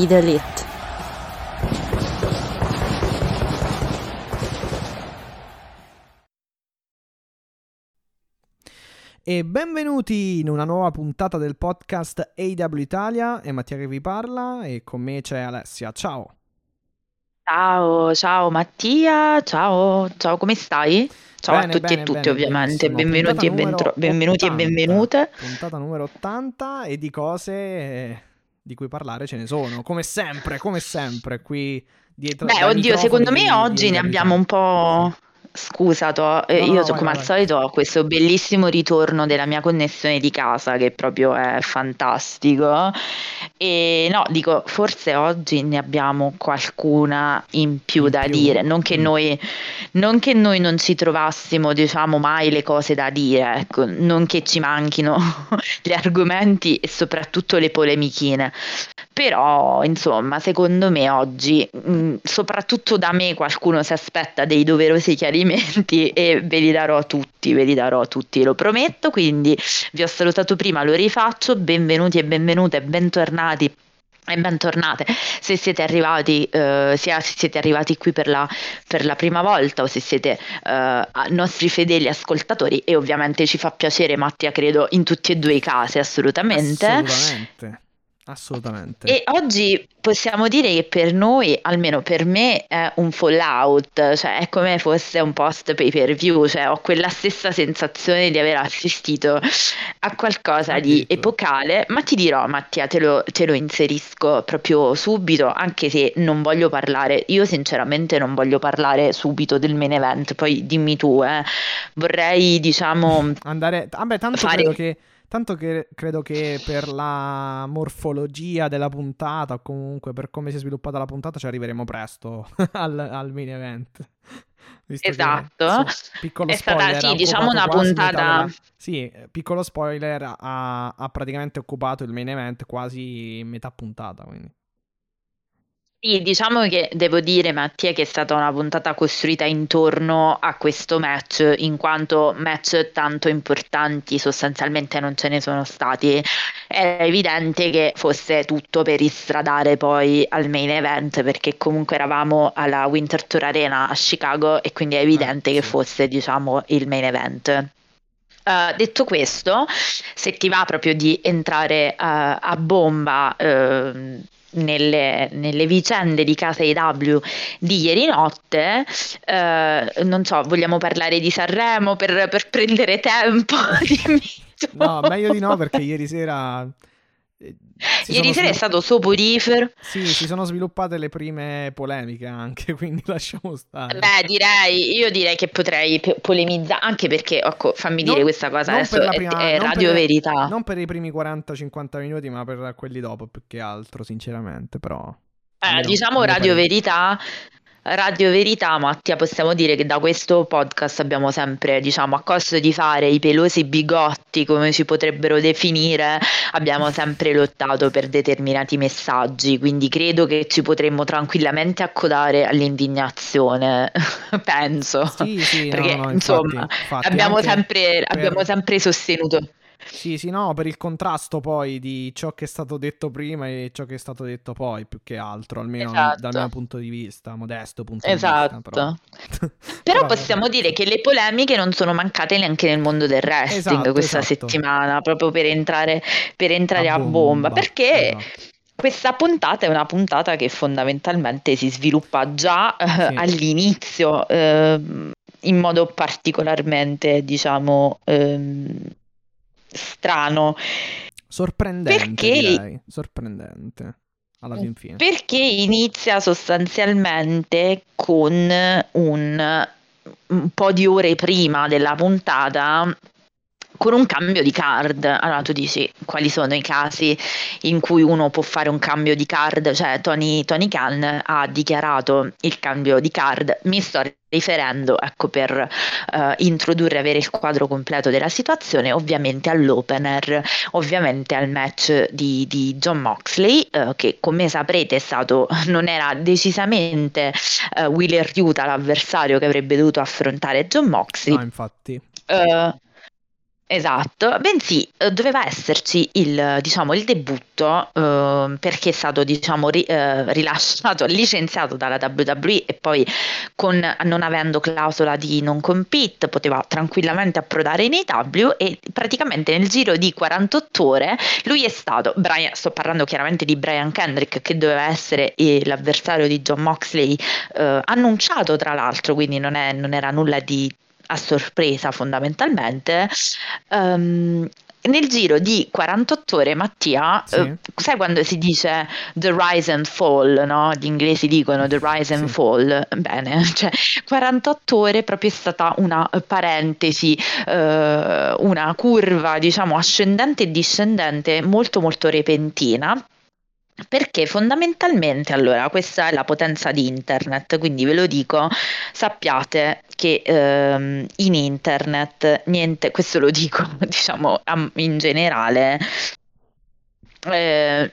Be the elite. E benvenuti in una nuova puntata del podcast AW Italia. È Mattia che vi parla e con me c'è Alessia. Ciao. Ciao, ciao Mattia, ciao, ciao, come stai? Ciao Bene, a tutti bene, e tutte bene, ovviamente, benvenuti e, bentro- benvenuti e 80. benvenute. Puntata numero 80 e di cose eh, di cui parlare ce ne sono. Come sempre, come sempre, qui dietro. Beh, oddio, secondo me oggi ne abbiamo un po'... Scusa, To, eh, No, io no, so- vai, come vai, al solito ho questo bellissimo ritorno della mia connessione di casa che proprio è fantastico. E no, dico, forse oggi ne abbiamo qualcuna in più In da più. dire, non che Mm. noi, non che noi non ci trovassimo, diciamo, mai le cose da dire, ecco, non che ci manchino gli argomenti e soprattutto le polemichine. Però, insomma, secondo me oggi, mh, soprattutto da me, qualcuno si aspetta dei doverosi chiarimenti e ve li darò tutti, ve li darò tutti, lo prometto. Quindi vi ho salutato prima, lo rifaccio. Benvenuti e benvenute, bentornati. E bentornate se siete arrivati, eh, se siete arrivati qui per la, per la prima volta o se siete eh, nostri fedeli ascoltatori e ovviamente ci fa piacere Mattia credo in tutti e due i casi assolutamente. Assolutamente. Assolutamente. E oggi possiamo dire che per noi, almeno per me, è un fallout, cioè è come fosse un post pay per view, cioè ho quella stessa sensazione di aver assistito a qualcosa di epocale, ma ti dirò Mattia, te lo, te lo inserisco proprio subito, anche se non voglio parlare, io sinceramente non voglio parlare subito del main event, poi dimmi tu, eh. vorrei diciamo... Andare. Vabbè, tanto fare- credo che. Tanto che credo che per la morfologia della puntata, o comunque per come si è sviluppata la puntata, ci arriveremo presto al, al main event. Visto Esatto. piccolo È stata, spoiler, sì, diciamo una puntata- della- Sì, piccolo spoiler, ha, ha praticamente occupato il main event quasi metà puntata, quindi. Sì, diciamo che devo dire, Mattia, che è stata una puntata costruita intorno a questo match, in quanto match tanto importanti sostanzialmente non ce ne sono stati. Era evidente che fosse tutto per istradare poi al main event, perché comunque eravamo alla Winter Tour Arena a Chicago e quindi è evidente che sì. fosse, diciamo, il main event. Eh, detto questo, se ti va proprio di entrare eh, a bomba ehm, nelle, nelle vicende di Casa IW di ieri notte, eh, non so, vogliamo parlare di Sanremo per, per prendere tempo? Dimmi. No, meglio di no perché ieri sera... si Ieri sera è svilupp- stato soporifero. Sì, si sono sviluppate le prime polemiche anche, quindi lasciamo stare. Beh, direi, io direi che potrei pe- polemizzare, anche perché, ecco, fammi dire Non- questa cosa, adesso è, prima- è non Radio per- Verità. Non per i primi 40-50 minuti, ma per quelli dopo più che altro, sinceramente, però... Eh, diciamo Radio. Verità, Radio Verità, Mattia, possiamo dire che da questo podcast abbiamo sempre, diciamo, a costo di fare i pelosi bigotti, come ci potrebbero definire, abbiamo sempre lottato per determinati messaggi, quindi credo che ci potremmo tranquillamente accodare all'indignazione, penso. Sì, sì, no, Perché, no, infatti, insomma, infatti, abbiamo sempre, per- abbiamo sempre sostenuto. Sì, sì, no, per il contrasto poi di ciò che è stato detto prima e ciò che è stato detto poi, più che altro, almeno Esatto. dal mio punto di vista, modesto punto di Esatto. vista, però... Però possiamo dire che le polemiche non sono mancate neanche nel mondo del wrestling Esatto, questa esatto. settimana, proprio per entrare, per entrare a, bomba, bomba, perché esatto. questa puntata è una puntata che fondamentalmente si sviluppa già eh, Sì. all'inizio, ehm, in modo particolarmente, diciamo, ehm, strano. Sorprendente, Perché- direi, sorprendente, alla fin fine. Perché inizia sostanzialmente con un, un po' di ore prima della puntata con un cambio di card. Allora tu dici quali sono i casi in cui uno può fare un cambio di card? Cioè Tony, Tony Khan ha dichiarato il cambio di card, mi sto riferendo ecco, per uh, introdurre avere il quadro completo della situazione ovviamente all'opener ovviamente al match di, di John Moxley uh, che come saprete è stato non era decisamente uh, Wheeler Utah l'avversario che avrebbe dovuto affrontare John Moxley no infatti Esatto, bensì eh, doveva esserci il, diciamo, il debutto eh, perché è stato diciamo, ri, eh, rilasciato, licenziato dalla WWE e poi con, non avendo clausola di non compete poteva tranquillamente approdare in AW e praticamente nel giro di 48 ore lui è stato, Brian, sto parlando chiaramente di Brian Kendrick che doveva essere eh, l'avversario di John Moxley eh, annunciato tra l'altro, quindi non, è, non era nulla di a sorpresa fondamentalmente. Um, nel giro di 48 ore, Mattia, sì. eh, sai quando si dice the rise and fall, no? Gli inglesi dicono the rise and sì. fall. Bene, cioè 48 ore proprio è stata una parentesi, eh, una curva, diciamo, ascendente e discendente molto molto repentina perché fondamentalmente, allora, questa è la potenza di internet, quindi ve lo dico, sappiate che ehm, in internet niente, questo lo dico diciamo in generale, eh,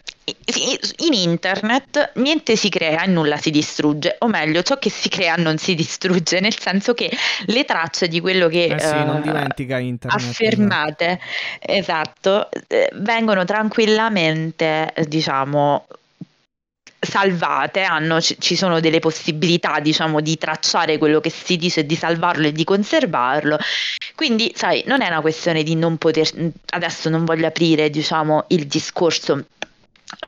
in internet niente si crea e nulla si distrugge, o meglio, ciò che si crea non si distrugge, nel senso che le tracce di quello che eh sì, uh, internet, affermate, esatto, eh, vengono tranquillamente, diciamo, salvate, hanno, ci sono delle possibilità, diciamo, di tracciare quello che si dice, di salvarlo e di conservarlo. Quindi, sai, non è una questione di non poter, adesso non voglio aprire, diciamo, il discorso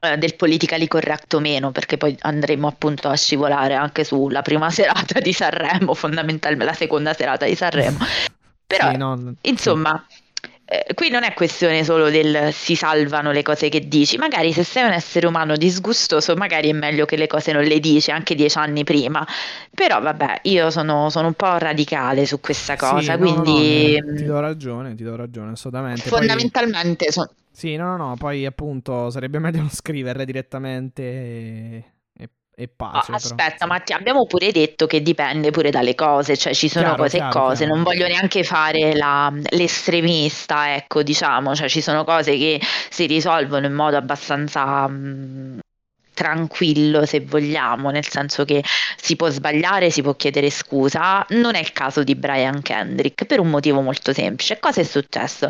eh, del politically correct o meno, perché poi andremo appunto a scivolare anche sulla prima serata di Sanremo, fondamentalmente la seconda serata di Sanremo. Però, sì, no, insomma, sì eh, qui non è questione solo del si salvano le cose che dici, magari se sei un essere umano disgustoso, magari è meglio che le cose non le dici anche dieci anni prima. Però vabbè, io sono, sono un po' radicale su questa cosa, sì, quindi... No, no, ti do ragione, ti do ragione, assolutamente. Fondamentalmente... Poi... So... Sì, no, no, no, poi appunto sarebbe meglio scriverle direttamente... E e pace. Oh, aspetta, ma ti abbiamo pure detto che dipende pure dalle cose, cioè ci sono chiaro, cose e cose, chiaro. non voglio neanche fare la, l'estremista, ecco, diciamo, cioè ci sono cose che si risolvono in modo abbastanza mh, tranquillo se vogliamo, nel senso che si può sbagliare, si può chiedere scusa. Non è il caso di Brian Kendrick per un motivo molto semplice. Cosa è successo?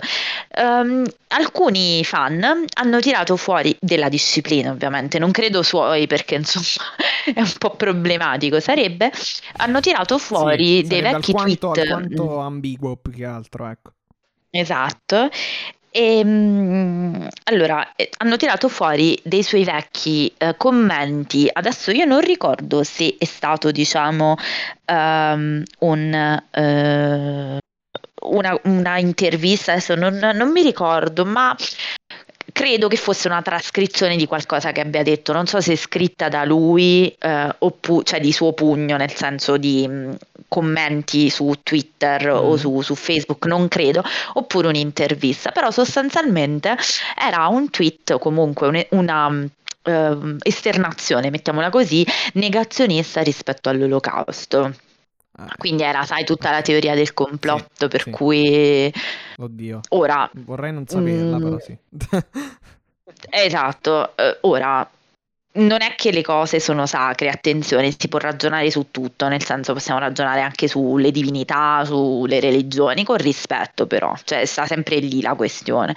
Um, alcuni fan hanno tirato fuori della disciplina, ovviamente, non credo suoi perché insomma è un po' problematico sarebbe. Hanno tirato fuori sì, dei vecchi alquanto, tweet. Alquanto ambiguo più che altro, ecco. Esatto, e, ehm, allora, eh, hanno tirato fuori dei suoi vecchi eh, commenti. Adesso io non ricordo se è stato, diciamo, um, un, uh, una, una, intervista, adesso non, non mi ricordo, ma credo che fosse una trascrizione di qualcosa che abbia detto, non so se è scritta da lui, eh, oppure, cioè di suo pugno, nel senso di mh, mm, commenti su Twitter mm. o su, su, Facebook, non credo, oppure un'intervista, però sostanzialmente era un tweet comunque un, una uh, esternazione, mettiamola così, negazionista rispetto all'olocausto. Ah. Quindi era, sai, tutta la teoria del complotto, sì, per sì. cui... Oddio. Ora... Vorrei non saperla, mm, però sì. esatto. Uh, ora, non è che le cose sono sacre, attenzione, si può ragionare su tutto, nel senso possiamo ragionare anche sulle divinità, sulle religioni, con rispetto però, cioè sta sempre lì la questione.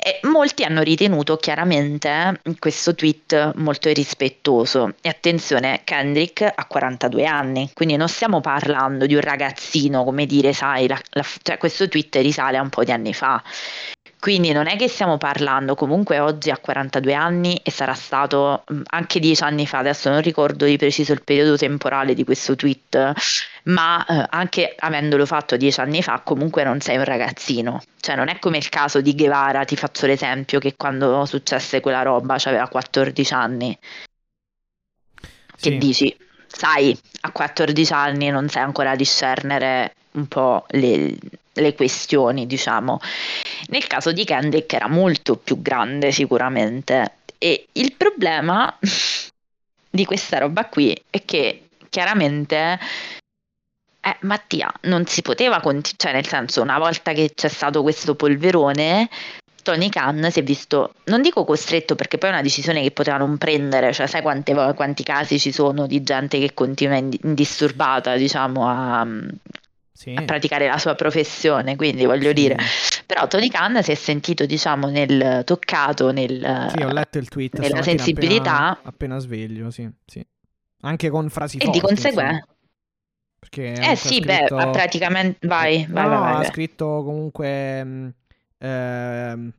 E molti hanno ritenuto chiaramente questo tweet molto irrispettoso. E attenzione, Kendrick ha 42 anni, quindi non stiamo parlando di un ragazzino, come dire, sai, la, la, cioè questo tweet risale a un po' di anni fa. Quindi non è che stiamo parlando, comunque oggi ha 42 anni e sarà stato mm, anche 10 anni fa, adesso non ricordo di preciso il periodo temporale di questo tweet, ma eh, anche avendolo fatto 10 anni fa comunque non sei un ragazzino, cioè non è come il caso di Guevara, ti faccio l'esempio che quando successe quella roba aveva 14 anni. Che sì. dici? Sai, a 14 anni non sai ancora discernere un po' le, le questioni, diciamo. Nel caso di Kendrick era molto più grande sicuramente e il problema di questa roba qui è che chiaramente eh, Mattia non si poteva continuare, cioè nel senso una volta che c'è stato questo polverone Tony Khan si è visto, non dico costretto perché poi è una decisione che poteva non prendere, cioè sai quante, quanti casi ci sono di gente che continua indisturbata diciamo a, sì. a praticare la sua professione, quindi voglio sì. dire, però Tony Khan si è sentito diciamo nel toccato nel, sì, ho letto il tweet nella sensibilità appena, appena sveglio, sì, sì. Anche con frasi e forti. di conseguenza perché eh sì, scritto... beh, praticamente vai, vai, no, vai, vai, ha scritto comunque mm, Ehm,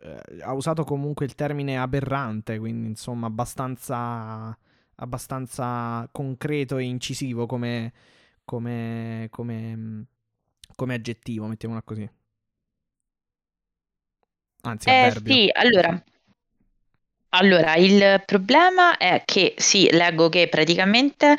eh, ha usato comunque il termine aberrante, quindi insomma abbastanza, abbastanza concreto e incisivo come, come, come, come aggettivo, mettiamola così. Anzi, eh, avverbio. sì, allora, allora, il problema è che sì, leggo che praticamente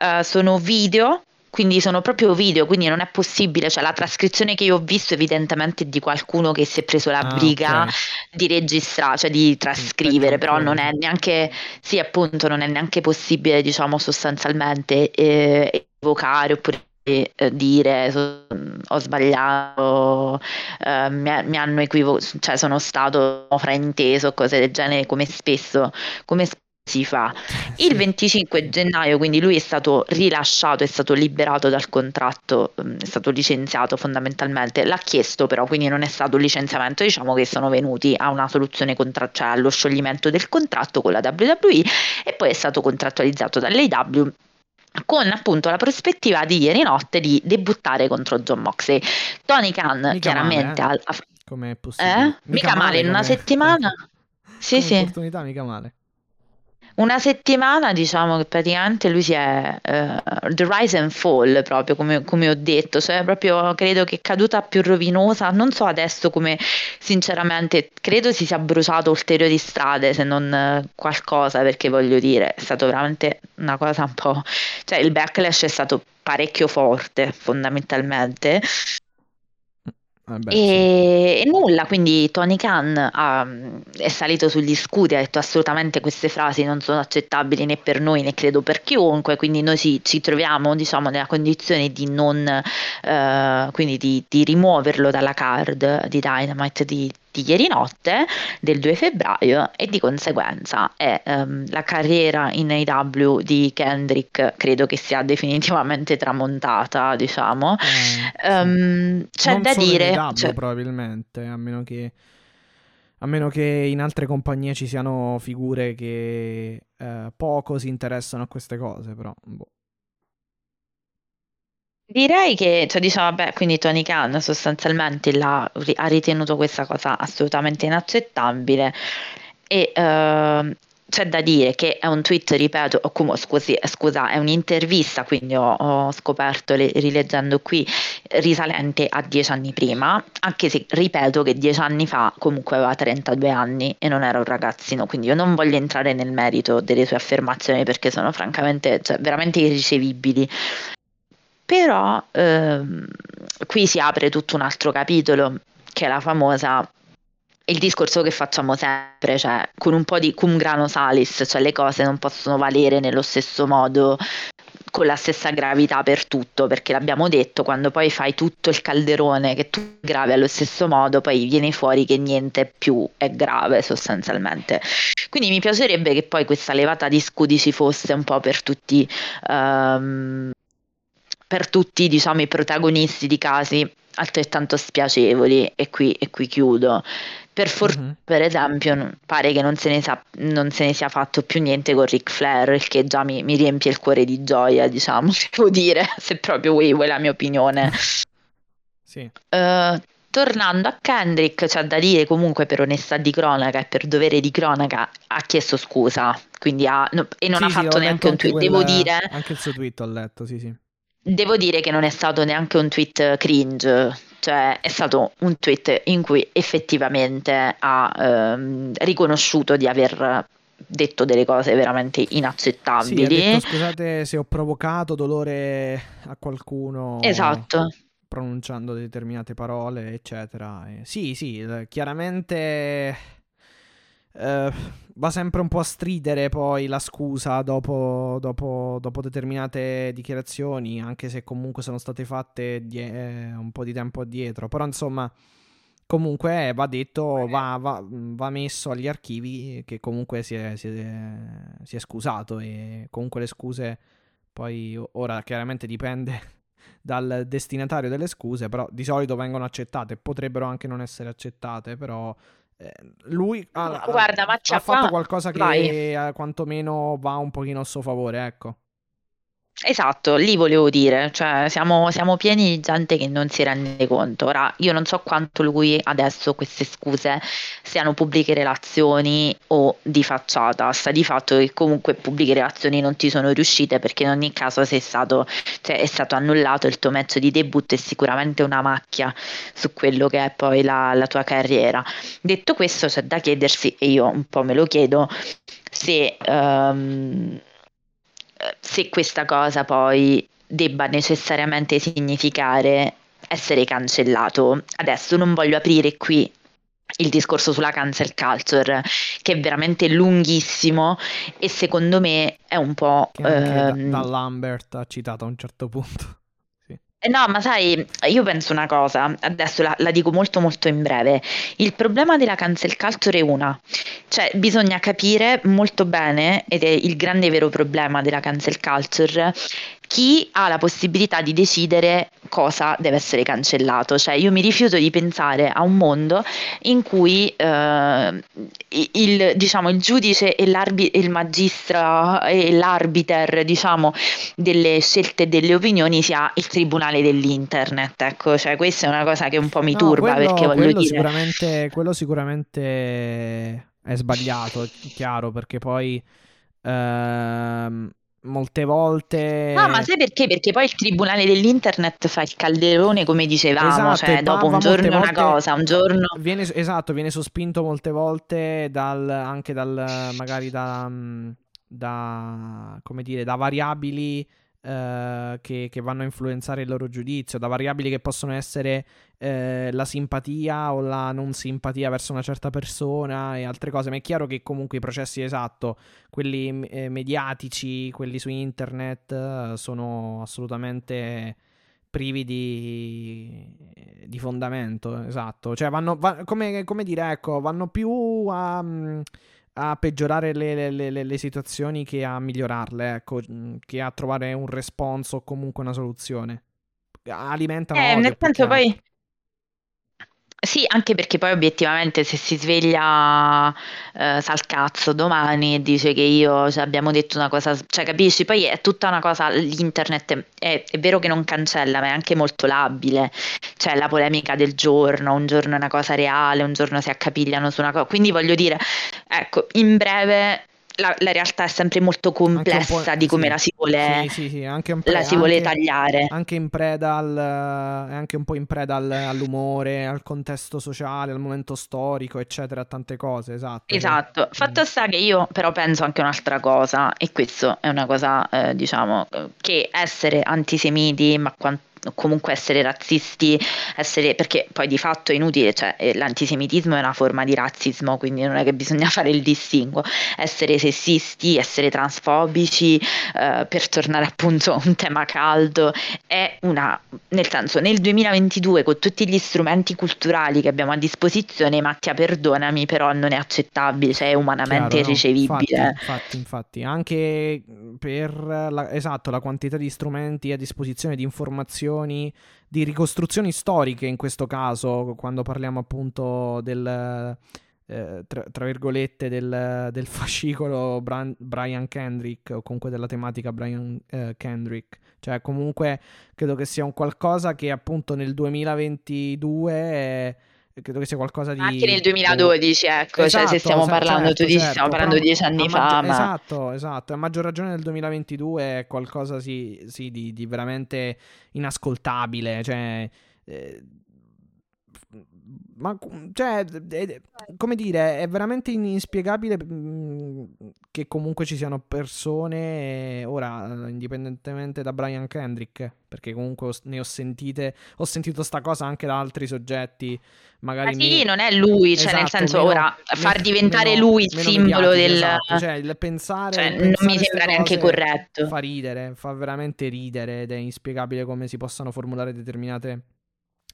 uh, sono video quindi sono proprio video, quindi non è possibile, cioè la trascrizione che io ho visto evidentemente è di qualcuno che si è preso la ah, briga okay. di registrare, cioè di trascrivere, però non è neanche, sì appunto, non è neanche possibile, diciamo sostanzialmente eh, evocare oppure eh, dire so, ho sbagliato, eh, mi, mi, hanno equivocato, cioè sono stato frainteso, cose del genere, come spesso, come spesso si fa. Il 25 gennaio, quindi lui è stato rilasciato, è stato liberato dal contratto, mm, è stato licenziato fondamentalmente, l'ha chiesto però, quindi non è stato un licenziamento, diciamo che sono venuti a una soluzione contrattuale, cioè allo scioglimento del contratto con la WWE e poi è stato contrattualizzato dall'AW con appunto la prospettiva di ieri notte di debuttare contro John Moxley. Tony Khan Mica chiaramente male, eh? ha... Come è possibile? Eh? Mica, mica male, male in una settimana. Sì, sì. opportunità mica male. Una settimana diciamo che praticamente lui si è uh, the rise and fall proprio come, come, ho detto, cioè proprio credo che caduta più rovinosa, non so adesso come sinceramente credo si sia bruciato ulteriori strade se non uh, qualcosa perché voglio dire è stato veramente una cosa un po', cioè il backlash è stato parecchio forte fondamentalmente eh beh, e, sì. e, nulla, quindi Tony Khan ha, è salito sugli scudi, ha detto assolutamente queste frasi non sono accettabili né per noi né credo per chiunque, quindi noi ci, ci troviamo diciamo, nella condizione di non, eh, quindi di, di, rimuoverlo dalla card di Dynamite, di, di ieri notte del 2 febbraio e di conseguenza è um, la carriera in AW di Kendrick credo che sia definitivamente tramontata diciamo eh, um, c'è non da dire AW, cioè... probabilmente a meno che a meno che in altre compagnie ci siano figure che eh, poco si interessano a queste cose però boh. Direi che, cioè diciamo, vabbè, quindi Tony Khan sostanzialmente l'ha, ha ritenuto questa cosa assolutamente inaccettabile e eh, c'è da dire che è un tweet, ripeto, o come, scusi, scusa, è un'intervista, quindi ho, ho scoperto le, rileggendo qui, risalente a dieci anni prima, anche se ripeto che dieci anni fa comunque aveva 32 anni e non era un ragazzino, quindi io non voglio entrare nel merito delle sue affermazioni perché sono francamente, cioè, veramente irricevibili però ehm, qui si apre tutto un altro capitolo, che è la famosa il discorso che facciamo sempre, cioè con un po' di cum grano salis, cioè le cose non possono valere nello stesso modo, con la stessa gravità per tutto, perché l'abbiamo detto, quando poi fai tutto il calderone che tu grave allo stesso modo, poi viene fuori che niente più è grave sostanzialmente. Quindi mi piacerebbe che poi questa levata di scudi ci fosse un po' per tutti um, per tutti diciamo, i protagonisti di casi altrettanto spiacevoli e qui, e qui chiudo. Per fortuna, mm-hmm. per esempio, pare che non se, ne sa, non se ne sia fatto più niente con Ric Flair, il che già mi, mi riempie il cuore di gioia, diciamo, devo dire, se proprio vuoi, vuoi la mia opinione. sì. Uh, tornando a Kendrick, c'è da dire comunque per onestà di cronaca e per dovere di cronaca ha chiesto scusa, quindi ha, no, e non sì, ha sì, fatto neanche un tweet, quella, devo dire... Anche il suo tweet ho letto, sì sì. Devo dire che non è stato neanche un tweet cringe, cioè è stato un tweet in cui effettivamente ha ehm, riconosciuto di aver detto delle cose veramente inaccettabili. Sì, detto, scusate se ho provocato dolore a qualcuno. Esatto. pronunciando determinate parole, eccetera. Sì, sì, chiaramente eh, va sempre un po' a stridere poi la scusa dopo, dopo, dopo determinate dichiarazioni, anche se comunque sono state fatte die- eh, un po' di tempo addietro. Però insomma, comunque va detto, va, va, va messo agli archivi che comunque si è, si, è, si è scusato e comunque le scuse poi ora chiaramente dipende dal destinatario delle scuse, però di solito vengono accettate, potrebbero anche non essere accettate, però eh, lui ha, Guarda, ha, fatto qualcosa che vai. quantomeno va un pochino a suo favore, ecco. Esatto, lì volevo dire, cioè siamo, siamo pieni di gente che non si rende conto. Ora, io non so quanto lui adesso queste scuse siano pubbliche relazioni o di facciata, sta di fatto che comunque pubbliche relazioni non ti sono riuscite perché in ogni caso stato, cioè, è stato annullato il tuo match di debutto è sicuramente una macchia su quello che è poi la, la tua carriera. Detto questo, c'è da chiedersi, e io un po' me lo chiedo, se... Um, se questa cosa poi debba necessariamente significare essere cancellato. Adesso non voglio aprire qui il discorso sulla cancel culture, che è veramente lunghissimo e secondo me è un po'... Ehm... da, da Lambert ha citato a un certo punto. Eh, no, ma sai, io penso una cosa, adesso la, la, dico molto molto in breve. Il problema della cancel culture è una, cioè bisogna capire molto bene, ed è il grande vero problema della cancel culture, chi ha la possibilità di decidere cosa deve essere cancellato. Cioè, io mi rifiuto di pensare a un mondo in cui eh, il, diciamo, il, giudice e, e, il magistra e l'arbiter diciamo, delle scelte e delle opinioni sia il tribunale dell'internet. Ecco, cioè, questa è una cosa che un po' mi no, turba quello, perché voglio quello dire... Sicuramente, quello sicuramente è sbagliato, è chiaro, perché poi... Ehm molte volte. No, ma sai perché? Perché poi il tribunale dell'internet fa il calderone, come dicevamo, esatto, cioè dopo un giorno una cosa, un giorno. Viene, esatto, viene sospinto molte volte dal, anche dal magari da, mm, da come dire, da variabili eh, che, che, vanno a influenzare il loro giudizio, da variabili che possono essere eh, la simpatia o la non simpatia verso una certa persona e altre cose, ma è chiaro che comunque i processi esatto, quelli eh, mediatici, quelli su internet, eh, sono assolutamente privi di, di fondamento, esatto, cioè vanno, va, come, come, dire, ecco, vanno più a... Um, a peggiorare le, le, le, le, situazioni che a migliorarle, ecco, mm, che a trovare un responso o comunque una soluzione. Alimentano eh, nel senso poi sì, anche perché poi obiettivamente se si sveglia eh, cazzo domani e dice che io cioè, abbiamo detto una cosa, cioè capisci? Poi è tutta una cosa, l'internet è, è, vero che non cancella, ma è anche molto labile, cioè la polemica del giorno, un giorno è una cosa reale, un giorno si accapigliano su una cosa, quindi voglio dire, ecco, in breve la, la, realtà è sempre molto complessa di come sì, la si vuole, sì, sì, pre- la si vuole tagliare. Anche in preda al, anche un po' in preda al, all'umore, al contesto sociale, al momento storico, eccetera, tante cose, esatto. Esatto. Fatto sta che io però penso anche un'altra cosa, e questo è una cosa, eh, diciamo, che essere antisemiti, ma quanto comunque essere razzisti, essere, perché poi di fatto è inutile, cioè eh, l'antisemitismo è una forma di razzismo, quindi non è che bisogna fare il distinguo, essere sessisti, essere transfobici, eh, per tornare appunto a un tema caldo, è una, nel senso nel 2022 con tutti gli strumenti culturali che abbiamo a disposizione, Mattia perdonami, però non è accettabile, cioè è umanamente Chiaro, irricevibile. No, infatti, infatti, infatti, anche per la, esatto, la quantità di strumenti a disposizione di informazioni ricostruzioni, di ricostruzioni storiche in questo caso, quando parliamo appunto del... Eh, tra, tra, virgolette del, del fascicolo Bran- Brian Kendrick o comunque della tematica Brian eh, Kendrick. Cioè comunque credo che sia un qualcosa che appunto nel 2022 è, credo che sia qualcosa di... Anche nel 2012, ecco, esatto, cioè se esatto, stiamo parlando, certo, tu dici, certo, stiamo parlando di dieci anni fa, maggior, ma... Esatto, esatto, a maggior ragione nel 2022 è qualcosa sì, sì di, di, veramente inascoltabile, cioè... Eh, ma cioè, come dire, è veramente inspiegabile mm, che comunque ci siano persone, ora, indipendentemente da Brian Kendrick, perché comunque ne ho sentite, ho sentito sta cosa anche da altri soggetti, magari... Ma sì, me... non è lui, cioè esatto, nel senso, meno, ora, far diventare meno, lui il simbolo del... Esatto, cioè, il pensare... Cioè, il pensare non mi sembra neanche corretto. Fa ridere, fa veramente ridere ed è inspiegabile come si possano formulare determinate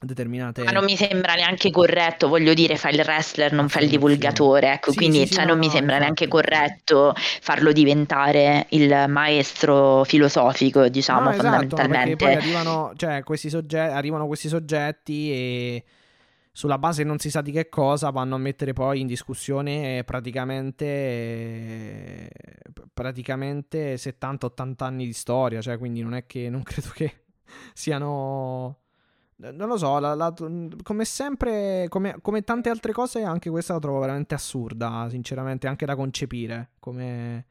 determinate... Ma non mi sembra neanche corretto, voglio dire, fa il wrestler, non fa il divulgatore, ecco, sì, quindi sì, cioè, non no, mi sembra no, neanche corretto farlo diventare il maestro filosofico, diciamo, no, fondamentalmente. Esatto, poi arrivano, cioè, questi soggetti, arrivano questi soggetti e sulla base non si sa di che cosa vanno a mettere poi in discussione praticamente praticamente 70-80 anni di storia, cioè quindi non è che non credo che siano non lo so, la, la, come sempre, come, come, tante altre cose, anche questa la trovo veramente assurda, sinceramente, anche da concepire. Come,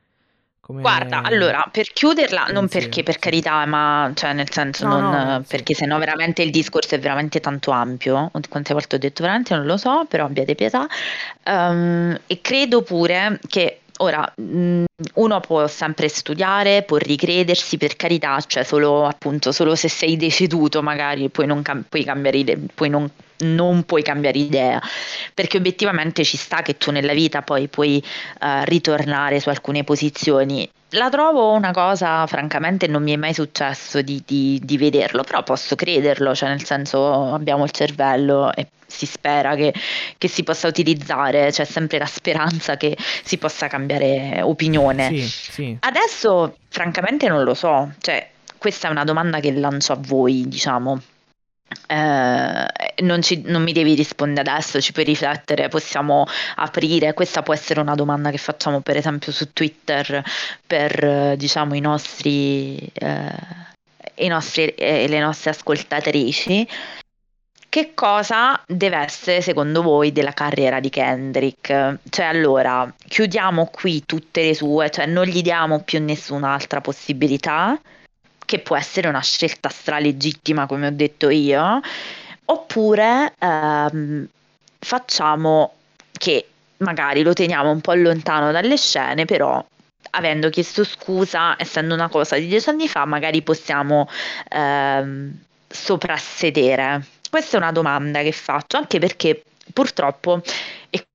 come Guarda, allora, per chiuderla, non perché per carità, ma cioè nel senso, no, non, no, perché sennò veramente il discorso è veramente tanto ampio. Quante volte ho detto veramente non lo so, però abbiate pietà. Um, e credo pure che Ora, mm, uno può sempre studiare, può ricredersi, per carità, cioè solo appunto, solo se sei deceduto magari puoi non, cam- puoi cambiare idea, puoi non, non, puoi cambiare idea, perché obiettivamente ci sta che tu nella vita poi puoi uh, ritornare su alcune posizioni. La trovo una cosa, francamente, non mi è mai successo di, di, di vederlo, però posso crederlo, cioè nel senso abbiamo il cervello e si spera che, che, si possa utilizzare, c'è sempre la speranza che si possa cambiare opinione. Sì, sì. Adesso, francamente, non lo so, cioè, questa è una domanda che lancio a voi, diciamo. Eh, non, ci, non, mi devi rispondere adesso, ci puoi riflettere, possiamo aprire. Questa può essere una domanda che facciamo, per esempio, su Twitter per diciamo, i nostri, eh, i nostri eh, le nostre ascoltatrici. Che cosa deve essere secondo voi della carriera di Kendrick? Cioè allora, chiudiamo qui tutte le sue, cioè non gli diamo più nessun'altra possibilità, che può essere una scelta stralegittima come ho detto io, oppure ehm, facciamo che magari lo teniamo un po' lontano dalle scene, però avendo chiesto scusa, essendo una cosa di dieci anni fa, magari possiamo ehm, soprassedere questa è una domanda che faccio, anche perché purtroppo, e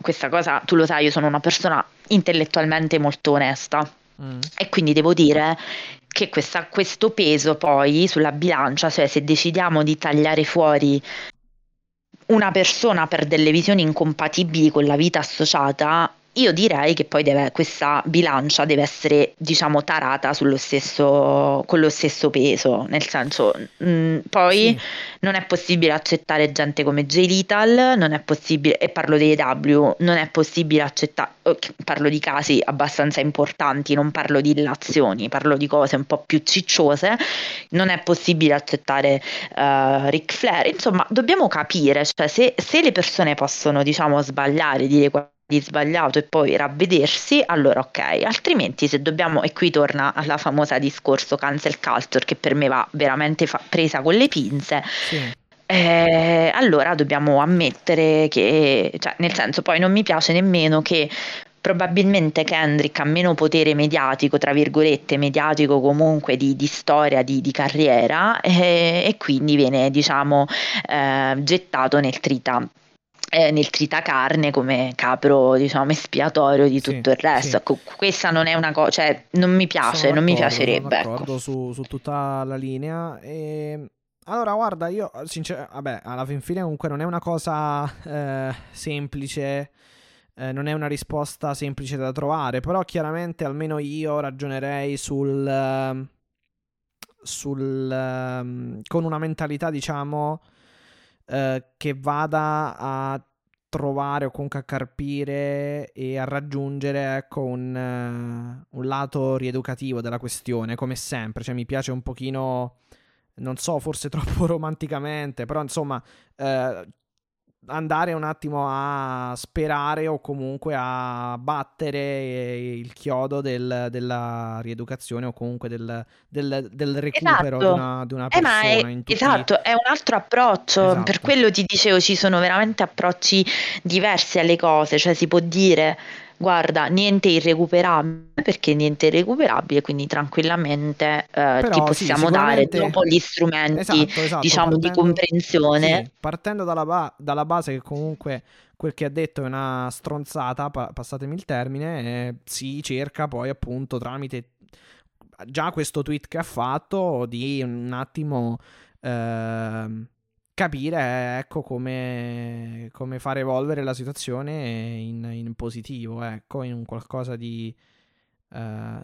questa cosa tu lo sai, io sono una persona intellettualmente molto onesta mm. e quindi devo dire che questa, questo peso poi sulla bilancia, cioè se decidiamo di tagliare fuori una persona per delle visioni incompatibili con la vita associata, io direi che poi deve, questa bilancia deve essere, diciamo, tarata sullo stesso, con lo stesso peso, nel senso, mh, mm, poi sì. non è possibile accettare gente come J. Little, non è possibile, e parlo dei W, non è possibile accettare, parlo di casi abbastanza importanti, non parlo di illazioni, parlo di cose un po' più cicciose, non è possibile accettare uh, Ric Flair, insomma, dobbiamo capire, cioè se, se le persone possono, diciamo, sbagliare, dire di sbagliato e poi ravvedersi, allora ok, altrimenti se dobbiamo, e qui torna alla famosa discorso cancel culture che per me va veramente fa- presa con le pinze, sì. eh, allora dobbiamo ammettere che, cioè, nel senso poi non mi piace nemmeno che probabilmente Kendrick ha meno potere mediatico, tra virgolette, mediatico comunque di, di storia, di, di carriera e, e, quindi viene diciamo eh, gettato nel trita eh, nel tritacarne come capro diciamo espiatorio di tutto sì, il resto sì. ecco, questa non è una cosa cioè non mi piace non mi piacerebbe sono d'accordo ecco. su, su, tutta la linea e allora guarda io sinceramente vabbè alla fin fine comunque non è una cosa eh, semplice eh, non è una risposta semplice da trovare però chiaramente almeno io ragionerei sul sul um, con una mentalità diciamo eh, che vada a trovare o comunque a carpire e a raggiungere ecco, un, uh, un, lato rieducativo della questione, come sempre. Cioè, mi piace un pochino, non so, forse troppo romanticamente, però insomma, uh, andare un attimo a sperare o comunque a battere il chiodo del, della rieducazione o comunque del, del, del recupero Esatto. di una, di una Eh, persona è, in tutti esatto, è un altro approccio, Esatto. per quello ti dicevo ci sono veramente approcci diversi alle cose, cioè si può dire guarda, niente irrecuperabile perché niente irrecuperabile, quindi tranquillamente eh, Però ti sì, possiamo dare sicuramente- dopo gli strumenti, Esatto, esatto, diciamo, di partendo- comprensione. sì, partendo dalla, ba- dalla base che comunque quel che ha detto è una stronzata, pa- passatemi il termine, eh, si cerca poi appunto tramite già questo tweet che ha fatto di un attimo ehm, capire ecco come, come far evolvere la situazione in, in positivo, ecco, in un qualcosa di eh,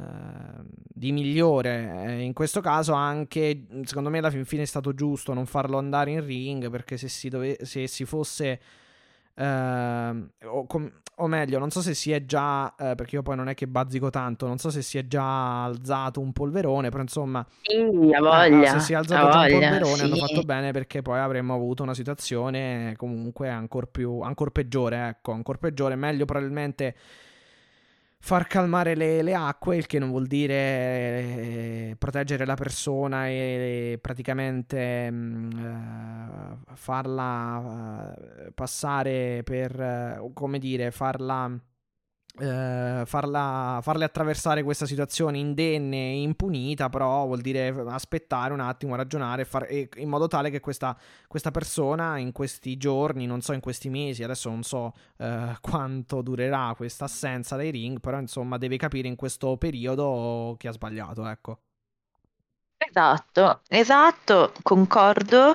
di migliore. Eh, In questo caso anche, secondo me, alla fin fine è stato giusto non farlo andare in ring perché se si, dove- se si fosse... ehm, o, com- o meglio, non so se si è già, eh, perché io poi non è che bazzico tanto, non so se si è già alzato un polverone, però insomma, Sì, eh, voglia, se si è alzato già un polverone hanno sì. fatto bene perché poi avremmo avuto una situazione comunque ancora più, ancora peggiore, ecco, ancora peggiore, meglio probabilmente far calmare le, le acque, il che non vuol dire eh, proteggere la persona e praticamente mh, eh, farla eh, passare per, eh, come dire, farla, eh, farla, farle attraversare questa situazione indenne e impunita, però vuol dire aspettare un attimo, ragionare, far- e- in modo tale che questa, questa persona in questi giorni, non so in questi mesi, adesso non so eh, quanto durerà questa assenza dai ring, però insomma deve capire in questo periodo che ha sbagliato, ecco. Esatto, esatto, concordo,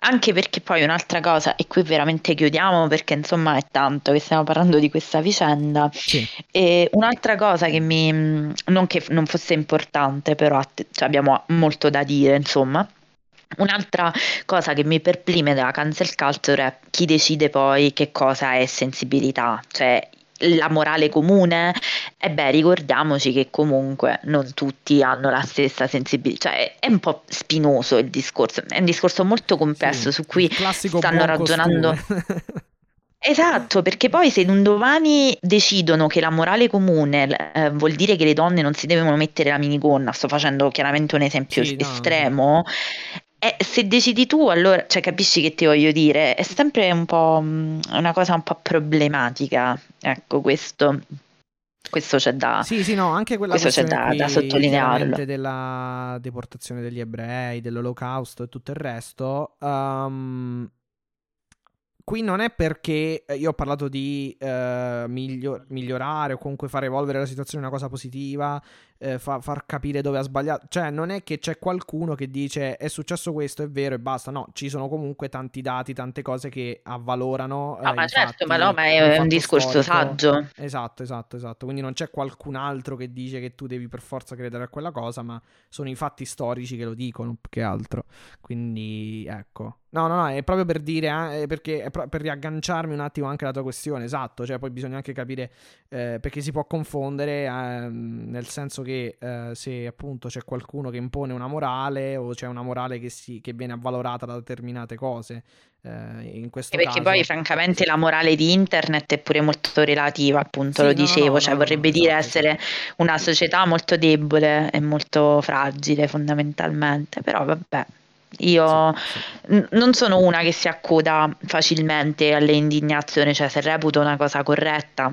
anche perché poi un'altra cosa, e qui veramente chiudiamo perché insomma è tanto che stiamo parlando di questa vicenda, Sì, e un'altra cosa che mi, non che non fosse importante, però cioè abbiamo molto da dire, insomma. Un'altra cosa che mi perplime della cancel culture è chi decide poi che cosa è sensibilità, cioè la morale comune. E beh, ricordiamoci che comunque non tutti hanno la stessa sensibilità, cioè è un po' spinoso il discorso, è un discorso molto complesso sì, su cui stanno ragionando. Esatto, perché poi se un domani decidono che la morale comune eh, vuol dire che le donne non si devono mettere la minigonna, sto facendo chiaramente un esempio Sì, no, estremo, e se decidi tu, allora, cioè capisci che ti voglio dire, è sempre un po' mh, una cosa un po' problematica, ecco questo, questo c'è da... Sì, sì, no, anche quella Questo c'è da- da sottolinearlo. della deportazione degli ebrei, dell'olocausto e tutto il resto. ehm, qui non è perché eh, io ho parlato di eh, miglio- migliorare o comunque far evolvere la situazione in una cosa positiva, eh, fa- far capire dove ha sbagliato. Cioè, non è che c'è qualcuno che dice è successo questo, è vero e basta. No, ci sono comunque tanti dati, tante cose che avvalorano. No, eh, ma i certo, ma no, ma è un fatto discorso storico. saggio. Esatto, esatto, esatto. Quindi non c'è qualcun altro che dice che tu devi per forza credere a quella cosa, ma sono i fatti storici che lo dicono più che altro. Quindi, ecco. No, no, no, è proprio per dire, eh, perché è pro- per riagganciarmi un attimo anche alla tua questione, esatto, cioè poi bisogna anche capire eh, perché si può confondere, ehm, nel senso che eh, se appunto c'è qualcuno che impone una morale o c'è una morale che, si, che viene avvalorata da determinate cose, eh, in questo E perché caso... poi francamente la morale di internet è pure molto relativa, appunto, Sì, lo no, dicevo, no, cioè no, vorrebbe dire essere una società molto debole e molto fragile fondamentalmente, però vabbè, io Sì, sì. n- non sono una che si accoda facilmente alle indignazioni, cioè se reputo una cosa corretta,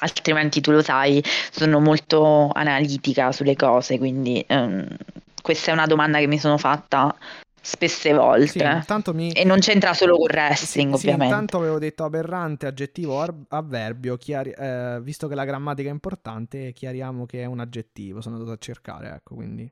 altrimenti tu lo sai, sono molto analitica sulle cose, quindi ehm, questa è una domanda che mi sono fatta spesse Sì, volte intanto mi... e non c'entra solo con Sì, wrestling, sì, ovviamente. intanto avevo detto aberrante, aggettivo, avverbio, chiari- eh, visto che la grammatica è importante, chiariamo che è un aggettivo, sono andato a cercare, ecco, quindi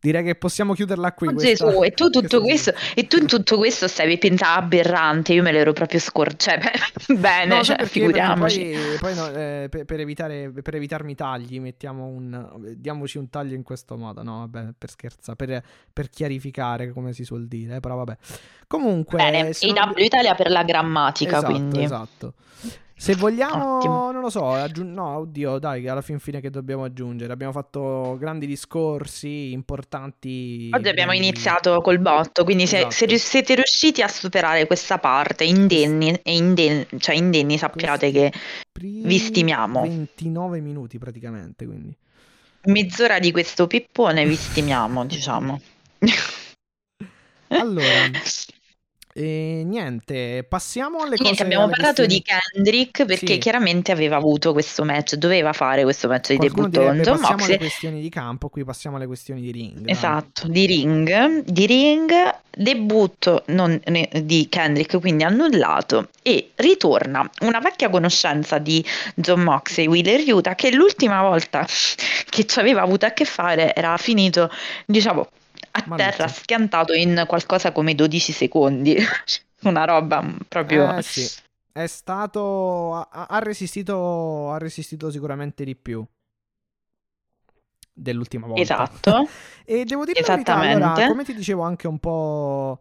direi che possiamo chiuderla qui. Oh, Gesù, e tu tutto questo, e tu in tutto questo stavi pensando aberrante, io me l'ero proprio scordata, cioè, bene, No, cioè, figuriamoci. poi, poi no, eh, per, per evitare, per evitarmi tagli, mettiamo un, diamoci un taglio in questo modo. No, vabbè, per scherzare, per, per chiarificare, come si suol dire. eh, però vabbè. Comunque, Bene, se non- AW Italia per la grammatica, Esatto, quindi. Esatto. Se vogliamo, Ottimo. non lo so, aggiun- no, oddio, dai, alla fin fine che dobbiamo aggiungere. Abbiamo fatto grandi discorsi importanti. Oggi abbiamo grandi- iniziato col botto, quindi se, Esatto. se siete riusciti a superare questa parte indenni, e inden- cioè indenni, sappiate Questi che vi stimiamo. 29 minuti praticamente, quindi. mezz'ora di questo pippone vi stimiamo, diciamo. Allora, e niente, passiamo alle Niente, cose abbiamo alle parlato questioni- di Kendrick perché Sì. chiaramente aveva avuto questo match, doveva fare questo match di Qualcuno debutto direbbe, passiamo alle Moxley. questioni di campo, qui passiamo alle questioni di ring. dai. Esatto, di ring, di ring, debutto non- ne- di Kendrick, quindi annullato, e ritorna una vecchia conoscenza di John Moxley, Wheeler Utah, che l'ultima volta che ci aveva avuto a che fare era finito, diciamo, a Maluzzo. terra, schiantato in qualcosa come 12 secondi. Una roba proprio... Eh sì, è stato... ha, ha resistito, ha resistito sicuramente di più dell'ultima volta. Esatto. E devo dire la verità, allora, come ti dicevo anche un po'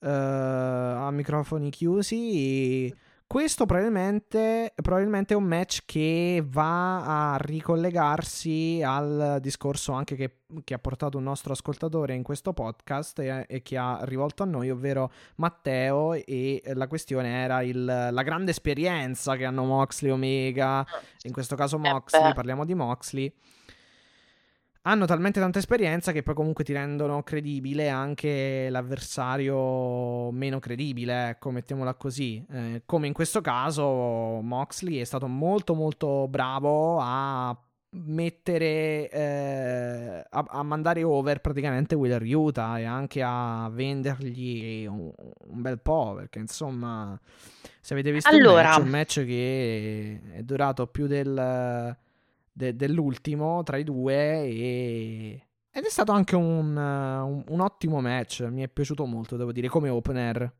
eh, a microfoni chiusi, questo probabilmente, probabilmente è un match che va a ricollegarsi al discorso anche che, che ha portato un nostro ascoltatore in questo podcast e, e che ha rivolto a noi, ovvero Matteo, e la questione era il- la grande esperienza che hanno Moxley Omega, in questo caso Eh Moxley, parliamo di Moxley hanno talmente tanta esperienza che poi comunque ti rendono credibile anche l'avversario meno credibile, ecco, mettiamola così. Eh, come in questo caso Moxley è stato molto molto bravo a mettere eh, a, a mandare over praticamente Wheeler Utah e anche a vendergli un, un bel po' perché insomma se avete visto Allora. il match, un match che è durato più del de- dell'ultimo tra i due e... ed è stato anche un, un- un ottimo match, mi è piaciuto molto, devo dire, come opener.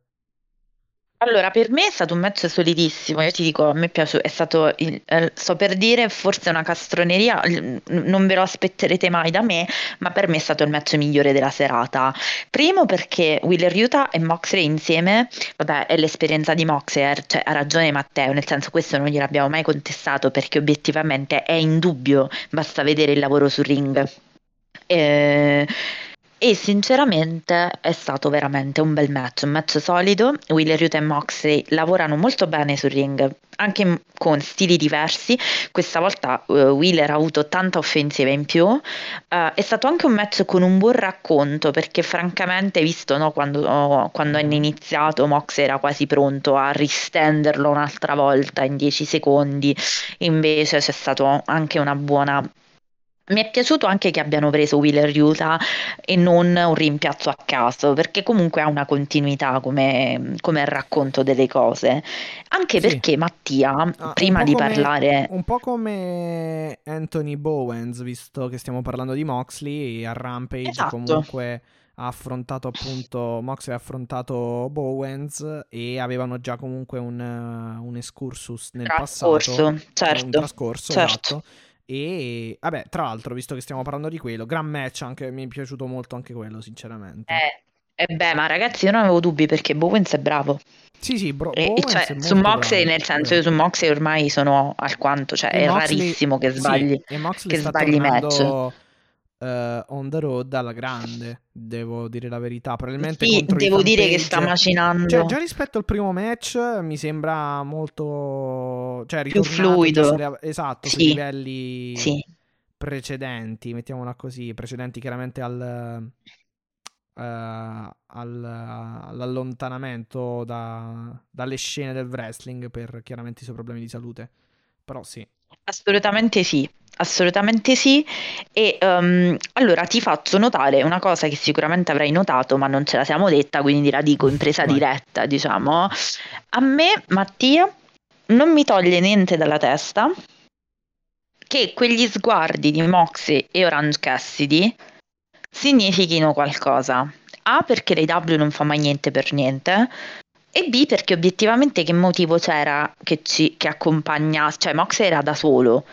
Allora, per me è stato un match solidissimo, io ti dico, a me piace, è stato, il- eh, sto per dire, forse una castroneria, il- non ve lo aspetterete mai da me, ma per me è stato il match migliore della serata. Primo perché Wheeler Utah e Moxley insieme, vabbè, è l'esperienza di Moxley, eh, cioè ha ragione Matteo, nel senso questo non gliel'abbiamo mai contestato perché obiettivamente è indubbio, basta vedere il lavoro sul ring. Eh, e sinceramente è stato veramente un bel match, un match solido. Wheeler Utah e Moxley lavorano molto bene sul ring, anche con stili diversi. Questa volta eh, Wheeler ha avuto tanta offensiva in più. Eh, è stato anche un match con un buon racconto, perché francamente, visto no, quando, oh, quando hanno iniziato, Moxley era quasi pronto a ristenderlo un'altra volta in 10 secondi. Invece c'è stato anche una buona. Mi è piaciuto anche che abbiano preso Wheeler Utah e non un rimpiazzo a caso, perché comunque ha una continuità come, come racconto delle cose. Anche Sì. perché Mattia, Ah, un prima di come- parlare, Un po' come Anthony Bowens, visto che stiamo parlando di Moxley, a Rampage Esatto. comunque ha affrontato appunto, Moxley ha affrontato Bowens e avevano già comunque un, un excursus nel trascorso, passato. un certo, trascorso, certo. esatto. E vabbè, tra l'altro, visto che stiamo parlando di quello, gran match anche, mi è piaciuto molto anche quello, sinceramente. Eh, e beh, ma ragazzi, io non avevo dubbi perché Bowens è bravo. Sì, sì, bro, E- cioè, su Moxley, bravo, nel senso, io su Moxley ormai sono alquanto, cioè E è Moxley- rarissimo che sì, sbagli. Moxley che sbagli match. Eh, on the road alla grande, devo dire la verità. Probabilmente Sì, devo dire che sta macinando Cioè, già rispetto al primo match mi sembra molto... Cioè, più fluido. sulle- esatto, sui Sì, livelli Sì. precedenti, mettiamola così, precedenti chiaramente al... eh, al- all'allontanamento da- dalle scene del wrestling per chiaramente i suoi problemi di salute. Però sì. Assolutamente sì, assolutamente sì. E ehm, allora ti faccio notare una cosa che sicuramente avrai notato, ma non ce la siamo detta, quindi la dico in presa Vai. diretta, diciamo. A me, Mattia, non mi toglie niente dalla testa che quegli sguardi di Moxie e Orange Cassidy significhino qualcosa. A, perché l'AW non fa mai niente per niente. E B, perché obiettivamente che motivo c'era che, ci, accompagnasse, cioè Mox era da solo,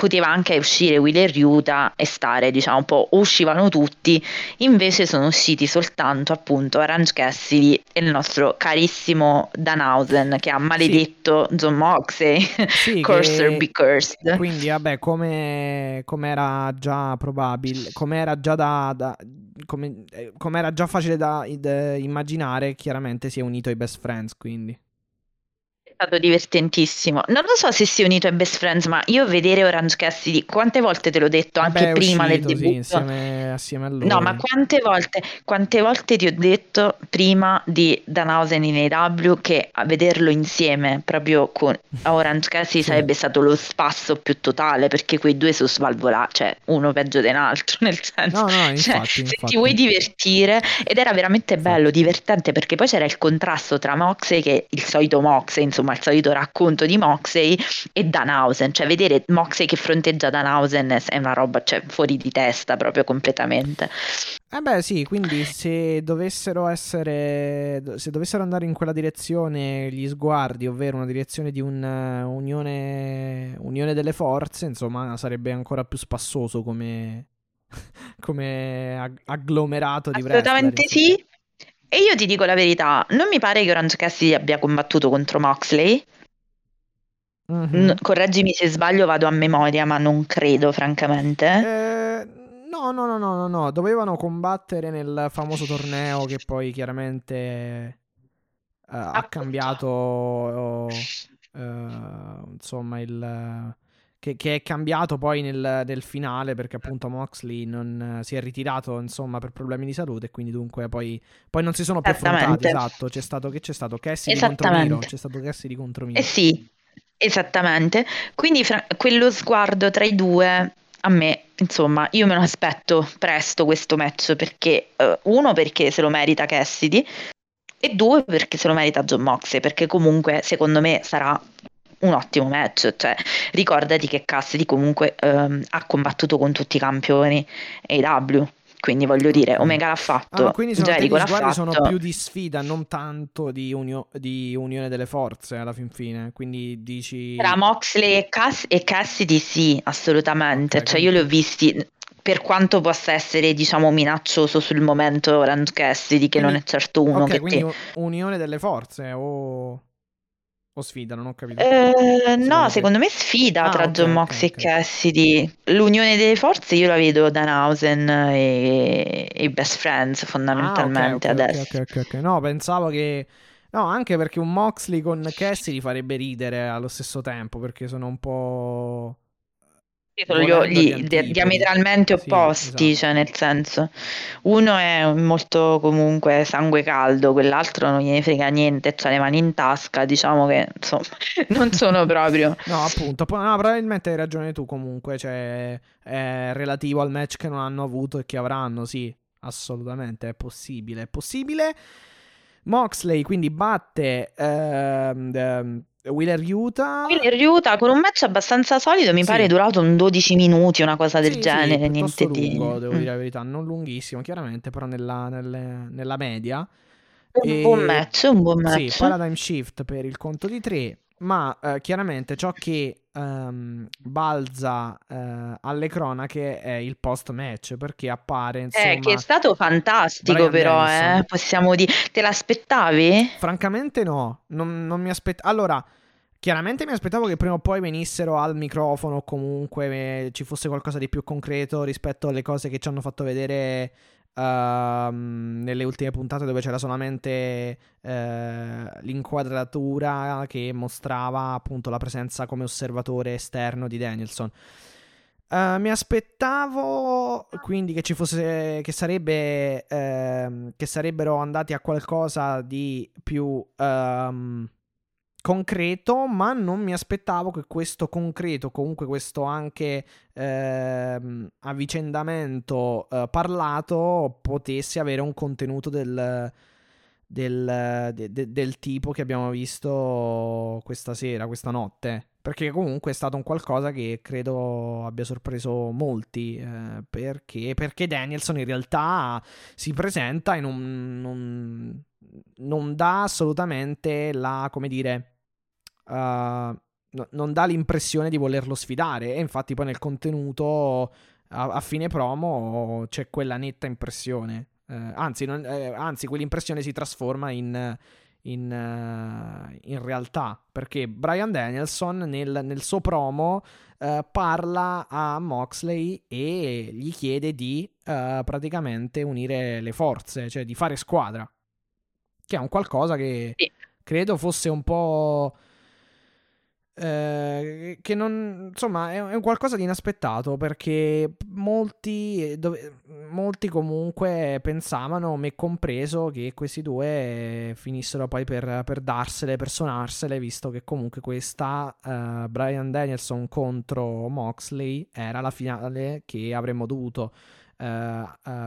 poteva anche uscire Wheeler Utah e stare, diciamo, un po' uscivano tutti, invece sono usciti soltanto appunto Orange Cassidy e il nostro carissimo Danhausen che ha maledetto sì. John Moxley, sì, Curser be cursed. Quindi vabbè, come era già probabile, come era già da, da come, eh, era già facile da, da immaginare, chiaramente si è unito ai best friends, quindi stato divertentissimo. Non lo so se si è unito ai Best Friends, ma io vedere Orange Cassidy, quante volte te l'ho detto, anche prima uscito, del debutto. Sì, insieme, assieme a loro. No, ma quante volte, quante volte ti ho detto prima di Danhausen in AW che a vederlo insieme proprio con Orange Cassidy sì. sarebbe stato lo spasso più totale, perché quei due sono svalvolati, cioè uno peggio dell'altro, nel senso. No, no, infatti, cioè, infatti. Se ti vuoi divertire, ed era veramente bello, divertente, perché poi c'era il contrasto tra Moxley, che il solito Moxley, insomma, insomma il solito racconto di Moxley e Danhausen, cioè vedere Moxley che fronteggia Danhausen è una roba cioè, fuori di testa proprio completamente. Eh beh sì, quindi se dovessero essere, se dovessero andare in quella direzione gli sguardi, ovvero una direzione di un'unione unione delle forze, insomma sarebbe ancora più spassoso come, come agglomerato di wrestler. Assolutamente sì, e io ti dico la verità, non mi pare che Orange Cassidy abbia combattuto contro Moxley. Mm-hmm. N- correggimi se sbaglio, vado a memoria, ma non credo, francamente. Eh, no, no, no, no, no, no, dovevano combattere nel famoso torneo che poi chiaramente uh, ha cambiato, uh, uh, insomma, il che, che, è cambiato poi nel, nel, finale perché appunto Moxley non, uh, si è ritirato insomma per problemi di salute e quindi dunque poi, poi non si sono più affrontati. Esatto c'è stato che c'è stato? Cassidy contro Miro c'è stato Cassidy contro Miro. Eh sì esattamente. Quindi fra- quello sguardo tra i due a me insomma io me lo aspetto presto questo match perché uh, uno perché se lo merita Cassidy e due perché se lo merita John Moxley perché comunque secondo me sarà un ottimo match. Cioè, ricordati che Cassidy comunque ehm, ha combattuto con tutti i campioni AW. Quindi voglio dire, Omega l'ha fatto. Ah, quindi sono, Jericho l'ha fatto. sono più di sfida, non tanto di, unio- di, unione delle forze alla fin fine. Quindi dici. Tra Moxley e, Cass- e Cassidy, sì, assolutamente. Okay, cioè, quindi... io li ho visti. Per quanto possa essere, diciamo, minaccioso sul momento Orange Cassidy, che quindi, non è certo uno okay, che. Quindi te... unione delle forze o. O sfida, non ho capito. Eh, no, secondo me sfida ah, tra okay, John Mox okay, e okay. Cassidy. L'unione delle forze io la vedo Danhausen e, e i best friends fondamentalmente ah, adesso. Ok, ok, ok. No, pensavo che... No, anche perché un Moxley con Cassidy farebbe ridere allo stesso tempo, perché sono un po' sono gli, gli diametralmente opposti, sì, esatto. cioè nel senso, uno è molto comunque sangue caldo, quell'altro non gliene frega niente, ha le mani in tasca, diciamo che insomma non sono proprio. no, appunto, no, probabilmente hai ragione tu comunque, cioè è relativo al match che non hanno avuto e che avranno, sì, assolutamente, è possibile, è possibile. Moxley quindi batte ehm, ehm Wheeler Utah. Wheeler Utah con un match abbastanza solido, mi sì. pare durato un 12 minuti, una cosa del sì, genere. Sì, niente lungo, di... devo mm. dire la verità, non lunghissimo, chiaramente, però nella, nelle, nella media. Un e... buon match, un buon match. Sì, paradigm shift per il conto di tre, ma eh, chiaramente ciò che um, balza eh, alle cronache è il post match perché appare insomma, eh, che è stato fantastico però eh, possiamo dire te l'aspettavi? francamente no non, non mi aspettavo allora Chiaramente mi aspettavo che prima o poi venissero al microfono o comunque eh, ci fosse qualcosa di più concreto rispetto alle cose che ci hanno fatto vedere uh, nelle ultime puntate dove c'era solamente uh, l'inquadratura che mostrava appunto la presenza come osservatore esterno di Danielson. Uh, mi aspettavo quindi che ci fosse che sarebbe uh, che sarebbero andati a qualcosa di più um, concreto, ma non mi aspettavo che questo concreto, comunque questo anche eh, avvicendamento eh, parlato, potesse avere un contenuto del, del, de, de, del, tipo che abbiamo visto questa sera, questa notte. Perché comunque è stato un qualcosa che credo abbia sorpreso molti. Eh, perché, perché Danielson in realtà si presenta e non, non, non dà assolutamente la, come dire, uh, no, non dà l'impressione di volerlo sfidare. E infatti, poi nel contenuto a, a fine promo c'è quella netta impressione. Eh, anzi, non, eh, anzi, quell'impressione si trasforma in, in, uh, in realtà. Perché Brian Danielson nel, nel suo promo uh, parla a Moxley e gli chiede di uh, praticamente unire le forze, cioè di fare squadra. Che è un qualcosa che sì. credo fosse un po' Eh, che non insomma è, è qualcosa di inaspettato perché molti, dove, molti comunque pensavano, me compreso, che questi due finissero poi per, per darsele, per suonarsele, visto che comunque questa uh, Brian Danielson contro Moxley era la finale che avremmo dovuto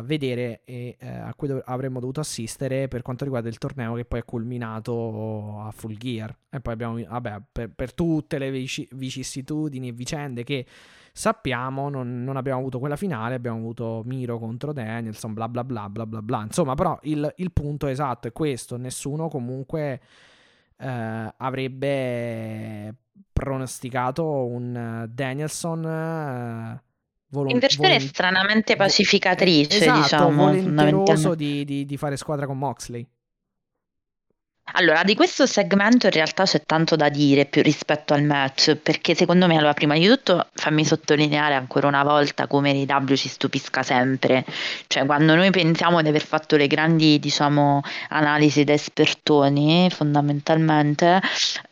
vedere e uh, a cui dov- avremmo dovuto assistere per quanto riguarda il torneo che poi è culminato a Full Gear. E poi abbiamo, vabbè, per, per tutte le vici- vicissitudini e vicende che sappiamo, non, non, abbiamo avuto quella finale, abbiamo avuto Miro contro Danielson, bla bla bla bla bla bla. Insomma, però il, il punto esatto è questo, nessuno comunque eh, avrebbe pronosticato un Danielson eh, Volon- in versione volont- stranamente pacificatrice, esatto, diciamo, volenteroso di, di, di fare squadra con Moxley. Allora, di questo segmento in realtà c'è tanto da dire più rispetto al match, perché secondo me, allora, prima di tutto, fammi sottolineare ancora una volta come l'IW ci stupisca sempre. Cioè, quando noi pensiamo di aver fatto le grandi, diciamo, analisi da espertoni, fondamentalmente,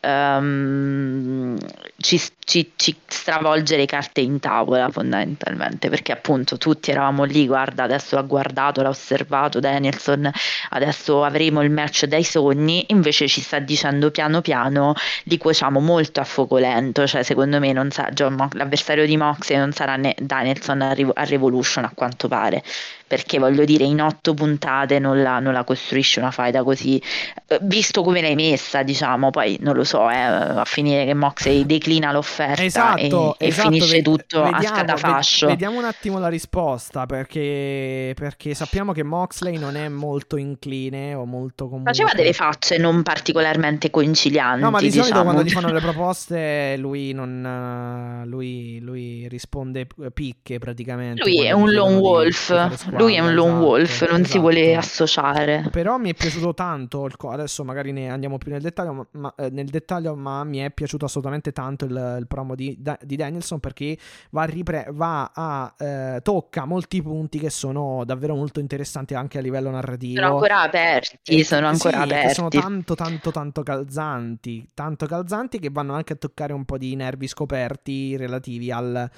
um, ci, ci, ci, stravolge le carte in tavola, fondamentalmente, perché appunto tutti eravamo lì, guarda, adesso l'ha guardato, l'ha osservato Danielson, adesso avremo il match dai sogni invece ci sta dicendo piano piano li cuociamo molto a fuoco lento, cioè secondo me sa, John, l'avversario di Moxley non sarà né Danielson a, a Revolution a quanto pare, perché voglio dire in otto puntate non la, non la costruisce una faida così, eh, visto come l'hai messa diciamo, poi non lo so, eh, a finire che Moxley declina l'offerta esatto, e, esatto, finisce ved- tutto vediamo, a scatafascio. Vediamo un attimo la risposta perché, perché sappiamo che Moxley non è molto incline o molto comunque... Faceva delle facce non particolarmente concilianti. No, ma di diciamo. solito quando gli fanno le proposte lui non... lui, lui risponde picche praticamente. Lui è un lone wolf lui è un lone esatto, wolf, non esatto. si vuole associare. Però mi è piaciuto tanto, il, adesso magari ne andiamo più nel dettaglio, ma, ma, eh, nel dettaglio, ma mi è piaciuto assolutamente tanto il, il promo di, di, Danielson perché va a, ripre- va a eh, tocca molti punti che sono davvero molto interessanti anche a livello narrativo. Sono ancora aperti, e, sono ancora sì, aperti. Sono tanto, tanto, tanto calzanti, tanto calzanti che vanno anche a toccare un po' di nervi scoperti relativi al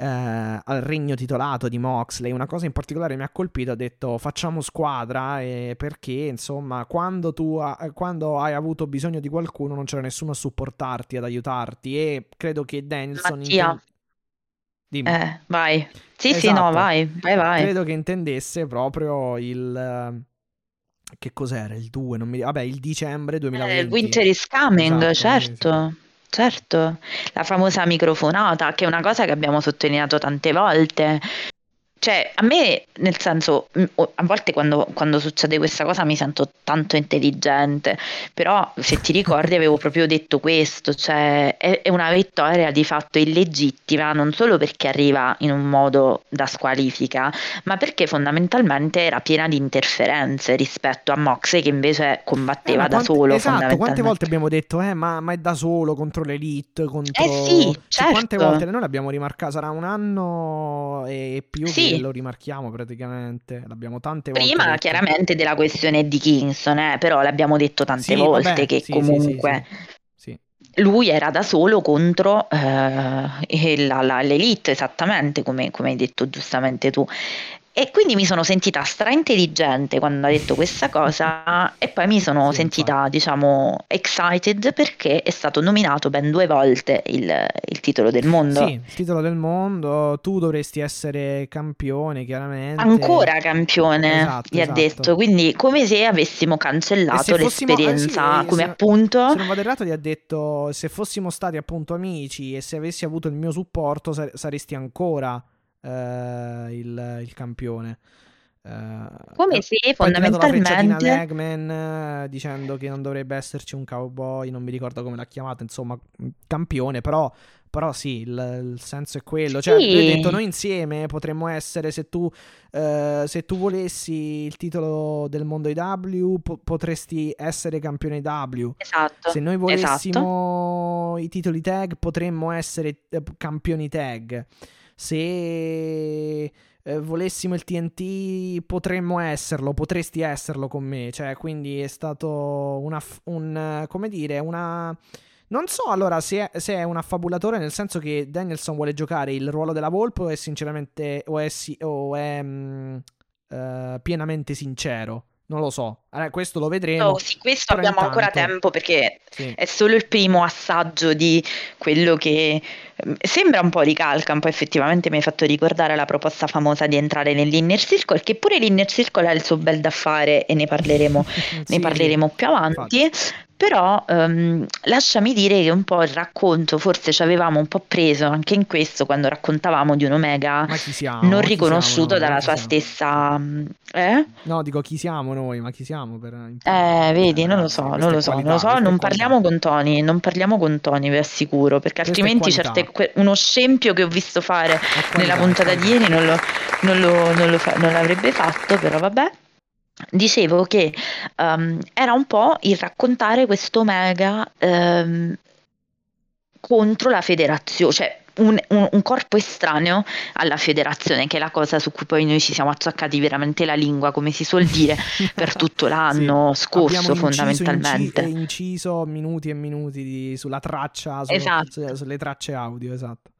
eh, al regno titolato di Moxley. Una cosa in particolare mi ha colpito, ha detto facciamo squadra eh, perché insomma quando tu ha, quando hai avuto bisogno di qualcuno non c'era nessuno a supportarti, ad aiutarti e credo che Danielson... Mattia. Dimmi. Eh, vai. Sì, esatto. sì, no, esatto. vai, vai, vai. Credo che intendesse proprio il che cos'era il 2 non mi... vabbè il dicembre 2020 eh, Winter is coming esatto, certo Certo, la famosa microfonata, che è una cosa che abbiamo sottolineato tante volte, cioè, a me, nel senso, a volte quando, quando, succede questa cosa mi sento tanto intelligente, però se ti ricordi avevo proprio detto questo, cioè è, è, una vittoria di fatto illegittima, non solo perché arriva in un modo da squalifica, ma perché fondamentalmente era piena di interferenze rispetto a Moxley che invece combatteva eh, da solo. Esatto, quante volte abbiamo detto, eh, ma, ma, è da solo contro l'elite, contro... Eh sì, certo. Cioè, quante volte noi l'abbiamo rimarcato, sarà un anno e più sì lo rimarchiamo praticamente. L'abbiamo tante volte. Prima detto. chiaramente della questione di Kingston, eh, però l'abbiamo detto tante sì, volte vabbè, che sì, comunque sì, lui era da solo contro eh, la, la, l'elite, esattamente come, come hai detto giustamente tu. E quindi mi sono sentita stra intelligente quando ha detto questa cosa e poi mi sono sì, sentita, infatti. diciamo, excited perché è stato nominato ben due volte il, il, titolo del mondo. Sì, il titolo del mondo, tu dovresti essere campione, chiaramente. Ancora campione, esatto, gli esatto. ha detto, quindi come se avessimo cancellato fossimo, l'esperienza, eh sì, come se, appunto... Se non vado errato gli ha detto, se fossimo stati appunto amici e se avessi avuto il mio supporto sar- saresti ancora eh, il, il, campione. Uh, Come se fondamentalmente la Eggman uh, dicendo che non dovrebbe esserci un cowboy, non mi ricordo come l'ha chiamato, insomma, campione, però però sì, il, il, senso è quello. Cioè, sì. hai detto, noi insieme potremmo essere, se tu, uh, se tu volessi il titolo del mondo IW, po- potresti essere campione W. Esatto. Se noi volessimo esatto. i titoli tag, potremmo essere eh, campioni tag. Se eh, volessimo il TNT, potremmo esserlo, potresti esserlo con me. Cioè, quindi è stato una, un, come dire, una non so allora se è, se è, un affabulatore nel senso che Danielson vuole giocare il ruolo della Volpe o è sinceramente o è, o è mh, uh, pienamente sincero. Non lo so, allora, questo lo vedremo. Oh, sì, questo abbiamo intanto... ancora tempo perché sì. è solo il primo assaggio di quello che sembra un po' ricalca, un po' effettivamente mi hai fatto ricordare la proposta famosa di entrare nell'Inner Circle, che pure l'Inner Circle ha il suo bel da fare e ne parleremo, sì, ne parleremo più avanti. Infatti. Però um, lasciami dire che un po' il racconto forse ci avevamo un po' preso anche in questo quando raccontavamo di un Omega siamo, non riconosciuto siamo, dalla sua stessa... Eh? No, dico chi siamo noi, ma chi siamo per... Eh, vedi, non lo so, non lo so, qualità, non lo so, non parliamo con Tony, non parliamo con Tony, vi assicuro, perché altrimenti certe, uno scempio che ho visto fare nella puntata di ieri non, lo, non, lo, non, lo fa, non l'avrebbe fatto, però vabbè. Dicevo che um, era un po' il raccontare questo Omega um, contro la federazione, cioè un, un, un, corpo estraneo alla federazione, che è la cosa su cui poi noi ci siamo acciaccati veramente la lingua, come si suol dire, per tutto l'anno sì. scorso Abbiamo fondamentalmente. Inciso, inciso minuti e minuti di, sulla traccia, su, esatto. su, sulle tracce audio, esatto.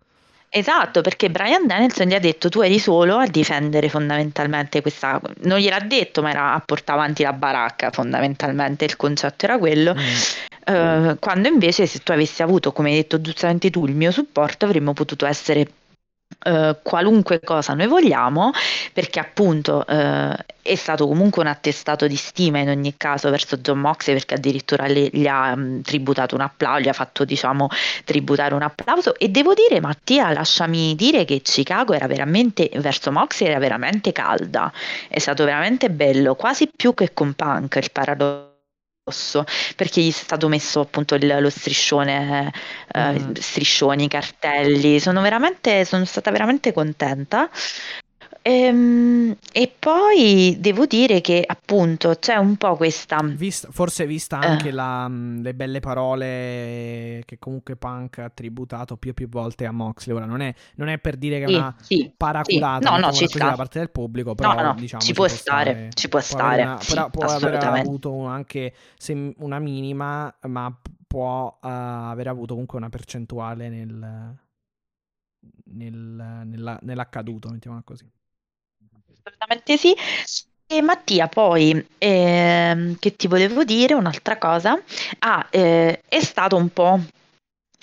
Esatto, perché Brian Danielson gli ha detto tu eri solo a difendere fondamentalmente questa... Non gliel'ha detto, ma era a portare avanti la baracca, fondamentalmente il concetto era quello. Mm. Uh, quando invece se tu avessi avuto, come hai detto giustamente tu, il mio supporto, avremmo potuto essere Uh, qualunque cosa noi vogliamo, perché appunto uh, è stato comunque un attestato di stima in ogni caso verso John Moxley, perché addirittura le, gli ha um, tributato un applauso, gli ha fatto diciamo tributare un applauso. E devo dire, Mattia, lasciami dire che Chicago era veramente verso Moxley era veramente calda, è stato veramente bello, quasi più che con Punk il paradosso perché gli è stato messo appunto il, lo striscione, eh, mm. striscioni, cartelli. Sono veramente, sono stata veramente contenta. Ehm, e poi devo dire che appunto c'è un po' questa... Vista, forse vista anche eh. la, mm, le belle parole che comunque Punk ha tributato più e più volte a Moxley. Ora non è, non è per dire che è una sì, paraculata sì. No, no, ci sta. da parte del pubblico, però no, no, diciamo, ci, può stare, stare, ci può stare. Una, sì, può aver avuto anche una minima, ma può uh, aver avuto comunque una percentuale nel, nel, nella, nell'accaduto, mettiamola così assolutamente sì. E Mattia, poi, ehm, che ti volevo dire un'altra cosa, ah, eh, è stato un po'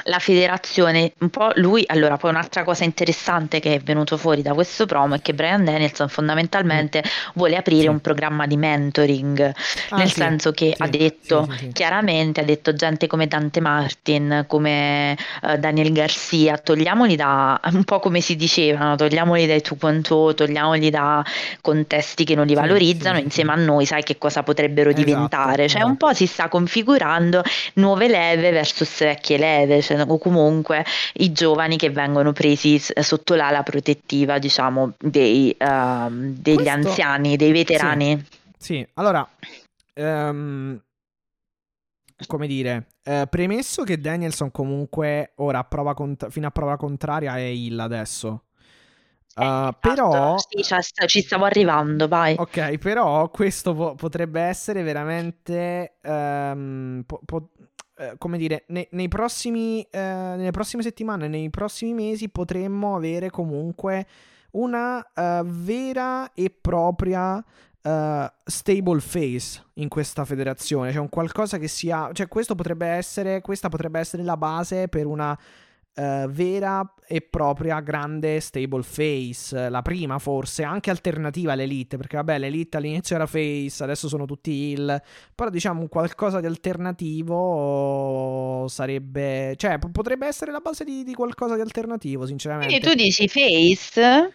la federazione, un po' lui, allora poi un'altra cosa interessante che è venuto fuori da questo promo è che Brian Danielson fondamentalmente vuole aprire sì. un programma di mentoring, ah, nel sì, senso che sì, ha detto chiaramente, ha detto gente come Dante Martin, come uh, Daniel Garcia, togliamoli da, un po' come si dicevano, togliamoli dai 2.0, togliamoli da contesti che non li valorizzano, insieme a noi sai che cosa potrebbero esatto, diventare, cioè esatto. un po' si sta configurando nuove leve versus vecchie leve, cioè, o comunque i giovani che vengono presi sotto l'ala protettiva, diciamo, dei, uh, degli Questo... anziani, dei veterani. Sì, sì. allora, um, come dire, eh, premesso che Danielson comunque ora a prova cont- fino a prova contraria è il adesso. Uh, esatto, però sì, cioè, ci stavo arrivando, vai. Ok, però questo po- potrebbe essere veramente um, po- po- eh, come dire, ne, nei prossimi, eh, nelle prossime settimane, nei prossimi mesi potremmo avere comunque una uh, vera e propria uh, stable face in questa federazione, cioè un qualcosa che sia, cioè questo potrebbe essere, questa potrebbe essere la base per una uh, vera e propria grande stable face, la prima forse, anche alternativa all'elite, perché vabbè l'elite all'inizio era face, adesso sono tutti heal, però diciamo qualcosa di alternativo sarebbe, cioè potrebbe essere la base di, di, qualcosa di alternativo, sinceramente. Quindi tu dici face?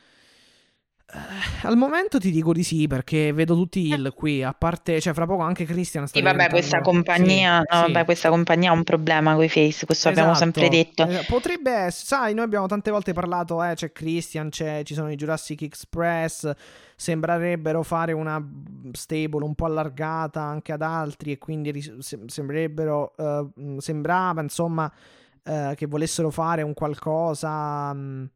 Eh, al momento ti dico di sì, perché vedo tutti il qui, a parte, cioè fra poco anche Christian sta Sì, vabbè, diventando- questa compagnia, Sì, no, sì. vabbè, questa compagnia ha un problema con i face, questo abbiamo Esatto. sempre detto. Eh, Potrebbe essere, sai, noi abbiamo tante volte parlato, eh, c'è Christian, c'è- ci sono i Jurassic Express, sembrerebbero fare una stable un po' allargata anche ad altri e quindi ris- sem- sembrerebbero, eh, sembrava insomma eh, che volessero fare un qualcosa mh,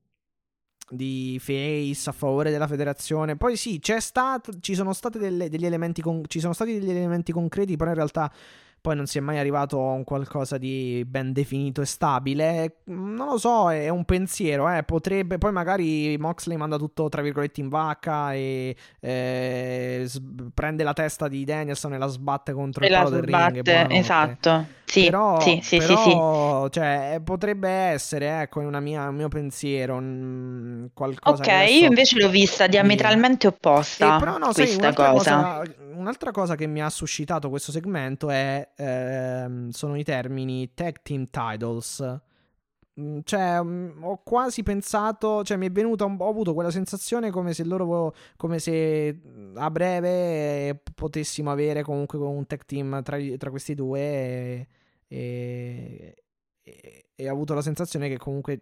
di face a favore della federazione. Poi sì, stato, ci sono delle- degli con- ci sono stati degli elementi concreti, però in realtà poi non si è mai arrivato a un qualcosa di ben definito e stabile. Non lo so, è un pensiero, eh. Potrebbe, poi magari Moxley manda tutto tra virgolette in vacca e eh, s- prende la testa di Danielson e la sbatte contro E il palo del ring. e buonanotte. esatto. Sì, però, sì, sì, sì, sì. però, cioè, eh, potrebbe essere, ecco, una mia, un mio pensiero, un- qualcosa Ok, adesso- io invece l'ho vista diametralmente opposta, eh, però no, sai, un'altra cosa. cosa, un'altra cosa che mi ha suscitato questo segmento è, ehm, sono i termini tag team titles. Mm, Cioè, mm, ho quasi pensato, cioè mi è venuta, ho avuto quella sensazione come se loro, come se mm, a breve eh, potessimo avere comunque un tag team tra, tra questi due e, e, e- ho avuto la sensazione che comunque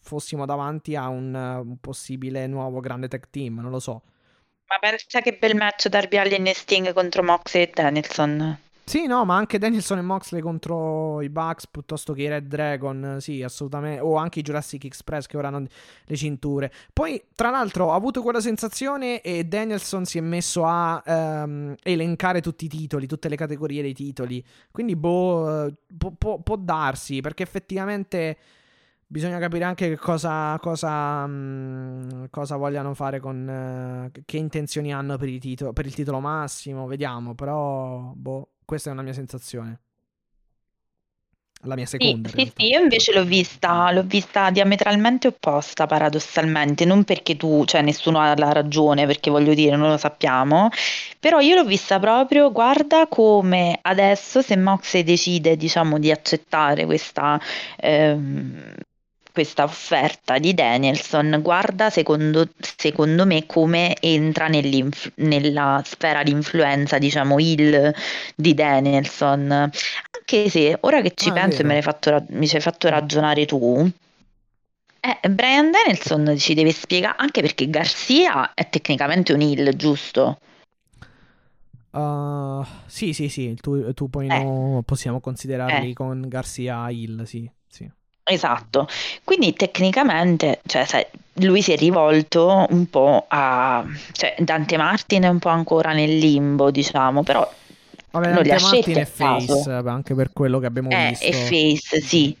fossimo davanti a un, un possibile nuovo grande tag team, non lo so. Ma pensa che bel match Darby Allin e Sting contro Moxley e Danielson. Sì, no, ma anche Danielson e Moxley contro i Bucks piuttosto che i Red Dragon, sì, assolutamente. O anche i Jurassic Express che ora hanno le cinture. Poi, tra l'altro, ho avuto quella sensazione e Danielson si è messo a ehm, elencare tutti i titoli, tutte le categorie dei titoli. Quindi, boh, eh, può, può- può darsi, perché effettivamente bisogna capire anche che cosa, cosa, mh, cosa vogliano fare con... eh, che intenzioni hanno per, i tito- per il titolo massimo, vediamo, però, boh, questa è una mia sensazione. La mia Sì, seconda, sì, realtà. sì, io invece l'ho vista, l'ho vista diametralmente opposta, paradossalmente, non perché tu, cioè nessuno ha la ragione, perché voglio dire, non lo sappiamo, però io l'ho vista proprio, guarda come adesso se Moxley decide, diciamo, di accettare questa, ehm, questa offerta di Danielson, guarda secondo, secondo me come entra nella sfera di influenza, diciamo, il di Danielson. Anche se ora che ci Ah, penso e ra- mi ci hai fatto ragionare tu, eh, Brian Danielson ci deve spiegare, anche perché Garcia è tecnicamente un heel, giusto? Uh, sì, sì, sì, tu, tu poi Eh. no, possiamo considerarli Eh. con Garcia Hill, sì, sì. Esatto, quindi tecnicamente, cioè, sai, lui si è rivolto un po' a, cioè, Dante Martin è un po' ancora nel limbo, diciamo, però Vabbè, non li ha Dante Martin è face, anche per quello che abbiamo Eh, visto. e face, sì.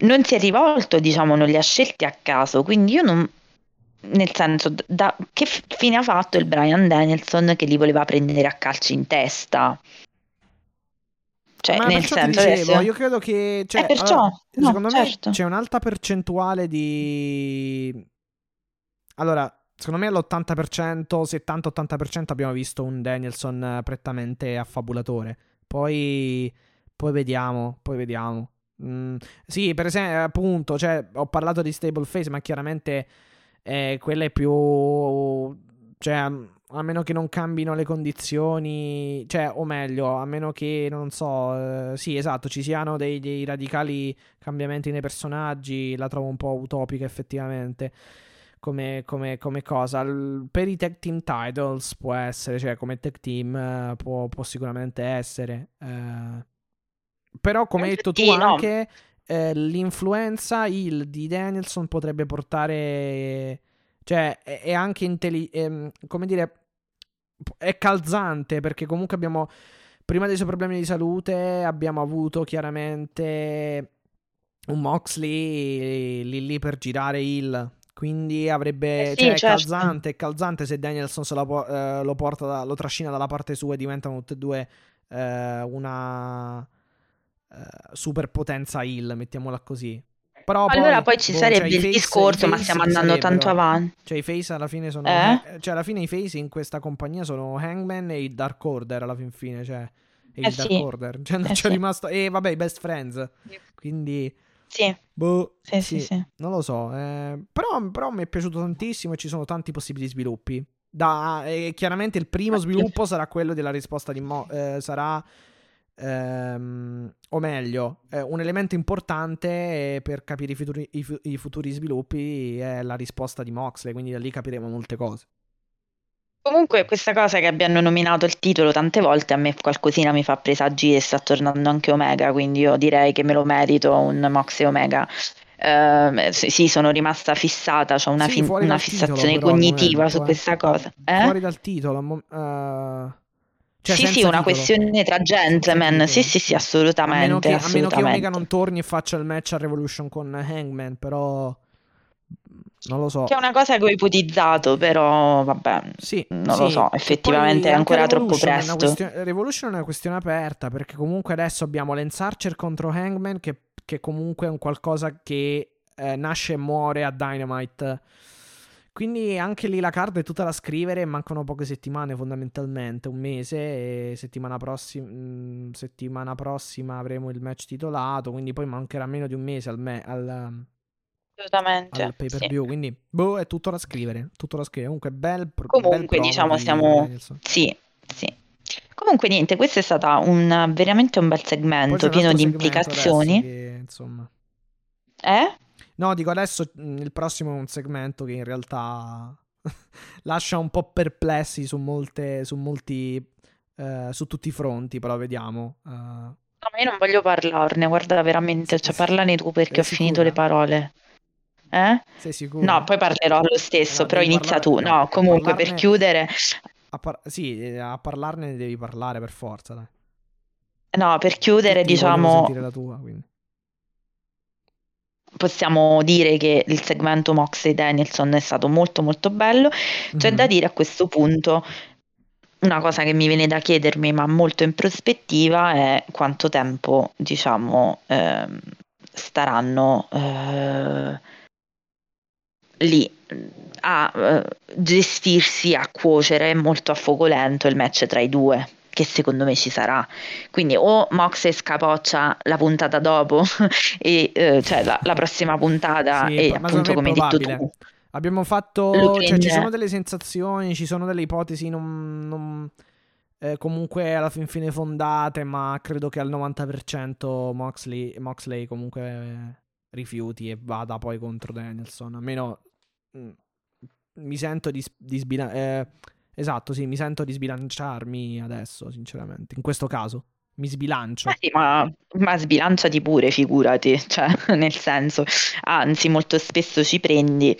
Non si è rivolto, diciamo, non li ha scelti a caso, quindi io non... Nel senso, da, che fine ha fatto il Brian Danielson che li voleva prendere a calci in testa? Cioè, Ma nel senso, dicevo, adesso... io credo che cioè, Eh, perciò, allora, no, secondo certo. me c'è un'alta percentuale di Allora, secondo me all'80%, 70-80% abbiamo visto un Danielson prettamente affabulatore. Poi poi vediamo, poi vediamo. Mm, sì, per esempio, appunto, cioè, ho parlato di stable face, ma chiaramente eh, quella è più cioè, a meno che non cambino le condizioni, cioè, o meglio, a meno che, non so, eh, sì, esatto, ci siano dei, dei radicali cambiamenti nei personaggi, la trovo un po' utopica effettivamente. Come, come- come cosa L- per i tag team titles può essere, cioè come tag team eh, può, può sicuramente essere. eh. però, come hai detto tu, anche eh, l'influenza il di Danielson potrebbe portare, cioè, è, anche intelli- ehm, come dire, è calzante perché comunque abbiamo, prima dei suoi problemi di salute, abbiamo avuto chiaramente un Moxley lì, lì per girare il. Quindi avrebbe. Eh sì, cioè, è certo. calzante, è calzante se Danielson se la po- eh, lo porta, da- lo trascina dalla parte sua e diventano tutte e due eh, una eh, superpotenza il, mettiamola così. Però Allora poi ci boh, sarebbe cioè, il face- discorso, ma stiamo andando tanto avanti. Cioè, i face alla fine sono. Eh? Cioè, alla fine i face in questa compagnia sono Hangman e il Dark Order alla fin fine. Cioè, e Eh il Dark sì. Order. Cioè, non Eh c'è sì. rimasto. E vabbè, i best friends. Quindi. Sì. Boh, sì, sì, sì. Non lo so. Eh, però, però mi è piaciuto tantissimo e ci sono tanti possibili sviluppi. Da, eh, chiaramente il primo sviluppo sarà quello della risposta di Mo- eh, sarà ehm, o meglio, eh, un elemento importante per capire i futuri, i, i futuri sviluppi è la risposta di Moxley, quindi da lì capiremo molte cose. Comunque questa cosa che abbiano nominato il titolo tante volte a me qualcosina mi fa presagire e sta tornando anche Omega, quindi io direi che me lo merito un Moxley Omega. Uh, sì, sono rimasta fissata, ho una, sì, fin- una fissazione titolo, cognitiva momento, su eh. questa cosa. Eh? Fuori dal titolo, uh... Cioè, sì, sì, una titolo. questione tra gentleman. Sì, sì, sì, assolutamente. A meno, che, assolutamente. a meno che Omega non torni e faccia il match a Revolution con Hangman, però. Non lo so. Che è una cosa che ho ipotizzato, però vabbè. Sì, non sì. lo so, effettivamente è ancora troppo presto. Questione, Revolution è una questione aperta, perché comunque adesso abbiamo Lance Archer contro Hangman, che, che comunque è un qualcosa che eh, nasce e muore a Dynamite. Quindi anche lì la card è tutta da scrivere, mancano poche settimane fondamentalmente, un mese e settimana, prossima, mm, settimana prossima avremo il match titolato, quindi poi mancherà meno di un mese al, me- al, Assolutamente. al pay per view, sì. quindi boh, è tutto da scrivere, tutto da scrivere. Comunque bel Comunque bel diciamo siamo Sì, sì. Comunque niente, questo è stato un, veramente un bel segmento pieno di implicazioni. Che, insomma. Eh? No, dico adesso il prossimo è un segmento che in realtà lascia un po' perplessi su molte, su molti, uh, su tutti i fronti, però vediamo. Uh... No, ma io non voglio parlarne, guarda veramente, cioè parlane tu perché ho finito le parole. Eh? Sei sicuro? No, poi parlerò lo stesso, no, però inizia tu. No, no comunque parlarne... per chiudere... A par- sì, eh, a parlarne ne devi parlare per forza, dai. No, per chiudere, Tutti diciamo... sentire la tua, quindi possiamo dire che il segmento Moxley Danielson è stato molto molto bello. C'è mm-hmm. da dire a questo punto una cosa che mi viene da chiedermi, ma molto in prospettiva, è quanto tempo, diciamo, eh, staranno eh, lì a eh, gestirsi, a cuocere molto a fuoco lento il match tra i due che secondo me ci sarà. Quindi o Mox scapoccia la puntata dopo, e, eh, cioè la, la, prossima puntata, sì, e appunto come hai detto tu. Abbiamo fatto, cioè ci sono delle sensazioni, ci sono delle ipotesi non, non eh, comunque alla fin fine fondate, ma credo che al 90% Moxley, Moxley comunque rifiuti e vada poi contro Danielson. Almeno mh, mm, mi sento di, di sbilanciare. Eh, Esatto, sì, mi sento di sbilanciarmi adesso, sinceramente. In questo caso mi sbilancio. Eh sì, ma, ma sbilanciati pure, figurati, cioè, nel senso, anzi, molto spesso ci prendi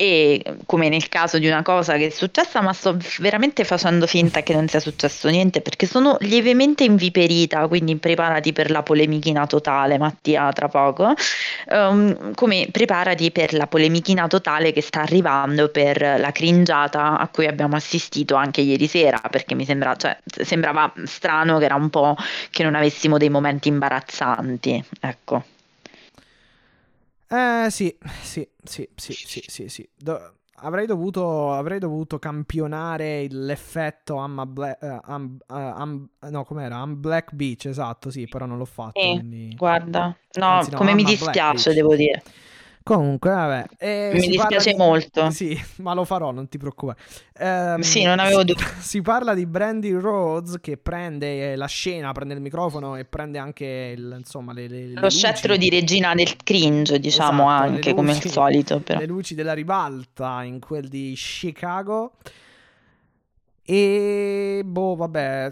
e come nel caso di una cosa che è successa, ma sto veramente facendo finta che non sia successo niente perché sono lievemente inviperita, quindi preparati per la polemichina totale, Mattia, tra poco. Um, come preparati per la polemichina totale che sta arrivando per la cringiata a cui abbiamo assistito anche ieri sera, perché mi sembra, cioè, sembrava strano che era un po' che non avessimo dei momenti imbarazzanti, ecco. Eh sì, sì, sì, sì, sì, sì, sì. Do- avrei, dovuto, avrei dovuto campionare l'effetto I'm, Bla- uh, I'm, uh, I'm no, com'era? I'm Black Beach, esatto, sì, però non l'ho fatto. Sì, quindi... guarda, no, Anzi, no come mi dispiace, devo dire. Comunque, vabbè. Eh, Mi dispiace di... molto. Sì, ma lo farò, non ti preoccupare. Um, sì, non avevo dubbi. Si parla di Brandy Rhodes che prende la scena, prende il microfono e prende anche il, insomma, le, le, lo scettro di regina del cringe, diciamo esatto, anche luci, come al solito. Però. Le luci della ribalta in quel di Chicago. E boh, vabbè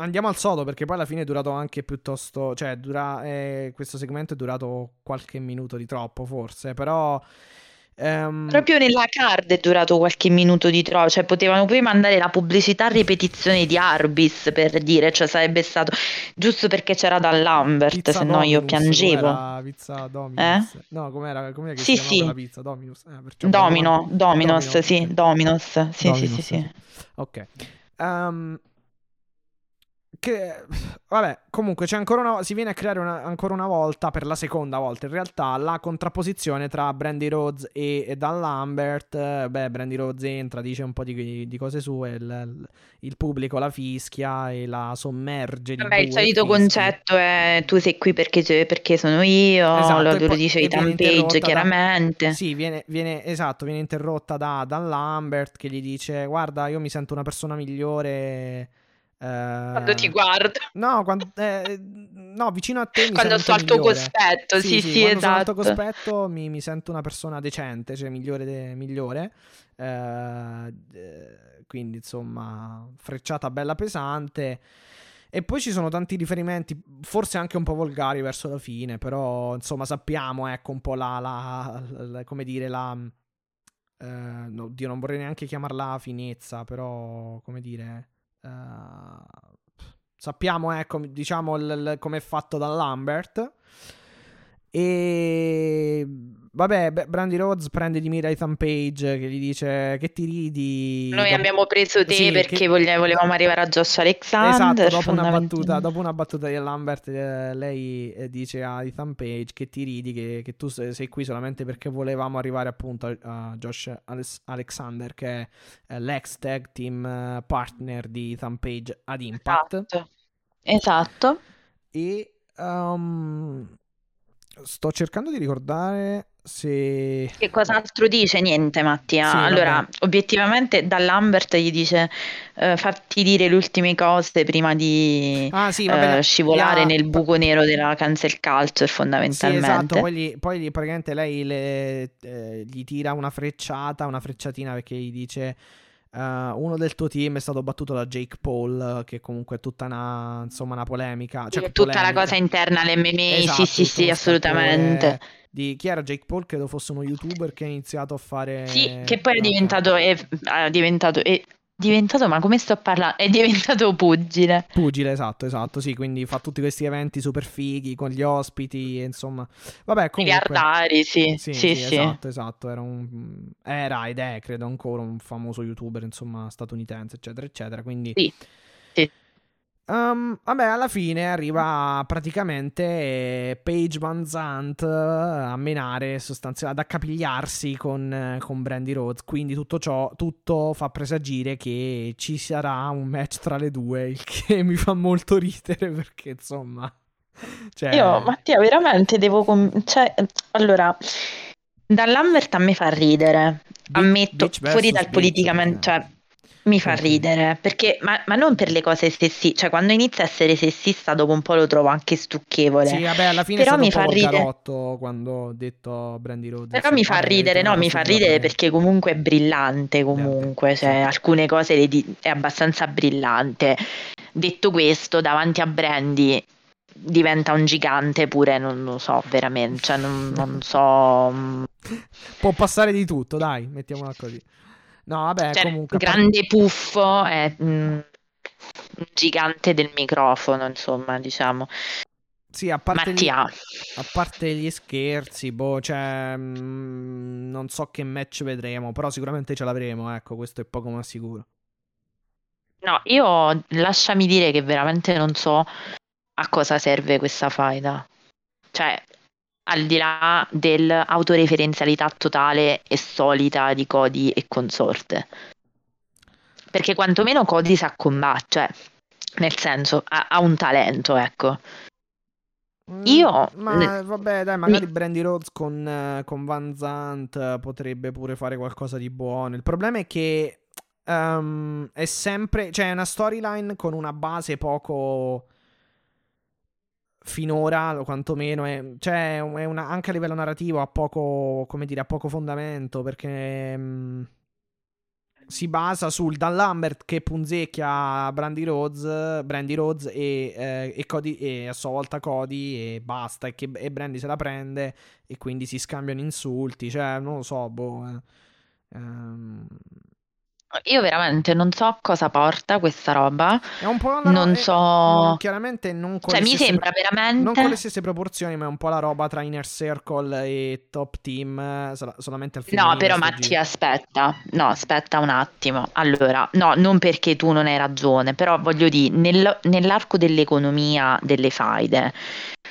Andiamo al sodo perché poi alla fine è durato anche piuttosto, cioè dura, eh, questo segmento è durato qualche minuto di troppo forse, però... Um... Proprio nella card è durato qualche minuto di troppo, cioè potevano poi mandare la pubblicità a ripetizione di Arbis per dire, cioè sarebbe stato giusto perché c'era da Lambert, se no io piangevo. Pizza Dominus. Eh? No, com'era, com'era che sì, si sì. la pizza Dominus? Eh, Domino, Dominos, Domino, sì, okay. Dominos, sì, Dominos, sì, sì, sì. Ok. Um, che vabbè, comunque c'è ancora una, si viene a creare una, ancora una volta, per la seconda volta in realtà, la contrapposizione tra Brandy Rhodes e, e Dan Lambert. Beh, Brandy Rhodes entra, dice un po' di, di cose sue, il, il, pubblico la fischia e la sommerge. Vabbè, il solito fischi. concetto è tu sei qui perché, perché sono io, esatto, lo, lo dice Ethan Page chiaramente. Da, sì, viene, viene, esatto, viene interrotta da Dan Lambert che gli dice guarda, io mi sento una persona migliore quando ti guardo. No, quando, eh, no, vicino a te. quando sto al tuo cospetto, sì, sì, sì, sì quando esatto. al tuo cospetto mi, mi, sento una persona decente, cioè migliore. De, migliore. Eh, quindi, insomma, frecciata bella pesante. E poi ci sono tanti riferimenti, forse anche un po' volgari verso la fine, però insomma sappiamo, ecco, un po' la, la, la come dire, la... Eh, no, Dio, non vorrei neanche chiamarla finezza, però, come dire... Uh, sappiamo, ecco, diciamo, come è fatto da Lambert. E vabbè, Brandy Rhodes prende di mira Ethan Page che gli dice che ti ridi. Noi dopo... abbiamo preso te sì, perché che... volevamo arrivare a Josh Alexander. Esatto, dopo una, battuta, dopo una battuta di Lambert, eh, lei eh, dice a Ethan Page che ti ridi, che, che tu sei, qui solamente perché volevamo arrivare appunto a, a Josh Alexander, che è eh, l'ex tag team eh, partner di Ethan Page ad Impact. Esatto. esatto. E um, sto cercando di ricordare se... Che cos'altro dice? Niente, Mattia. Sì, allora, vabbè. obiettivamente da Lambert gli dice uh, fatti dire le ultime cose prima di ah, sì, uh, scivolare ha... nel buco nero della cancel culture, fondamentalmente. Sì, esatto. Poi, gli, poi gli, praticamente lei le, eh, gli tira una frecciata, una frecciatina perché gli dice... Uh, uno del tuo team è stato battuto da Jake Paul, che comunque è tutta una, insomma, una polemica. Cioè, tutta polemica. la cosa interna all'MMA, esatto, sì, sì, sì, assolutamente. Di chi era Jake Paul? Credo fosse uno youtuber che ha iniziato a fare. Sì, che poi è diventato. È, è diventato è, diventato, ma come sto parlando? È diventato pugile. Pugile, esatto, esatto, sì, quindi fa tutti questi eventi super fighi con gli ospiti, insomma. Vabbè, comunque... Miliardari, sì. Sì, sì, sì, sì. Esatto, esatto, era un... Era ed è, credo, ancora un famoso youtuber, insomma, statunitense, eccetera, eccetera, quindi... Sì. Um, vabbè, alla fine arriva praticamente Paige Van Zandt a menare, sostanzialmente ad accapigliarsi con, con Brandy Rhodes. Quindi tutto ciò, tutto fa presagire che ci sarà un match tra le due, il che mi fa molto ridere perché insomma. Cioè... Io, Mattia, veramente devo. Com- cioè, allora, dall'Ambert a me fa ridere. Ammetto, fuori dal politicamente. Cioè, mi fa ridere, perché, ma, ma, non per le cose sessiste, cioè quando inizia a essere sessista dopo un po' lo trovo anche stucchevole. Sì, vabbè, alla fine però mi fa ridere. quando ho detto Brandy Rhodes. Però mi fa ridere, no, mi fa ridere perché comunque è brillante, comunque, cioè alcune cose di- è abbastanza brillante. Detto questo, davanti a Brandy diventa un gigante pure, non lo so, veramente, cioè non, non so... Mm. Può passare di tutto, dai, mettiamola così. No, vabbè, cioè, comunque. Grande puffo è mm, un gigante del microfono, insomma, diciamo. Sì, a parte, gli, a parte gli scherzi, boh, cioè, mh, mm, non so che match vedremo, però sicuramente ce l'avremo, ecco, questo è poco ma sicuro. No, io lasciami dire che veramente non so a cosa serve questa faida. Cioè, al di là dell'autoreferenzialità totale e solita di Cody e consorte. Perché quantomeno Cody sa combattere, cioè, nel senso, ha, ha un talento, ecco. Mm, Io. Ma vabbè, dai, magari mi... Brandy Rhodes con, con, Van Zant potrebbe pure fare qualcosa di buono. Il problema è che um, è sempre. Cioè, è una storyline con una base poco finora, quantomeno, è, cioè, è una, anche a livello narrativo ha poco, come dire, ha poco fondamento perché mh, mm, si basa sul Dan Lambert che punzecchia Brandy Rhodes, Brandy Rhodes e, eh, e, Cody, e, a sua volta Cody e basta e, che, e Brandy se la prende e quindi si scambiano insulti, cioè non lo so, boh. Eh, ehm, Io veramente non so cosa porta questa roba. È un po' la Non è- so. non- chiaramente non con Cioè, mi sembra pro- non veramente. con le stesse proporzioni, ma è un po' la roba tra Inner Circle e Top Team, sol- solamente al No, femminile però Mattia, aspetta, no, aspetta un attimo. Allora, no, non perché tu non hai ragione, però voglio dire, nel- nell'arco dell'economia delle faide,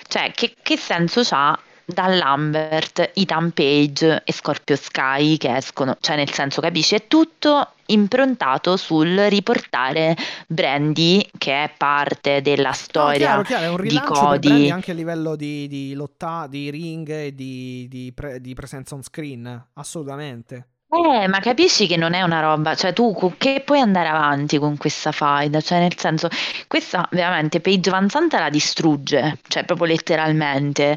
cioè, che, che senso c'ha Dan Lambert, Ethan Page e Scorpio Sky che escono? Cioè, nel senso, capisci? È tutto improntato sul riportare Brandy, che è parte della No, storia chiaro, chiaro, è un di Cody. anche a livello di, di lotta, di ring e di, di pre- di presenza on screen, assolutamente. Eh, ma capisci che non è una roba, cioè tu che puoi andare avanti con questa faida, cioè nel senso, questa veramente Paige Van Sant la distrugge, cioè proprio letteralmente,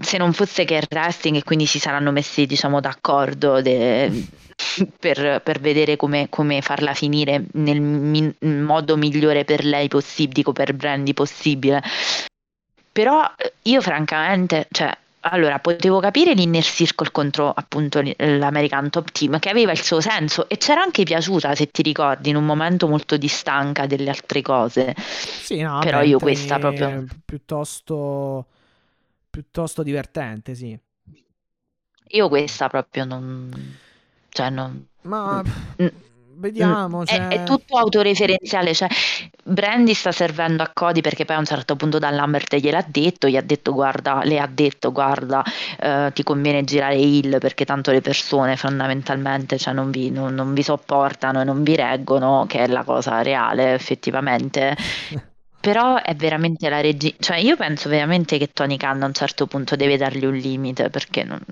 se non fosse che il wrestling e quindi si saranno messi diciamo d'accordo de- per, per vedere come, come farla finire nel mi- modo migliore per lei possibile, dico per Brandy possibile, però eh, io francamente, cioè, allora potevo capire l'Inner Circle contro appunto l'American Top Team che aveva il suo senso e c'era anche piaciuta, se ti ricordi, in un momento molto distanca delle altre cose. Sì, no, Però io questa proprio. piuttosto, piuttosto divertente, sì. Io questa proprio non. Cioè, non. Ma Mm, vediamo, mm, È, cioè... è tutto autoreferenziale, cioè Brandy sta servendo a Cody perché poi a un certo punto Dan Lambert gliel'ha detto, gli ha detto guarda, le ha detto guarda, eh, ti conviene girare Hill perché tanto le persone fondamentalmente cioè, non, vi, non- non vi sopportano e non vi reggono, che è la cosa reale effettivamente. Però è veramente la regina, cioè io penso veramente che Tony Khan a un certo punto deve dargli un limite perché non-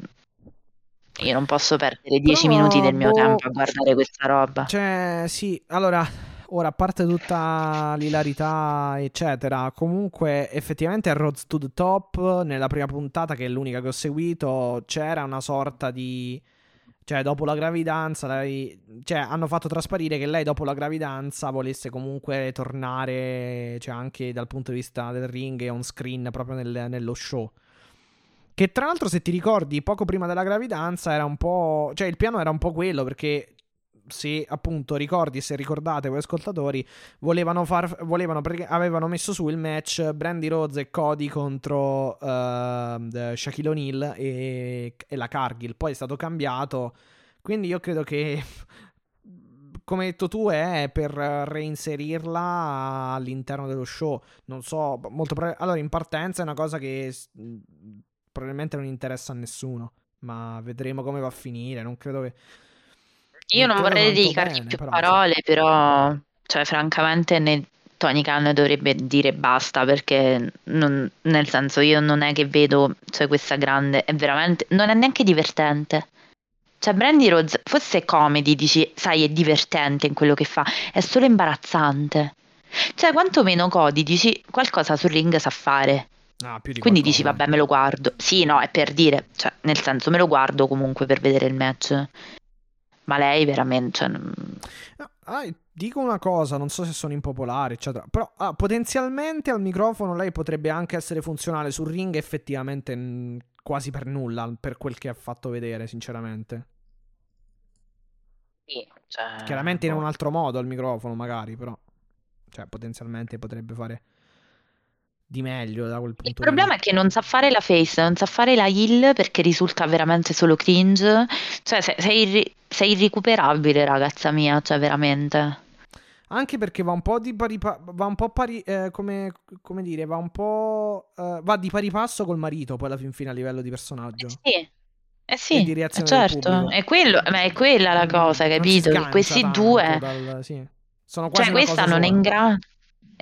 io non posso perdere dieci Però, minuti del mio boh, tempo a guardare questa roba. Cioè, sì, allora, ora a parte tutta l'ilarità, eccetera, comunque effettivamente a Road to the Top, nella prima puntata, che è l'unica che ho seguito, c'era una sorta di... Cioè, dopo la gravidanza, lei... cioè, hanno fatto trasparire che lei dopo la gravidanza volesse comunque tornare, cioè, anche dal punto di vista del ring e on screen proprio nel- nello show. Che tra l'altro, se ti ricordi, poco prima della gravidanza era un po'. Cioè, il piano era un po' quello perché. Se appunto ricordi, se ricordate voi ascoltatori, volevano far. Volevano, avevano messo su il match Brandy Rhodes e Cody contro uh, Shaquille O'Neal e, e la Cargill. Poi è stato cambiato. Quindi io credo che. Come hai detto tu, è per reinserirla all'interno dello show. Non so, molto. Pre- allora, in partenza è una cosa che probabilmente non interessa a nessuno. Ma vedremo come va a finire. Non credo che. Io non vorrei tanto dedicarci bene, più però, parole, però, cioè, francamente, ne- Tony Khan dovrebbe dire basta perché, non- nel senso, io non è che vedo, cioè, questa grande, è veramente, non è neanche divertente. Cioè, Brandy Rhodes, forse è comedy, dici, sai, è divertente in quello che fa, è solo imbarazzante. Cioè, quantomeno Cody, dici, qualcosa sul ring sa fare. Più di Quindi dici, qualcosa. vabbè, me lo guardo. Sì, no, è per dire, cioè, nel senso, me lo guardo comunque per vedere il match. Ma lei veramente, cioè, No, ah, dico una cosa, non so se sono impopolare, eccetera. Però ah, potenzialmente al microfono lei potrebbe anche essere funzionale sul ring, effettivamente mh, quasi per nulla, per quel che ha fatto vedere, sinceramente. Sì, cioè, Chiaramente in boh. un altro modo al microfono, magari, però. Cioè, potenzialmente potrebbe fare di meglio da quel Il punto di problema è che non sa fare la face, non sa fare la heal perché risulta veramente solo cringe. Cioè, sei, sei irri- sei irrecuperabile, ragazza mia, cioè veramente. Anche perché va un po' di pari pa- va un po' pari eh, come, come dire, va un po' eh, va di pari passo col marito poi alla fin fine a livello di personaggio. Sì, eh E sì, di eh reazione del certo, è quello, ma è quella la cosa, Non si capito? Questi due, dal- sì. Sono cioè quasi una questa cosa non è in grado,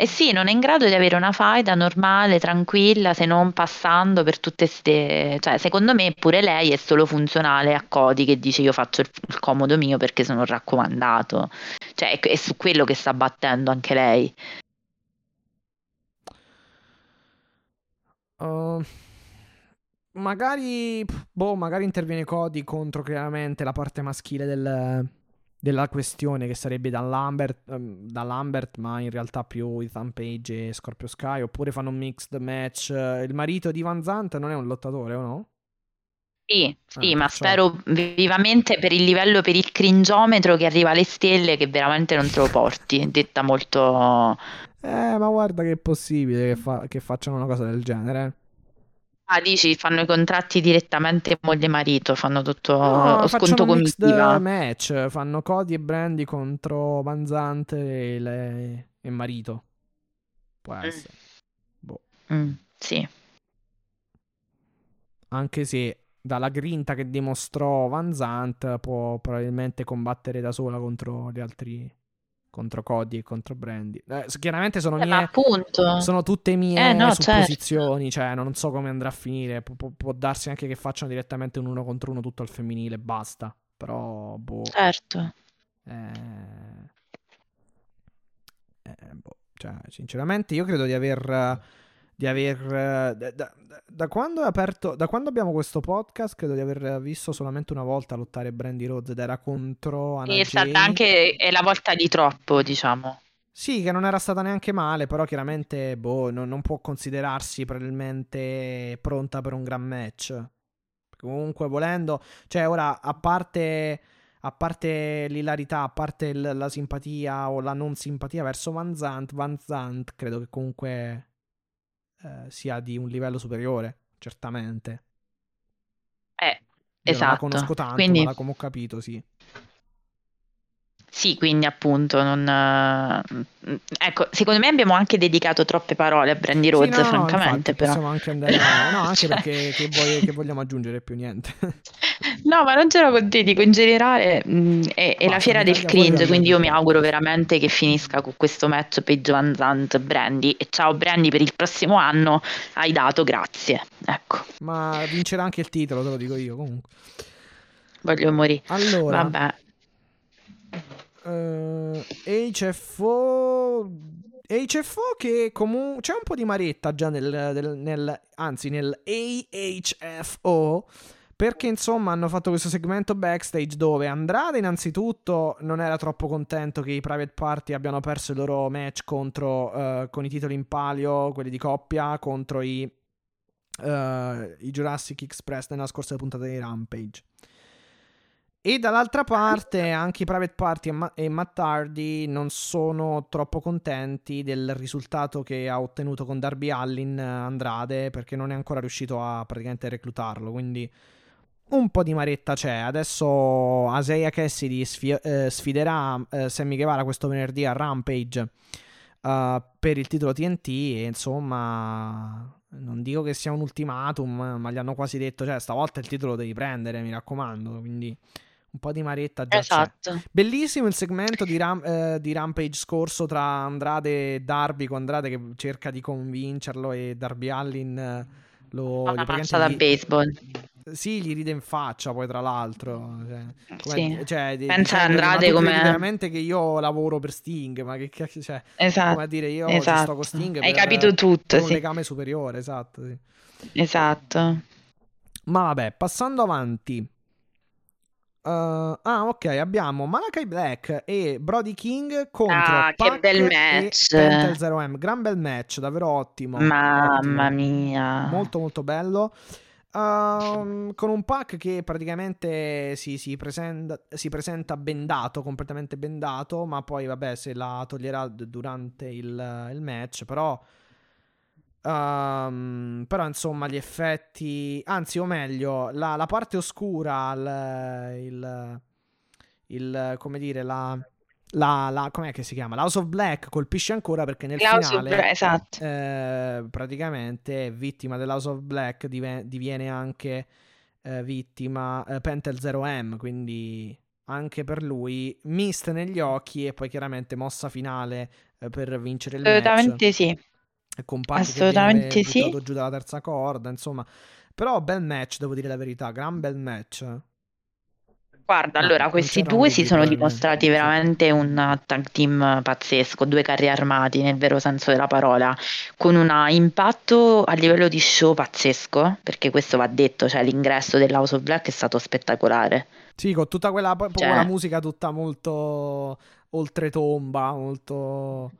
eh sì, non è in grado di avere una faida normale, tranquilla, se non passando per tutte ste... Cioè, secondo me pure lei è solo funzionale a Cody che dice io faccio il, il comodo mio perché sono raccomandato. Cioè, è, è su quello che sta battendo anche lei. Uh, magari, boh, magari interviene Cody contro chiaramente la parte maschile del- della questione che sarebbe da Lambert, ehm, da Lambert, ma in realtà più Ethan Page e Scorpio Sky. Oppure fanno un mixed match. Il marito di Van Zant non è un lottatore o no? Sì, sì, Eh, ma perciò- spero vivamente per il livello, per il cringiometro che arriva alle stelle, che veramente non te lo porti, detta molto... Eh, ma guarda che è possibile che, fa- che facciano una cosa del genere. Ah, dici, fanno i contratti direttamente moglie e marito, fanno tutto No, sconto comitiva. match. Fanno Cody e Brandy contro Vanzante e, le- e marito. Può Mm. essere. Boh. Mm, sì. Anche se dalla grinta che dimostrò Van Zant può probabilmente combattere da sola contro gli altri. Contro Cody e contro Brandy. Eh, chiaramente sono Eh, mie. Sono tutte mie Eh, no, certo. supposizioni, cioè non so come andrà a finire. Pu- pu- può darsi anche che facciano direttamente un uno contro uno tutto al femminile, basta. Però, boh. certo. Eh, eh, boh, cioè, sinceramente, io credo di aver. Di aver. Da, da- da quando è aperto. Da quando abbiamo questo podcast, credo di aver visto solamente una volta lottare Brandy Rhodes ed era contro Anna È stata anche è la volta di troppo, diciamo. Sì, che non era stata neanche male, però chiaramente, boh, non, non può considerarsi probabilmente pronta per un gran match. Comunque, volendo, cioè, ora, a parte, a parte l'ilarità, a parte l- la simpatia o la non simpatia verso Van Zandt, Van Zandt credo che comunque eh, sia di un livello superiore, certamente. Eh, Io non la esatto. conosco tanto, Quindi, ma da come ho capito, sì. Sì, quindi appunto non... eh, Ecco, secondo me abbiamo anche dedicato troppe parole a Brandy Sì, Rhodes, no, no, francamente, infatti, però. possiamo anche andare avanti. No, anche Cioè- perché che, vuoi- che vogliamo aggiungere più niente. No, ma non c'ero con te, dico in generale mh, è, è la fiera del cringe, quindi io mi auguro veramente che finisca con questo match Paige Van Zandt Brandy e ciao Brandy per il prossimo anno, hai dato, grazie. Ecco, Ma vincerà anche il titolo, te lo dico io comunque. voglio morire. Allora, Vabbè, eh, HFO... HFO che comunque... C'è un po' di maretta già nel, del- nel- Anzi, nel AHFO... Perché insomma hanno fatto questo segmento backstage dove Andrade innanzitutto non era troppo contento che i private party abbiano perso il loro match contro, eh, con i titoli in palio, quelli di coppia, contro i, eh, i Jurassic Express nella scorsa puntata di Rampage. E dall'altra parte anche i private party e, Ma- Matt Hardy non sono troppo contenti del risultato che ha ottenuto con Darby Allin eh, Andrade perché non è ancora riuscito a praticamente reclutarlo. Quindi un po' di maretta c'è. Adesso Isaiah Cassidy sfi- eh, sfiderà eh, Sammy Guevara questo venerdì a Rampage eh, per il titolo TNT e insomma non dico che sia un ultimatum, ma gli hanno quasi detto, cioè stavolta il titolo devi prendere, mi raccomando, quindi un po' di maretta già c'è. esatto. Bellissimo il segmento di, Ram- eh, di Rampage scorso tra Andrade e Darby, con Andrade che cerca di convincerlo e Darby Allin eh, lo... Una mazza da gli- baseball. Sì, gli ride in faccia poi tra l'altro. Cioè, come- Sì. cioè, Pensa dicendogli, Andrade come- veramente che io lavoro per Sting, ma che cacchio cioè, come a Esatto, dire io ci sto esatto. con Sting Hai per- capito tutto, per un sì. legame superiore, esatto, sì. Esatto. Ma vabbè, passando avanti. Uh, ah, ok, abbiamo Malakai Black e Brody King contro Ah, che bel e match. Pentel 0M. Gran bel match, davvero ottimo. Mamma ottimo. mia. Molto molto bello. Ehm, con un pack che praticamente si, si presenta, si presenta bendato, completamente bendato, ma poi vabbè se la toglierà durante il, il match, però... ehm, però insomma gli effetti, anzi o meglio, la, la parte oscura, il, il, il- come dire, la, la, la- com'è che si chiama? L'House of Black colpisce ancora perché nel House of finale Bra- esatto. eh, praticamente vittima dell'House of Black dive- diviene anche eh, vittima eh, Pentel 0M, quindi anche per lui mist negli occhi e poi chiaramente mossa finale eh, per vincere il match. Assolutamente sì. Che assolutamente viene sì. buttato giù dalla terza corda, insomma. Però bel match, devo dire la verità, gran bel match. Guarda, No, allora, questi due si sono dimostrati Sì. veramente un tag team pazzesco, due carri armati nel vero senso della parola, con un impatto a livello di show pazzesco, perché questo va detto, cioè l'ingresso dell'House of Black è stato spettacolare. Sì, con tutta quella, Cioè- quella musica tutta molto oltretomba, molto...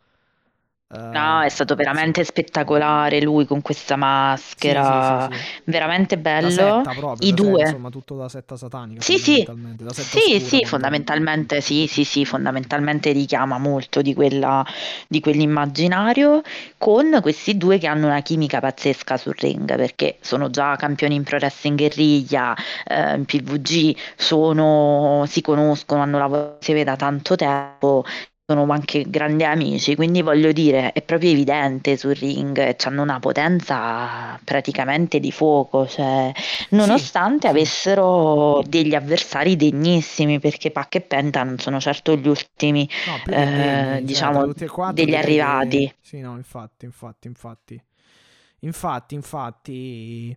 No, è stato veramente spettacolare lui con questa maschera, Sì, sì, sì, veramente bello. setta proprio, I due. insomma, tutto da setta satanica, Sì, sì, sì, sì, fondamentalmente sì, sì, sì, fondamentalmente richiama molto di quella, di quell'immaginario con questi due che hanno una chimica pazzesca sul ring perché sono già campioni in pro wrestling guerriglia, eh, in PVG, sono, si conoscono, hanno lavorato insieme da tanto tempo. Sono anche grandi amici, quindi voglio dire, è proprio evidente sul ring, e hanno una potenza praticamente di fuoco, cioè nonostante sì. avessero degli avversari degnissimi, perché Pac e Penta non sono certo gli ultimi, No, eh, cioè, diciamo, tutti e quattro degli arrivati. Sì, no, infatti, infatti, infatti. Infatti, infatti...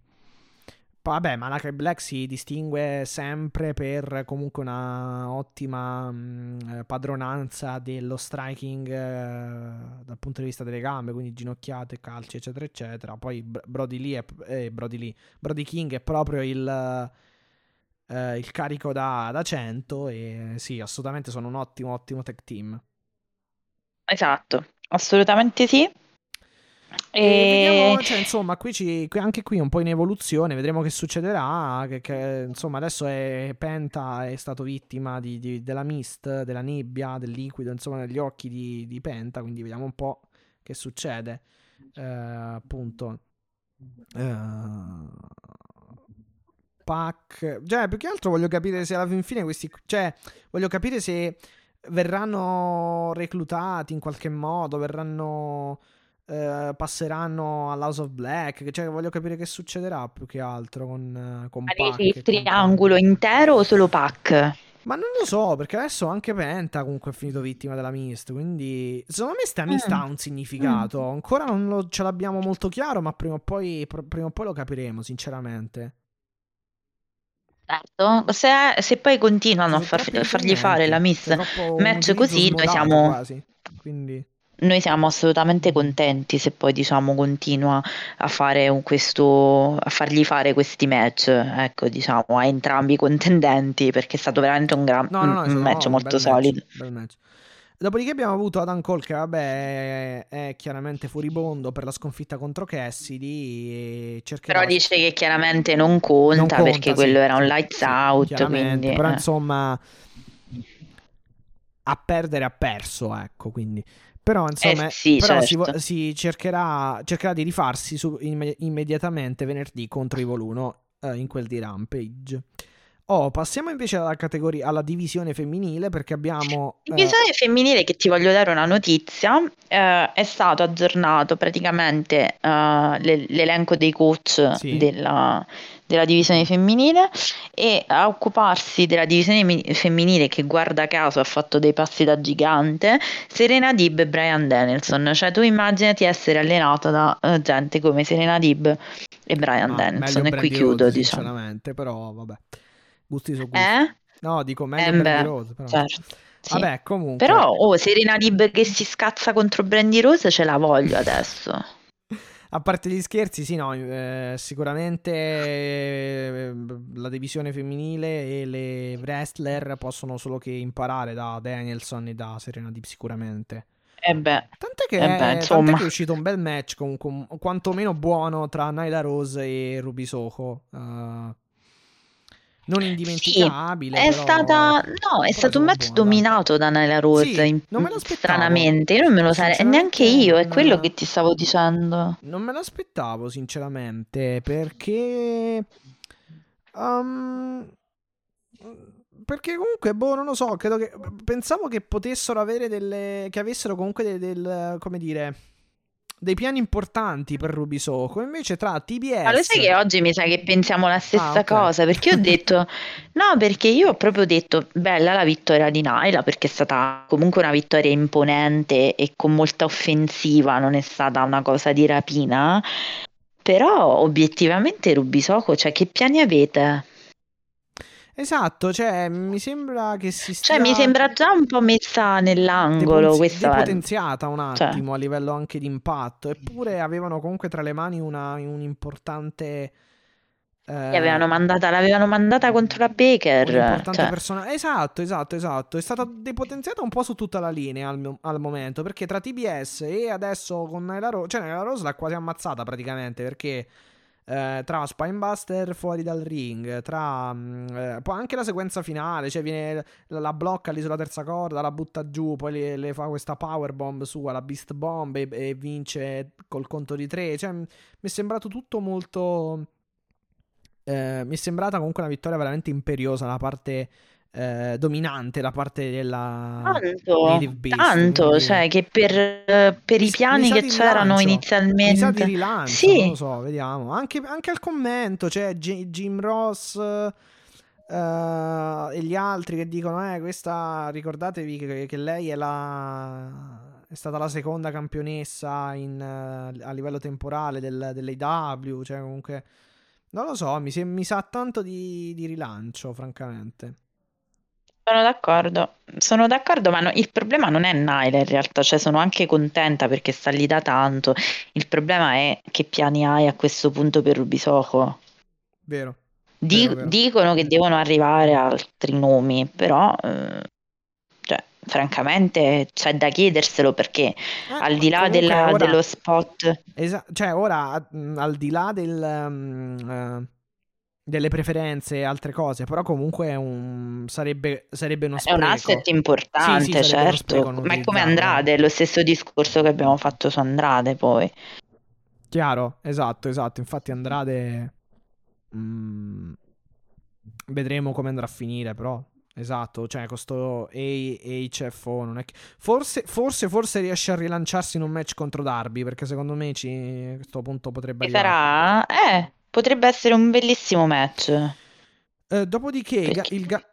Vabbè, Malachi Black si distingue sempre per comunque una ottima mh, eh, padronanza dello striking eh, dal punto di vista delle gambe, quindi ginocchiate, calci, eccetera, eccetera. Poi Br- Brody Lee, è, eh, Brody Lee, Brody King è proprio il, eh, il carico da, da 100 e sì, assolutamente sono un ottimo, ottimo tech team. Esatto, assolutamente sì. E vediamo, cioè, insomma, qui ci, anche qui un po' in evoluzione, vedremo che succederà. Che, che, insomma, adesso è Penta è stato vittima di- di- della mist, della nebbia, del liquido, insomma, negli occhi di, di Penta. Quindi vediamo un po' che succede. Eh, appunto, Eh, Pac, cioè, più che altro voglio capire se alla fin fine questi, cioè, voglio capire se verranno reclutati in qualche modo, verranno eh, passeranno all'House of Black. Cioè, voglio capire che succederà più che altro con, eh, con Pac il con triangolo Penta. intero o solo Pac? Ma non lo so, perché adesso anche Penta comunque è finito vittima della Mist. Quindi, secondo me, sta Mist Mm. ha un significato. Ancora non lo- ce l'abbiamo molto chiaro, ma prima o poi, pr- prima o poi lo capiremo, sinceramente. Certo, se, se poi continuano a far- fargli fare la un match così, noi siamo, quasi. Quindi, noi siamo assolutamente contenti se poi diciamo continua a fare un- questo, a fargli fare questi match, ecco, diciamo, a entrambi i contendenti, perché è stato veramente un, gran, no, no, no, un match molto match, solido. bel match. Dopodiché abbiamo avuto Adam Cole che vabbè è, chiaramente furibondo per la sconfitta contro Cassidy cercherà Però dice che chiaramente non non conta conta, perché quello sì, era un lights sì, out, quindi però eh. insomma a perdere ha perso, ecco, quindi però Eh insomma, sì, però si, certo. si cercherà, cercherà di rifarsi su- imme- immediatamente venerdì contro i Voluno eh, in quel di Rampage. Oh, passiamo invece alla categoria, alla divisione femminile perché abbiamo eh, bisogno femminile che ti voglio dare una notizia, eh, è stato aggiornato praticamente eh, l'e- l'elenco dei coach Sì. della, della divisione femminile e a occuparsi della divisione mi- femminile che guarda caso ha fatto dei passi da gigante, Serena Dib e Brian Danielson, cioè tu immaginati essere allenata da eh, gente come Serena Dib e Brian ma Danielson e qui chiudo Rhodes, diciamo. sinceramente, però vabbè, gusti su gusti. Eh? No, dico meglio Eh Brandy beh, Rhodes, però. certo. Sì. Vabbè, comunque. Però, oh, Serena Dib che si scazza contro Brandy Rose ce la voglio adesso. A parte gli scherzi, sì, no, eh, sicuramente eh, la divisione femminile e le wrestler possono solo che imparare da Danielson e da Serena Deep sicuramente. E beh, Tant'è che, Eh beh, tant'è insomma. che è uscito un bel match, comunque, un- quantomeno buono, tra Nyla Rose e Ruby Soho. eh, non sì, indimenticabile, è però, stata, no, è stato un match dominato da Nyla Rose, Sì, in- non me l'aspettavo. stranamente, non me lo sarei, neanche io, è quello che ti stavo dicendo. Non me l'aspettavo, sinceramente, perché... um, perché comunque, boh, non lo so, credo che... Pensavo che potessero avere delle... che avessero comunque del... del- come dire... dei piani importanti per Ruby Soho, invece tra TBS... Ma lo sai che oggi mi sa che pensiamo la stessa Ah, ok. cosa? Perché ho detto, no, perché io ho proprio detto, bella la vittoria di Naila, perché è stata comunque una vittoria imponente e con molta offensiva, non è stata una cosa di rapina. Però obiettivamente Ruby Soho, cioè che piani avete? Esatto, cioè, mi sembra che si Cioè mi stia sembra già un po' messa nell'angolo deponzi- questa... depotenziata un Cioè, attimo a livello anche di impatto, eppure avevano comunque tra le mani una, un importante Eh, avevano mandata, l'avevano mandata contro la Baker. Cioè. Persona... Esatto, esatto, esatto. È stata depotenziata un po' su tutta la linea al, al momento. Perché tra TBS e adesso con Nyla Rose, cioè Nyla Rose l'ha quasi ammazzata praticamente. Perché eh, tra Spinebuster fuori dal ring, tra mm, eh, poi anche la sequenza finale, cioè viene la, blocca lì sulla terza corda, la butta giù, poi le, le fa questa power bomb sua, la beast bomb e, e vince col conto di tre. Cioè, mi è sembrato tutto molto eh, mi è sembrata comunque una vittoria veramente imperiosa la parte eh, dominante, la parte della tanto, Beast, tanto quindi... cioè che per, per i piani che c'erano rilancio. inizialmente di rilancio, sì. non lo so, vediamo. Anche, anche al commento c'è G- Jim Ross uh, e gli altri che dicono eh questa ricordatevi che, che lei è la è stata la seconda campionessa in, uh, a livello temporale del, dell'AW, cioè comunque non lo so, mi, mi sa tanto di, di rilancio, francamente. Sono d'accordo, sono d'accordo, ma no, il problema non è Naila in realtà, cioè sono anche contenta perché sta lì da tanto. Il problema è che piani hai a questo punto per Rubisoco. Vero. Di- vero, vero. Dicono che devono arrivare altri nomi, però eh, francamente c'è da chiederselo perché eh, al di là della, ora, dello spot esa- cioè ora al di là del, um, uh, delle preferenze e altre cose però comunque un, sarebbe, sarebbe uno spreco è un asset importante sì, sì, certo. ma è come Andrade lo stesso discorso che abbiamo fatto su Andrade poi. Chiaro esatto esatto. Infatti Andrade mm, vedremo come andrà a finire però Esatto, cioè questo HFO non è che... Forse, forse, forse riesce a rilanciarsi in un match contro Darby, perché secondo me ci... a questo punto potrebbe arrivare. Sarà... Eh, potrebbe essere un bellissimo match. Eh, dopodiché perché... il, ga...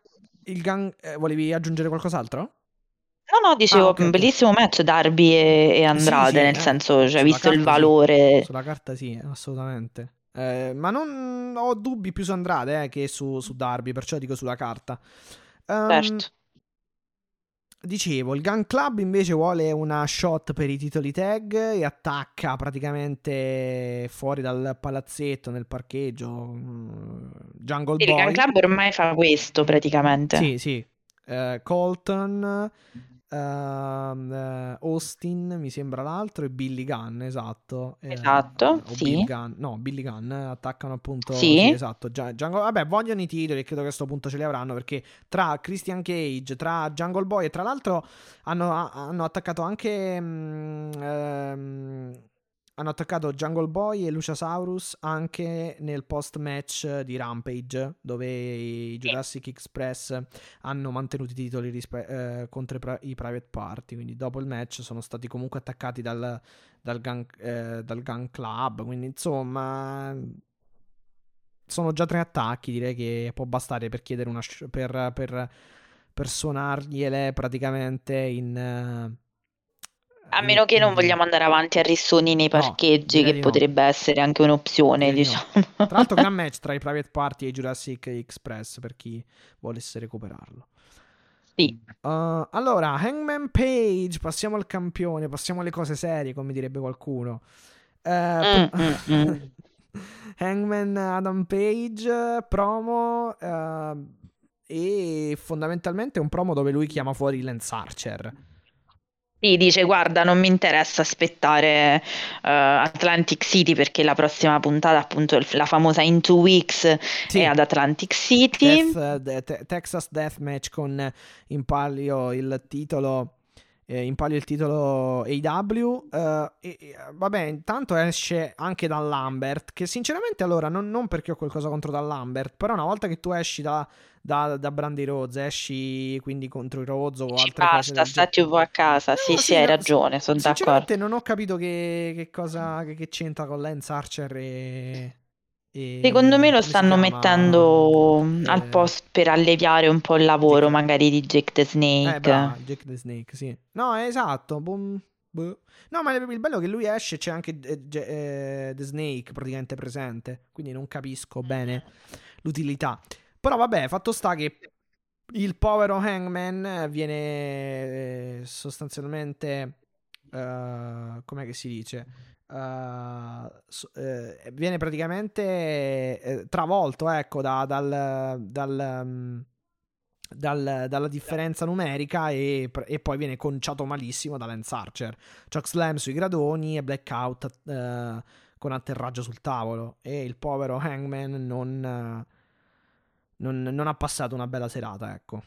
il gang... Eh, volevi aggiungere qualcos'altro? No, no, dicevo, ah, okay, un bellissimo match Darby e, e Andrade, sì, sì, nel eh, senso, cioè, visto il valore... Sì. Sulla carta sì, assolutamente. Eh, ma non ho dubbi più su Andrade eh, che su, su Darby, perciò dico sulla carta. Um, certo. Dicevo, il Gun Club invece vuole una shot per i titoli tag e attacca praticamente fuori dal palazzetto nel parcheggio mm, Jungle il Boy. Il Gun Club ormai fa questo praticamente. Sì, sì. Uh, Colton, Uh, Austin mi sembra l'altro e Billy Gunn, esatto. Eh, esatto, uh, sì. Billy Gunn, no, Billy Gunn attaccano appunto... Sì, sì esatto. Django, vabbè, vogliono i titoli e credo che a questo punto ce li avranno perché tra Christian Cage, tra Jungle Boy e tra l'altro hanno, hanno attaccato anche... Um, um, hanno attaccato Jungle Boy e Luciasaurus anche nel post-match di Rampage, dove i Jurassic Express hanno mantenuto i titoli rispe- eh, contro i, pra- i, Private Party. Quindi dopo il match sono stati comunque attaccati dal, dal, gang, eh, dal gang Club. Quindi insomma, sono già tre attacchi. Direi che può bastare per chiedere una. Sh- per, per, per suonargliele praticamente in. Uh, a meno che non vogliamo andare avanti a rissoni nei parcheggi, no, che potrebbe no. essere anche un'opzione, diciamo. No. Tra l'altro, gran match tra i Private Party e Jurassic Express per chi volesse recuperarlo. Sì. Uh, allora, Hangman Page, passiamo al campione, passiamo alle cose serie, come direbbe qualcuno. Uh, mm, mm, mm. Hangman Adam Page, promo. Uh, e fondamentalmente un promo dove lui chiama fuori Lance Archer sì, dice guarda, non mi interessa aspettare uh, Atlantic City perché la prossima puntata, appunto, la famosa In Two Weeks sì. è ad Atlantic City. Death, uh, de- Texas Deathmatch con in palio il titolo eh, in palio il titolo AW. Eh, e, vabbè, intanto esce anche da Lambert. Che sinceramente, allora, non, non, perché ho qualcosa contro da Lambert, però una volta che tu esci da, da, da Brandy Rose, esci quindi contro i Rose o altre basta, cose. stati un po' a casa. sì, sì, sì, hai ragione. Sono d'accordo. non ho capito che, che cosa che, che c'entra con Lance Archer e. E Secondo me lo stanno mettendo eh, al posto per alleviare un po' il lavoro Jake... magari di Jake the Snake. Eh, brava, Jake the Snake, sì. No, esatto. Boom. No, ma il bello è che lui esce e c'è anche eh, eh, The Snake praticamente presente, quindi non capisco bene l'utilità. Però vabbè, fatto sta che il povero Hangman viene eh, sostanzialmente uh, com'è che si dice? Uh, so, eh, viene praticamente eh, travolto ecco da, dal, dal, um, dal, dalla differenza numerica e, e, poi viene conciato malissimo da Lance Archer. Chuck Slam sui gradoni e blackout uh, con atterraggio sul tavolo. E il povero Hangman non, non, non ha passato una bella serata ecco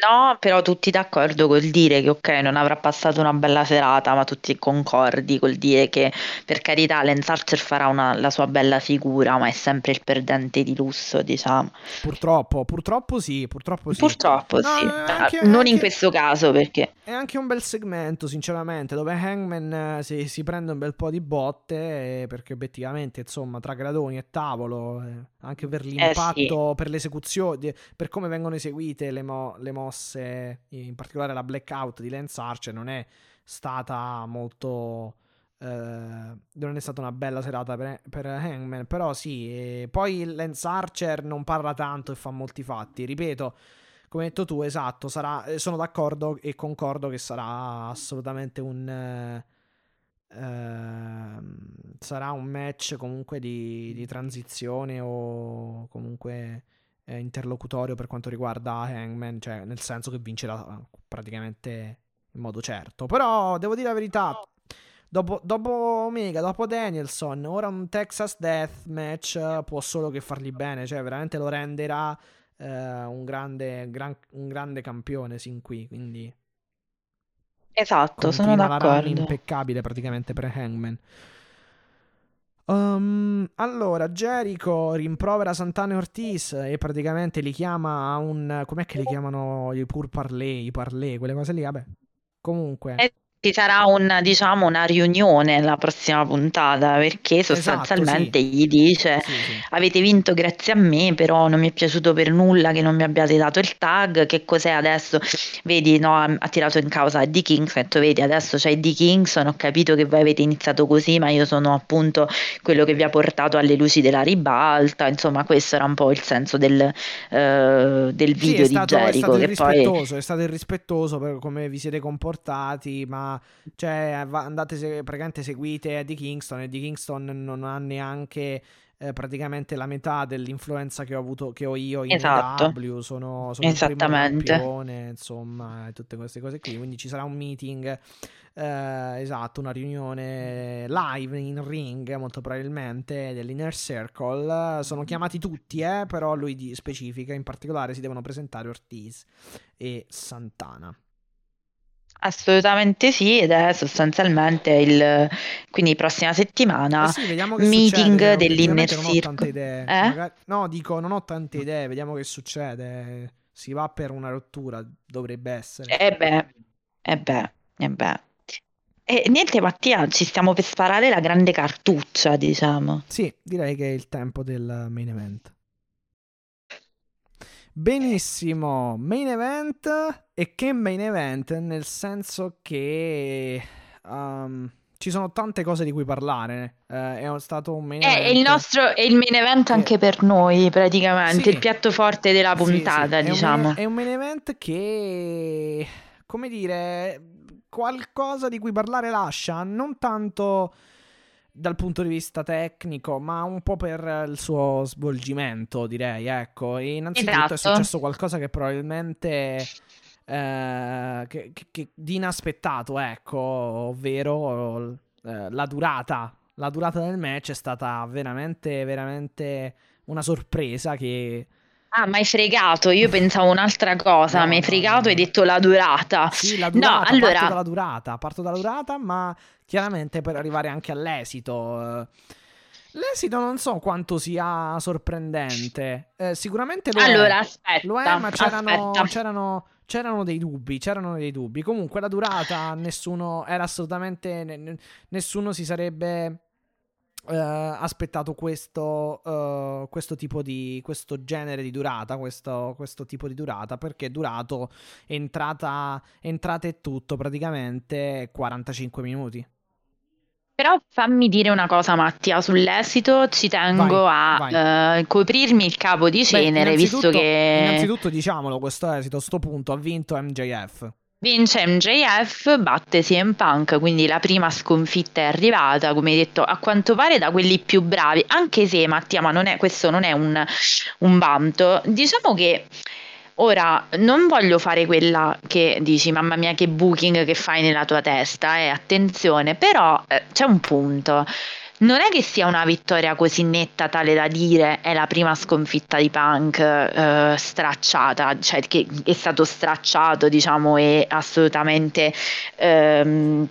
No, però tutti d'accordo col dire che ok, non avrà passato una bella serata, ma tutti concordi col dire che per carità Lance Archer farà una, la sua bella figura, ma è sempre il perdente di lusso, diciamo. Purtroppo, purtroppo sì, purtroppo sì. Purtroppo no, sì, anche, non anche, in questo caso perché... È anche un bel segmento, sinceramente, dove Hangman eh, si, si prende un bel po' di botte, eh, perché obiettivamente, insomma, tra gradoni e tavolo, eh, anche per l'impatto, sì. per l'esecuzione, per come vengono eseguite le, mo- le mosse, in particolare la blackout di Lance Archer, non è stata molto. Eh, non è stata una bella serata per, per Hangman. Però sì, poi Lance Archer non parla tanto e fa molti fatti. Ripeto, come hai detto tu, esatto. Sarà, eh, sono d'accordo e concordo che sarà assolutamente un. Uh, sarà un match comunque di, di transizione o comunque eh, interlocutorio per quanto riguarda Hangman, cioè nel senso che vincerà praticamente in modo certo. Però devo dire la verità, dopo, dopo Omega, dopo Danielson, ora un Texas Death match uh, può solo che fargli bene, cioè veramente lo renderà uh, un, grande, gran, un grande campione sin qui, quindi... Esatto, sono d'accordo. impeccabile praticamente per Hangman. Um, allora, Jericho rimprovera Santana e Ortiz e praticamente li chiama a un... Com'è che li chiamano i pur parlé, i parlé, quelle cose lì? Vabbè. Comunque... Eh, ci sarà un, diciamo, una riunione la prossima puntata perché sostanzialmente esatto, sì. gli dice sì, sì. avete vinto grazie a me però non mi è piaciuto per nulla che non mi abbiate dato il tag che cos'è adesso vedi no, ha tirato in causa Eddie Kingston ha detto vedi adesso c'è Eddie Kingston ho capito che voi avete iniziato così ma io sono appunto quello che vi ha portato alle luci della ribalta insomma questo era un po' il senso del, uh, del video di stato, Jericho è stato, che poi... è stato irrispettoso per come vi siete comportati ma cioè andate praticamente seguite Eddie Kingston Eddie Kingston non ha neanche eh, praticamente la metà dell'influenza che ho avuto che ho io in esatto. W sono, sono Esattamente. campione insomma tutte queste cose qui quindi ci sarà un meeting eh, esatto una riunione live in ring molto probabilmente dell'inner circle sono chiamati tutti eh, però lui specifica in particolare si devono presentare Ortiz e Santana Assolutamente sì, ed è sostanzialmente il quindi prossima settimana Eh sì, meeting dell'Inner Circle. idee. Eh? Magari- No, dico, non ho tante idee, vediamo che succede. Si va per una rottura, dovrebbe essere. E beh, e beh, e beh. E niente Mattia, ci stiamo per sparare la grande cartuccia, diciamo. Sì, direi che è il tempo del main event. Benissimo, main event e che main event nel senso che um, ci sono tante cose di cui parlare. Uh, è stato un main è event. Il nostro è il main event che... anche per noi, praticamente, sì. il piatto forte della puntata, sì, sì. diciamo. È un, main, è un main event che, come dire, qualcosa di cui parlare lascia, non tanto dal punto di vista tecnico, ma un po' per il suo svolgimento, direi, ecco. E innanzitutto esatto. è successo qualcosa che probabilmente eh, che, che, che di inaspettato, ecco, ovvero eh, la durata. La durata del match è stata veramente, veramente una sorpresa che Ah, mi hai fregato, io pensavo un'altra cosa, No, mi hai no, fregato no. e hai detto la durata. Sì, la No, durata, parto allora, dalla durata, parto dalla durata, ma chiaramente per arrivare anche all'esito. eh, L'esito non so quanto sia sorprendente. Eh, sicuramente lo allora, è. Lo è, aspetta, ma c'erano, aspetta. c'erano, c'erano dei dubbi, c'erano dei dubbi. Comunque la durata nessuno era assolutamente ne- ne- nessuno si sarebbe eh, aspettato questo, eh, questo tipo di questo genere di durata, questo, questo tipo di durata, perché è durato entrata, entrata e tutto praticamente 45 minuti. Però fammi dire una cosa, Mattia, sull'esito ci tengo Vai, a eh, coprirmi il capo di Beh, cenere, visto innanzitutto, che... innanzitutto diciamolo questo esito, a sto punto ha vinto MJF. Vince MJF, batte CM Punk, quindi la prima sconfitta è arrivata, come hai detto, a quanto pare da quelli più bravi, anche se Mattia, ma non è, questo non è un, un vanto, diciamo che ora non voglio fare quella che dici, mamma mia che booking che fai nella tua testa, eh, attenzione, però eh, c'è un punto non è che sia una vittoria così netta tale da dire è la prima sconfitta di Punk eh, stracciata, cioè che è stato stracciato, diciamo, e assolutamente ehm,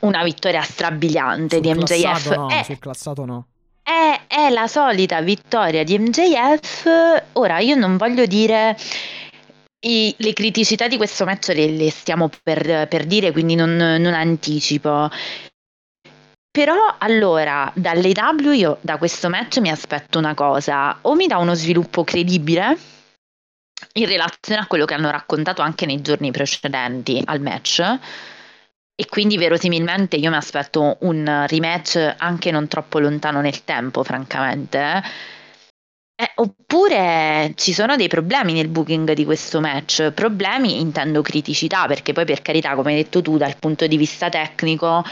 una vittoria strabiliante di MJF. No, è, sul classato no. È, è la solita vittoria di MJF. Ora, io non voglio dire i, le criticità di questo match le, le stiamo per, per, dire, quindi non, non, anticipo. Però allora, dall'AW io da questo match mi aspetto una cosa, o mi dà uno sviluppo credibile in relazione a quello che hanno raccontato anche nei giorni precedenti al match, e quindi verosimilmente io mi aspetto un rematch anche non troppo lontano nel tempo, francamente. Eh, oppure ci sono dei problemi nel booking di questo match. Problemi intendo criticità, perché poi per carità, come hai detto tu, dal punto di vista tecnico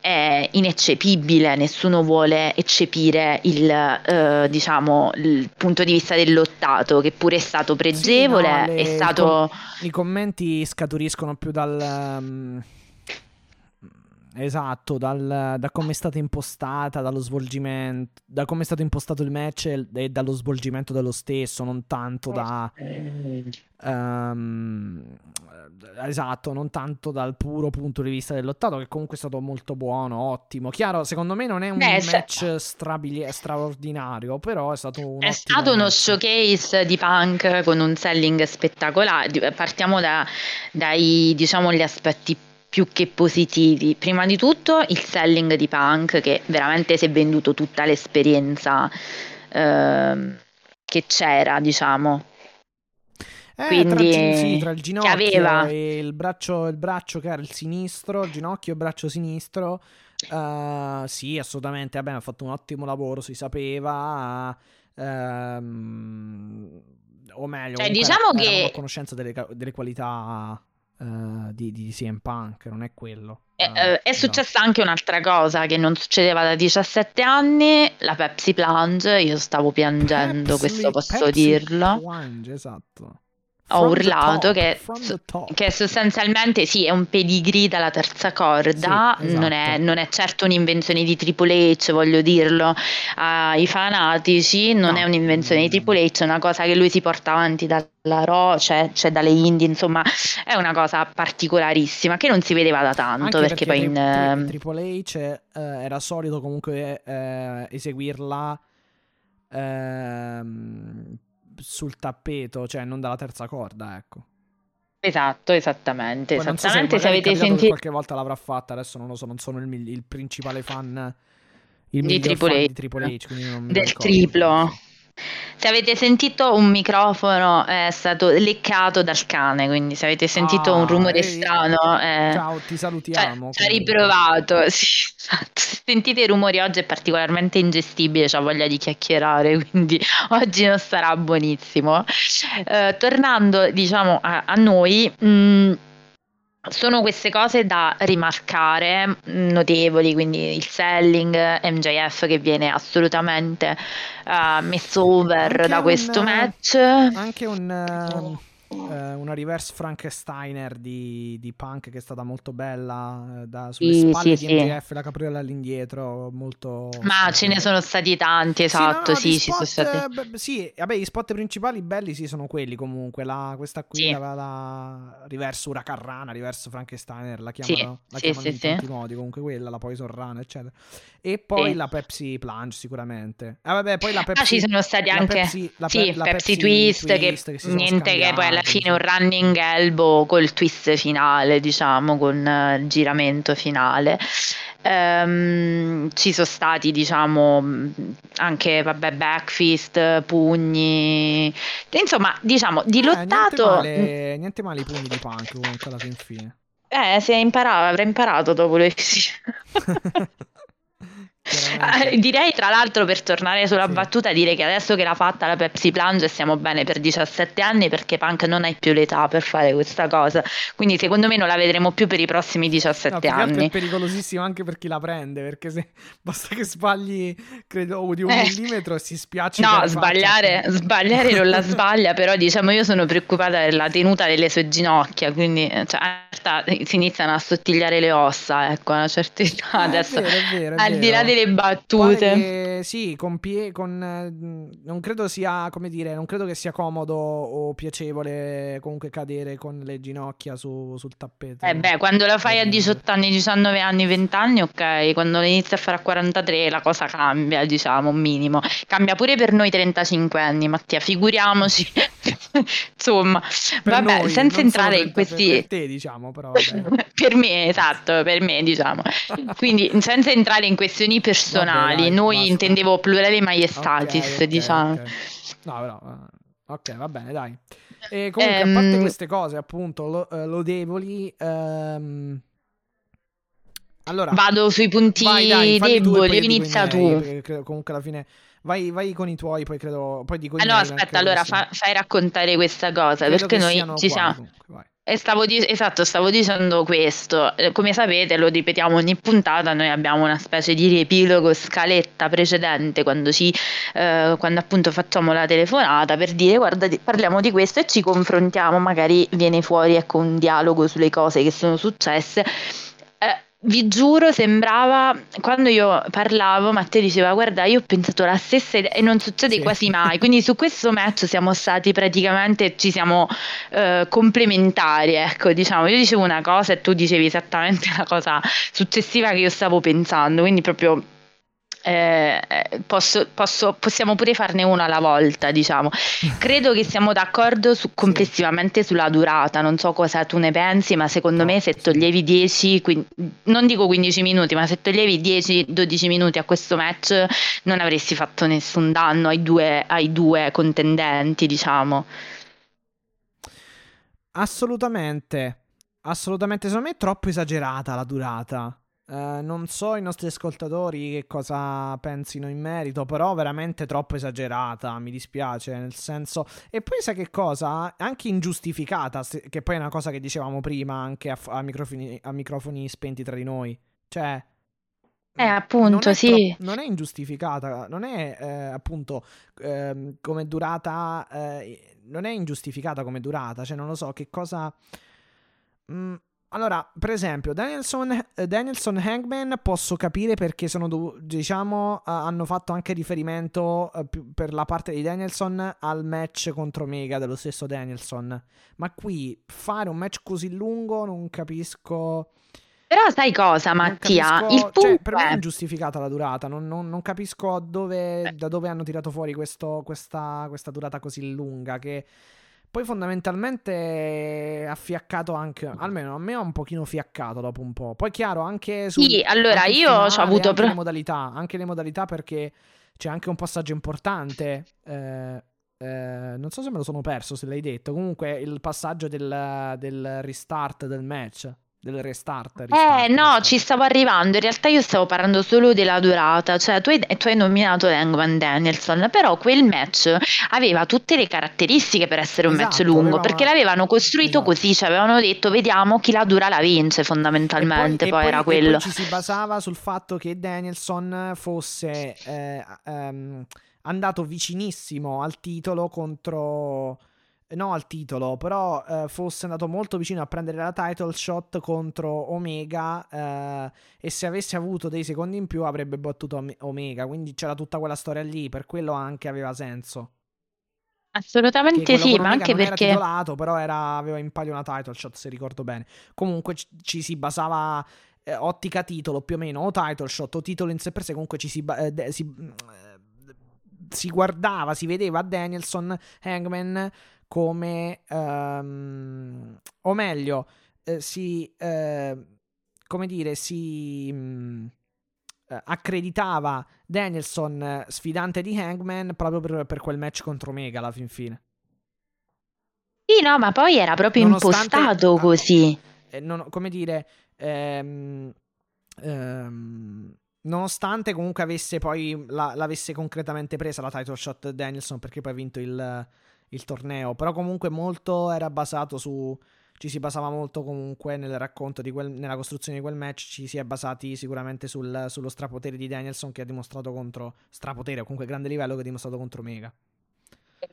è ineccepibile, nessuno vuole eccepire il, eh, diciamo, il punto di vista del lottato, che pure è stato pregevole, sì, no, le, è stato... I, com- I, commenti scaturiscono più dal... Um Esatto, dal, da come è stata impostata, dallo svolgimento, da come è stato impostato il match e, e dallo svolgimento dello stesso, non tanto da... Um, esatto, non tanto dal puro punto di vista del lottato, che comunque è stato molto buono, ottimo. Chiaro, secondo me non è un Beh, match strabili- straordinario, però è stato un... È stato uno showcase di punk con un selling spettacolare. Partiamo da, dai, diciamo, gli aspetti più che positivi. Prima di tutto il selling di Punk che veramente si è venduto tutta l'esperienza eh, che c'era, diciamo. Eh, Quindi, tra, sì, tra il ginocchio aveva... e il braccio, il braccio che era il sinistro, il ginocchio e il braccio sinistro, uh, sì, assolutamente. Vabbè, ha fatto un ottimo lavoro, si sapeva. Uh, o meglio, cioè, diciamo era, che a conoscenza delle, delle qualità uh, di, di CM Punk, non è quello. È, uh, è esatto. successa no. anche un'altra cosa che non succedeva da 17 anni, la Pepsi Plunge, io stavo piangendo, Pepsi, questo posso Pepsi dirlo. Plunge, esatto ho urlato che, che, sostanzialmente sì è un pedigree dalla terza corda sì, esatto. non, è, non, è, certo un'invenzione di Triple H voglio dirlo ai fanatici non no. è un'invenzione di Triple H è una cosa che lui si porta avanti dalla Raw cioè, cioè, dalle indie insomma è una cosa particolarissima che non si vedeva da tanto Anche perché, perché poi in tri- Triple H eh, era solito comunque eh, eseguirla ehm sul tappeto, cioè non dalla terza corda, ecco. Esatto, esattamente. Poi esattamente. So se, se avete sentito. Qualche volta l'avrà fatta, adesso non lo so, non sono il, il principale fan il di Triple H. Di Triple H del triplo. Se avete sentito un microfono è stato leccato dal cane, quindi se avete sentito ah, un rumore ehi, strano... Eh, ciao, ti salutiamo. Ci ha riprovato, sì, esatto. Se sentite i rumori oggi è particolarmente ingestibile, ho voglia di chiacchierare, quindi oggi non sarà buonissimo. Eh, tornando, diciamo, a, a noi... Mh, mm, sono queste cose da rimarcare, mm, notevoli, quindi il selling, MJF che viene assolutamente uh, messo over anche da questo match. Anche un... Eh, una reverse Frankensteiner di, di, Punk che è stata molto bella, eh, da, sulle sì, spalle sì, di MJF, sì. la capriola all'indietro, molto... Ma ce ne sono stati tanti, esatto, sì, no, sì, spot, sono stati... Beh, sì, vabbè, i spot principali belli sì sono quelli comunque, la, questa qui, la, la reverse Uracarrana, reverse Frankensteiner, la chiamano, la chiamano in tanti modi, comunque quella, la Poison Run, eccetera. E poi la Pepsi Plunge sicuramente. Ah, vabbè, poi la Pepsi... Ah, ci sono stati anche... Pepsi, la, sì, la Pepsi, Pepsi Twist, Twist, che, che niente che poi alla alla fine un running elbow col twist finale, diciamo, con il giramento finale. Um, ci sono stati, diciamo, anche vabbè, backfist, pugni, insomma, diciamo, di lottato. Eh, niente, male, niente male i pugni di punk comunque alla fin fine. Eh, si è imparato, avrà imparato dopo le Eh, direi tra l'altro per tornare sulla sì. battuta dire che adesso che l'ha fatta la Pepsi Plunge stiamo bene per 17 anni perché Punk non hai più l'età per fare questa cosa. Quindi secondo me non la vedremo più per i prossimi 17 no, anni è pericolosissimo anche per chi la prende perché se basta che sbagli credo di un eh. millimetro e si spiace no sbagliare, sbagliare non la sbaglia però diciamo io sono preoccupata della tenuta delle sue ginocchia quindi cioè, si iniziano a sottigliare le ossa ecco a una certa età adesso è vero, è vero, al di là delle battute. Che, sì, con, pie, con non credo sia, come dire, non credo che sia comodo o piacevole comunque cadere con le ginocchia su, sul tappeto. Eh beh, quando la fai a 18 anni, 19 anni, 20 anni, ok, quando inizi a fare a 43 la cosa cambia, diciamo, un minimo. Cambia pure per noi 35 anni, Mattia, figuriamoci. Insomma, per vabbè, noi, senza entrare in questi... Per te, diciamo, però. per me, esatto, per me, diciamo. Quindi, senza entrare in questioni personali, Vabbè, dai, noi basta. intendevo plurale maiestatis, okay, diciamo. Okay. No, però, eh, ok, va bene, dai. E comunque, um, a parte ehm, queste cose, appunto, lo, uh, lodevoli... Um... Allora, vado sui punti vai, dai, deboli, inizia tu. comunque alla fine vai, vai, con i tuoi, poi credo poi dico Allora, aspetta, allora fa, fai raccontare questa cosa credo perché noi ci siamo e stavo di- esatto, stavo dicendo questo. Eh, come sapete, lo ripetiamo ogni puntata, noi abbiamo una specie di riepilogo, scaletta precedente quando, ci, eh, quando appunto facciamo la telefonata per dire guarda, parliamo di questo e ci confrontiamo, magari viene fuori ecco, un dialogo sulle cose che sono successe. Vi giuro, sembrava quando io parlavo, Matteo diceva: Guarda, io ho pensato la stessa idea e non succede sì. quasi mai. Quindi su questo match siamo stati praticamente, ci siamo eh, complementari. Ecco, diciamo, io dicevo una cosa e tu dicevi esattamente la cosa successiva che io stavo pensando. Quindi proprio eh, posso, posso, possiamo pure farne uno alla volta, diciamo. Credo che siamo d'accordo su, complessivamente sulla durata, non so cosa tu ne pensi, ma secondo me se toglievi 10, quindi, non dico 15 minuti, ma se toglievi 10-12 minuti a questo match non avresti fatto nessun danno ai due, ai due contendenti, diciamo. Assolutamente, assolutamente, secondo me è troppo esagerata la durata. Uh, non so i nostri ascoltatori che cosa pensino in merito, però veramente troppo esagerata, mi dispiace, nel senso... E poi sai che cosa? Anche ingiustificata, che poi è una cosa che dicevamo prima anche a, a, microfoni, a microfoni, spenti tra di noi. Cioè... Eh, appunto, non sì. Tro- non è ingiustificata, non è eh, appunto eh, come durata... Eh, non è ingiustificata come durata, cioè non lo so che cosa... Mm, allora, per esempio, Danielson, eh, Danielson Hangman posso capire perché sono, diciamo, hanno fatto anche riferimento uh, per la parte di Danielson al match contro Mega dello stesso Danielson. Ma qui fare un match così lungo non capisco. Però sai cosa, Mattia? Capisco, il punto cioè, per me è ingiustificata la durata. Non, non, non capisco dove, da dove hanno tirato fuori questo, questa, questa durata così lunga. Che poi fondamentalmente ha fiaccato anche, almeno a me ha un pochino fiaccato dopo un po'. Poi chiaro, anche su... Sì, allora io ho avuto... Anche le modalità, anche le modalità perché c'è anche un passaggio importante. Eh, eh, non so se me lo sono perso, se l'hai detto. Comunque il passaggio del, del restart del match del restart, restart. Eh no, ci stavo arrivando. In realtà io stavo parlando solo della durata. Cioè, tu hai, tu hai nominato Langman Danielson, però quel match aveva tutte le caratteristiche per essere un esatto, match lungo. Aveva... Perché l'avevano costruito esatto. così. Cioè, avevano detto, vediamo chi la dura la vince, fondamentalmente. E poi, poi, era poi, quello. E poi ci si basava sul fatto che Danielson fosse eh, um, andato vicinissimo al titolo contro no al titolo, però eh, fosse andato molto vicino a prendere la title shot contro Omega eh, e se avesse avuto dei secondi in più avrebbe battuto Omega, quindi c'era tutta quella storia lì, per quello anche aveva senso. Assolutamente sì, ma anche perché... Era titolato, però era, aveva in palio una title shot, se ricordo bene. Comunque ci, ci si basava eh, ottica titolo più o meno, o title shot o titolo in sé per sé, comunque ci si... Eh, si si guardava, si vedeva Danielson Hangman come, um, o meglio, eh, si, eh, come dire, si mh, eh, accreditava Danielson eh, sfidante di Hangman proprio per, per, quel match contro Omega alla fin fine. Sì, no, ma poi era proprio Nonostante, impostato così. Ah, non, come dire, ehm, ehm, nonostante comunque avesse poi la, l'avesse concretamente presa la title shot Danielson perché poi ha vinto il, il torneo, però comunque molto era basato su ci si basava molto comunque nel racconto di quel, nella costruzione di quel match, ci si è basati sicuramente sul, sullo strapotere di Danielson che ha dimostrato contro strapotere o comunque grande livello che ha dimostrato contro Mega.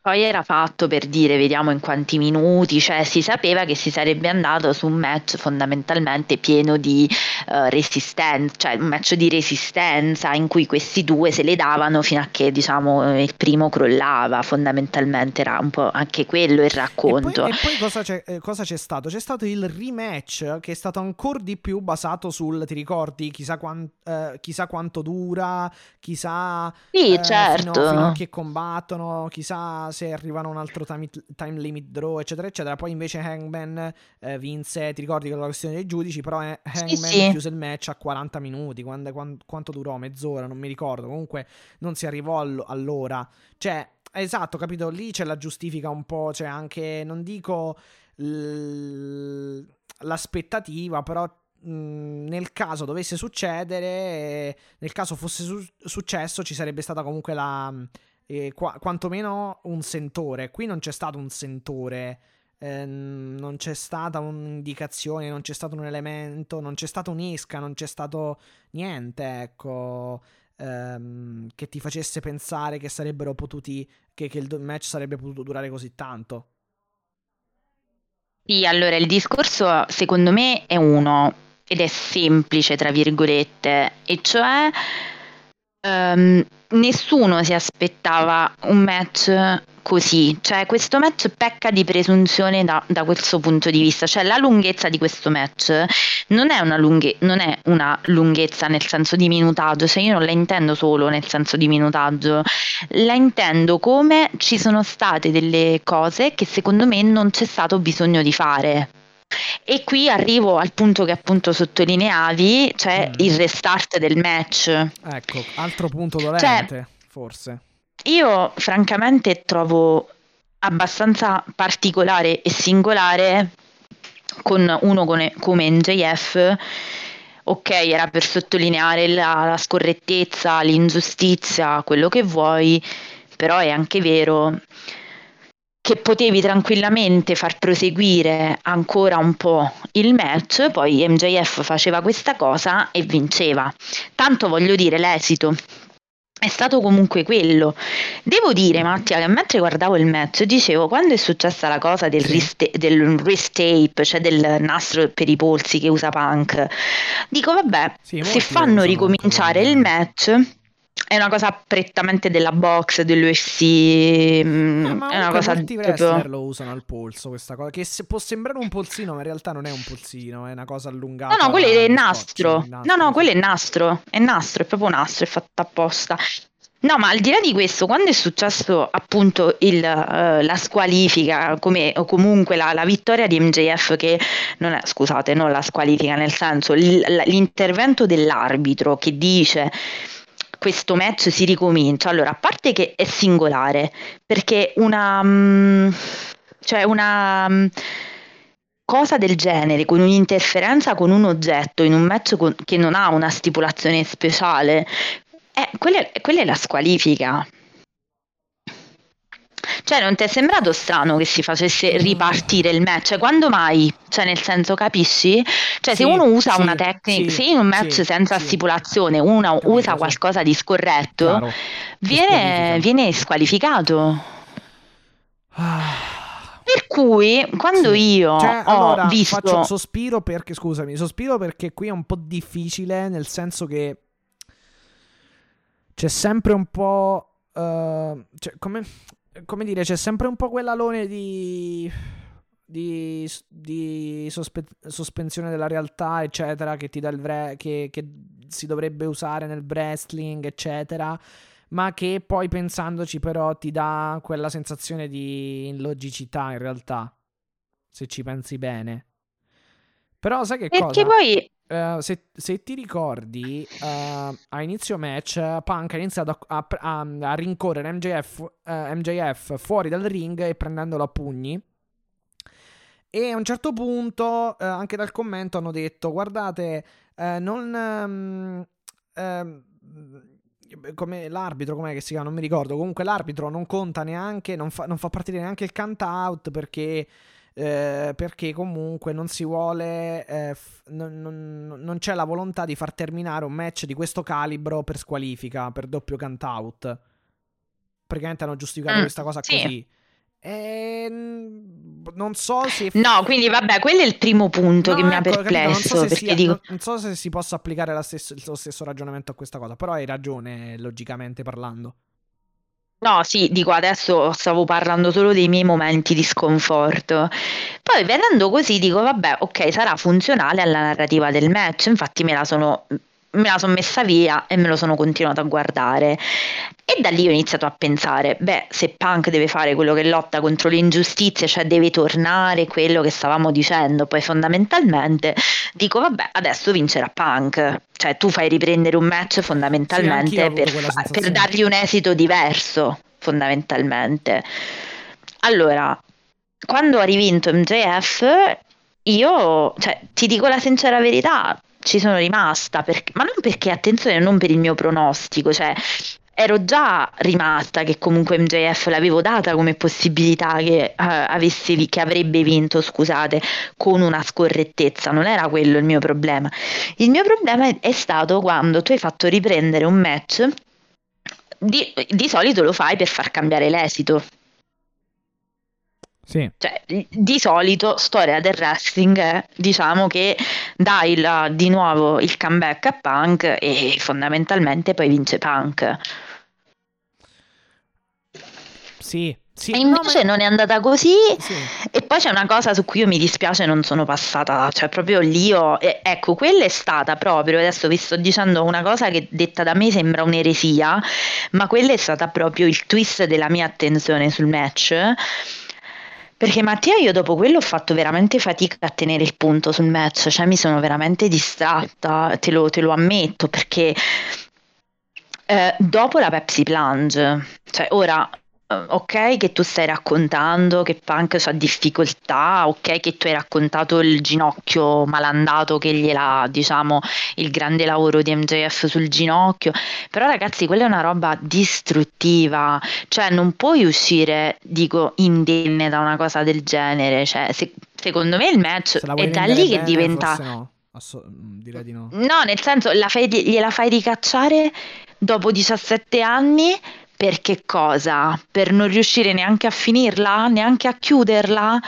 Poi era fatto per dire, vediamo in quanti minuti, cioè si sapeva che si sarebbe andato su un match fondamentalmente pieno di uh, resistenza, cioè un match di resistenza in cui questi due se le davano fino a che diciamo il primo crollava, fondamentalmente era un po' anche quello il racconto. E poi, e poi cosa, c'è, eh, cosa, c'è, stato? C'è stato il rematch che è stato ancora di più basato sul, ti ricordi, chissà, quant, eh, chissà quanto dura, chissà sì, eh, certo. fino, fino a che combattono, chissà se arrivano un altro time, time, limit draw, eccetera, eccetera. Poi invece Hangman eh, vinse, ti ricordi che la questione dei giudici, però eh, Hangman sì, sì. chiuse il match a 40 minuti, quando, quando, quanto durò? Mezz'ora, non mi ricordo. Comunque non si arrivò all'ora. Cioè, esatto, capito? Lì c'è la giustifica un po', cioè anche, non dico l- l'aspettativa, però nel caso dovesse succedere, nel caso fosse su- successo, ci sarebbe stata comunque la, eh, qua- quantomeno un sentore. Qui non c'è stato un sentore, eh, non c'è stata un'indicazione, non c'è stato un elemento, non c'è stato un'isca, non c'è stato niente, ecco, ehm, che ti facesse pensare che sarebbero potuti, che, che il match sarebbe potuto durare così tanto. Sì, allora il discorso secondo me è uno ed è semplice, tra virgolette, e cioè um, nessuno si aspettava un match così, cioè questo match pecca di presunzione da, da, questo punto di vista, cioè la lunghezza di questo match non è, lunghe, non è una lunghezza nel senso di minutaggio, cioè io non la intendo solo nel senso di minutaggio, la intendo come ci sono state delle cose che secondo me non c'è stato bisogno di fare. E qui arrivo al punto che appunto sottolineavi, cioè mm. il restart del match. Ecco, altro punto dolente, cioè, forse. Io francamente trovo abbastanza particolare e singolare con uno come, come NJF. Ok, era per sottolineare la, la scorrettezza, l'ingiustizia, quello che vuoi, però è anche vero che potevi tranquillamente far proseguire ancora un po' il match, poi MJF faceva questa cosa e vinceva. Tanto voglio dire, l'esito è stato comunque quello. Devo dire, Mattia, che mentre guardavo il match dicevo quando è successa la cosa del, wrist, del wrist tape, cioè del nastro per i polsi che usa Punk, dico vabbè, sì, se fanno ricominciare il match è una cosa prettamente della box, dell'UFC. Mm, eh, ma è una cosa molti proprio... lo usano al polso questa cosa. Che se può sembrare un polsino, ma in realtà non è un polsino, è una cosa allungata. No, no, quello è nastro. nastro. No, no, quello è nastro. È nastro, è proprio nastro, è fatto apposta. No, ma al di là di questo, quando è successo appunto il, uh, la squalifica come, o comunque la, la, vittoria di MJF, che non è, scusate, non la squalifica, nel senso l'intervento dell'arbitro che dice questo match si ricomincia. Allora, a parte che è singolare, perché una... Um, cioè una... Um, cosa del genere, con un'interferenza con un oggetto in un match con, che non ha una stipulazione speciale, eh, quella, quella è la squalifica. Cioè, non ti è sembrato strano che si facesse ripartire il match? Cioè, quando mai? Cioè, nel senso, capisci? Cioè, sì, se uno usa sì, una tecnica, sì, se in un match senza stipulazione uno usa qualcosa di scorretto, Chiaro. viene, viene squalificato. Ah. Per cui quando io cioè, ho allora, visto. Faccio sospiro perché, scusami, sospiro perché qui è un po' difficile, nel senso che c'è sempre un po'. Uh, cioè, come, come dire, c'è sempre un po' quell'alone di. di, di sospe- sospensione della realtà, eccetera, che ti dà il vre- che, che si dovrebbe usare nel wrestling, eccetera. Ma che poi pensandoci, però, ti dà quella sensazione di illogicità in realtà. Se ci pensi bene. Però sai che Perché cosa? poi Uh, se, se, ti ricordi, uh, a inizio match, Punk ha iniziato a, a, a rincorrere MJF, uh, eh, MJF, fuori dal ring e prendendolo a pugni. E a un certo punto, anche dal commento, hanno detto: Guardate, non. Um, come l'arbitro, com'è che si chiama? Non mi ricordo. Comunque l'arbitro non conta neanche, non fa, non fa partire neanche il count out perché, eh, perché comunque non si vuole, eh, f- non, non- non c'è la volontà di far terminare un match di questo calibro per squalifica, per doppio count out. Praticamente hanno giustificato Mm, questa cosa sì. così. E, mm, non so se... No, quindi vabbè, quello è il primo punto che No, mi ha ecco, capito, non so perplesso, sia- dico... non- so se si possa applicare stesso- lo stesso ragionamento a questa cosa, però hai ragione, logicamente parlando. No, sì, dico adesso stavo parlando solo dei miei momenti di sconforto. Poi vedendo così dico, vabbè, ok, sarà funzionale alla narrativa del match. Infatti me la sono, me la sono messa via e me lo sono continuato a guardare. E da lì ho iniziato a pensare, beh, se Punk deve fare quello che lotta contro le ingiustizie, cioè deve tornare quello che stavamo dicendo, poi fondamentalmente dico, vabbè, adesso vincerà Punk. Cioè tu fai riprendere un match Sì, fondamentalmente avuto per, per dargli un esito diverso, fondamentalmente. Allora, quando ha rivinto MJF, io, cioè, ti dico la sincera verità, ci sono rimasta, perché- ma non perché, attenzione, non per il mio pronostico, cioè, ero già rimasta che comunque MJF l'avevo data come possibilità che, avesse vi- che avrebbe vinto, scusate, con una scorrettezza, non era quello il mio problema. Il mio problema è- è stato quando tu hai fatto riprendere un match, di, di solito lo fai per far cambiare l'esito. Sì. Cioè, di solito, storia del wrestling è, diciamo che dai il- di nuovo il comeback a Punk e fondamentalmente poi vince Punk. Sì, sì. E no, invece ma- non è andata così. sì. E poi c'è una cosa su cui io mi dispiace non sono passata, cioè proprio lì ho, e- ecco, quella è stata proprio, adesso vi sto dicendo una cosa che detta da me sembra un'eresia, ma quella è stata proprio il twist della mia attenzione sul match. Perché Mattia, io dopo quello ho fatto veramente fatica a tenere il punto sul match, cioè mi sono veramente distratta, te lo, te lo ammetto, perché eh, dopo la Pepsi Plunge, cioè ora, ok che tu stai raccontando che Punk ha difficoltà, ok che tu hai raccontato il ginocchio malandato che gliela, diciamo, il grande lavoro di MJF sul ginocchio, però ragazzi quella è una roba distruttiva, cioè non puoi uscire, dico, indenne da una cosa del genere, cioè se- secondo me il match è da lì che bene, diventa... Asso- mm, direi di no. No, nel senso, la fai- gliela fai ricacciare dopo 17 anni per che cosa? Per non riuscire neanche a finirla, neanche a chiuderla?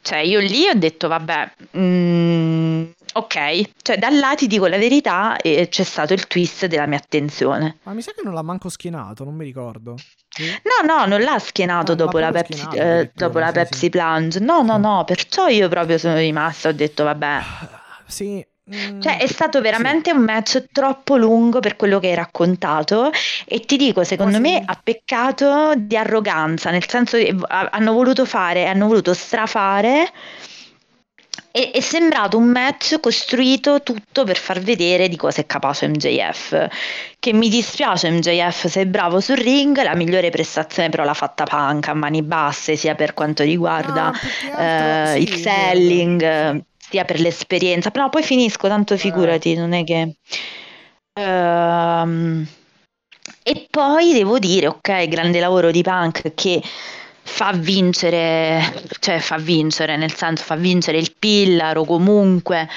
Cioè, io lì ho detto, vabbè, mm, ok, cioè da là ti dico la verità e c'è stato il twist della mia attenzione. Ma mi sa che non l'ha manco schienato, non mi ricordo. No, no, non l'ha schienato Ah, dopo la Pepsi, schienato, eh, dopo la Pepsi sì. Plunge. No, no, no, perciò io proprio sono rimasta, ho detto, vabbè. Sì. Mm, Cioè, è stato sì. veramente un match troppo lungo per quello che hai raccontato e ti dico, secondo Quasi- me ha peccato di arroganza, nel senso che ha- hanno voluto fare, hanno voluto strafare e è sembrato un match costruito tutto per far vedere di cosa è capace MJF. Che mi dispiace MJF, sei bravo sul ring, la migliore prestazione però l'ha fatta Punk a mani basse, sia per quanto riguarda più che altro- eh, sì, il selling, eh, sia per l'esperienza. Però poi finisco, tanto figurati, non è che... Ehm, e poi devo dire, ok, grande lavoro di Punk che fa vincere, cioè fa vincere, nel senso fa vincere il Pillaro comunque,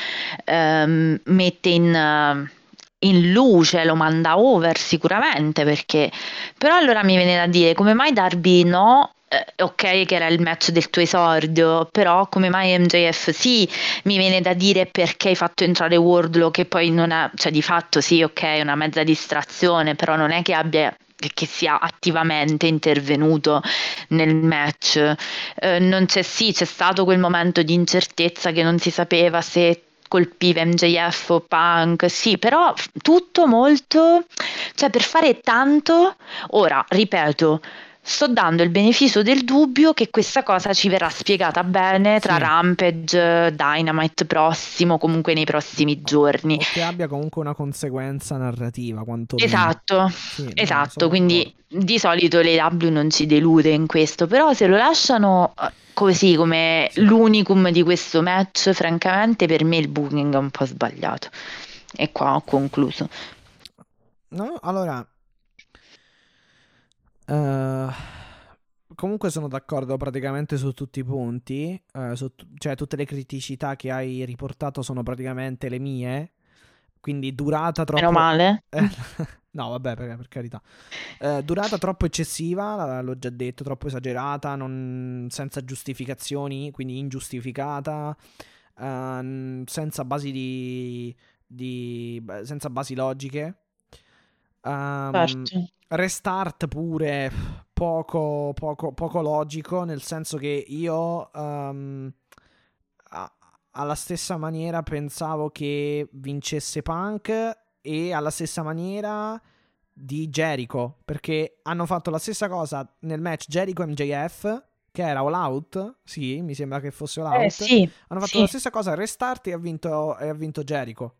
ehm, mette in, eh, in luce, lo manda over sicuramente perché però allora mi viene da dire come mai Darby no? Eh, ok che era il match del tuo esordio, però come mai MJF sì? Mi viene da dire perché hai fatto entrare Wardlow che poi non è, cioè di fatto sì, ok, è una mezza distrazione, però non è che abbia che sia attivamente intervenuto nel match. Eh, non c'è sì, c'è stato quel momento di incertezza che non si sapeva se colpiva MJF o Punk, sì, però tutto molto, cioè per fare tanto, ora ripeto, sto dando il beneficio del dubbio che questa cosa ci verrà spiegata bene tra Sì. Rampage, Dynamite prossimo, comunque nei prossimi giorni. O che abbia comunque una conseguenza narrativa. Esatto, Sì, esatto, quindi di solito le W non ci delude in questo, però se lo lasciano eh, così come Sì. l'unicum di questo match, francamente per me il booking è un po' sbagliato. E qua ho concluso. No, allora... eh, comunque sono d'accordo praticamente su tutti i punti, eh, su tu- cioè tutte le criticità che hai riportato sono praticamente le mie, quindi durata troppo... Meno male. Eh, no, vabbè, per, per carità. Eh, durata troppo eccessiva, l'ho già detto, troppo esagerata, non- senza giustificazioni, quindi ingiustificata, ehm, senza basi di, di- senza basi logiche. Certo. restart pure poco, poco, poco logico, nel senso che io ehm, a- alla stessa maniera pensavo che vincesse Punk e alla stessa maniera di Jericho, perché hanno fatto la stessa cosa nel match Jericho MJF, che era All Out, sì, mi sembra che fosse All Out. Eh sì, Hanno fatto sì. la stessa cosa restart e ha vinto, e ha vinto Jericho.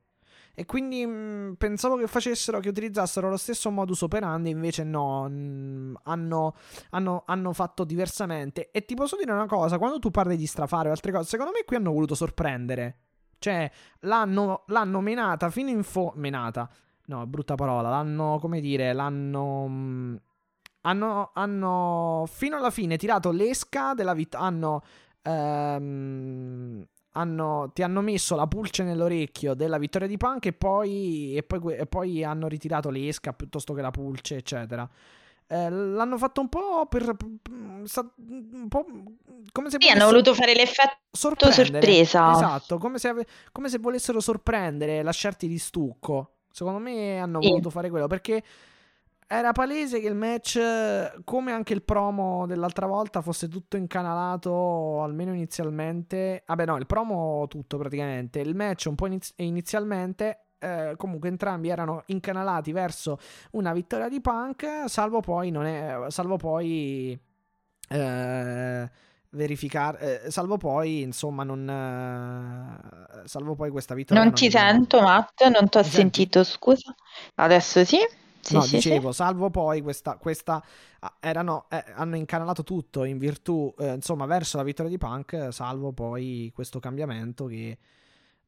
E quindi mh, pensavo che facessero, che utilizzassero lo stesso modus operandi, invece no, mh, hanno, hanno- hanno fatto diversamente. E ti posso dire una cosa, quando tu parli di strafare o altre cose, secondo me qui hanno voluto sorprendere. Cioè, l'hanno, l'hanno menata fino in fondo... Menata, no, brutta parola, l'hanno, come dire, l'hanno... mh, hanno, hanno fino alla fine tirato l'esca della vittoria. Hanno, ehm, hanno- ti hanno messo la pulce nell'orecchio della vittoria di Punk e poi, e poi, e poi hanno ritirato l'esca piuttosto che la pulce, eccetera. Eh, l'hanno fatto un po' per. Un po' come se Sì, hanno voluto fare l'effetto sorpresa. Esatto, come se, ave- come se volessero sorprendere, lasciarti di stucco. Secondo me hanno Sì. voluto fare quello perché era palese che il match, come anche il promo dell'altra volta, fosse tutto incanalato, almeno inizialmente. Vabbè, no, il promo tutto praticamente. Il match un po' iniz- inizialmente. eh, comunque entrambi erano incanalati verso una vittoria di Punk, salvo poi non è, salvo poi eh, verificare, eh, salvo poi insomma non, eh, salvo poi questa vittoria Non ti non- sento, Matt, non ti ho senti? sentito, scusa. Adesso sì? Sì, no, sì, sì. dicevo, salvo poi questa, questa ah, erano, eh, hanno incanalato tutto in virtù, eh, insomma, verso la vittoria di Punk, salvo poi questo cambiamento che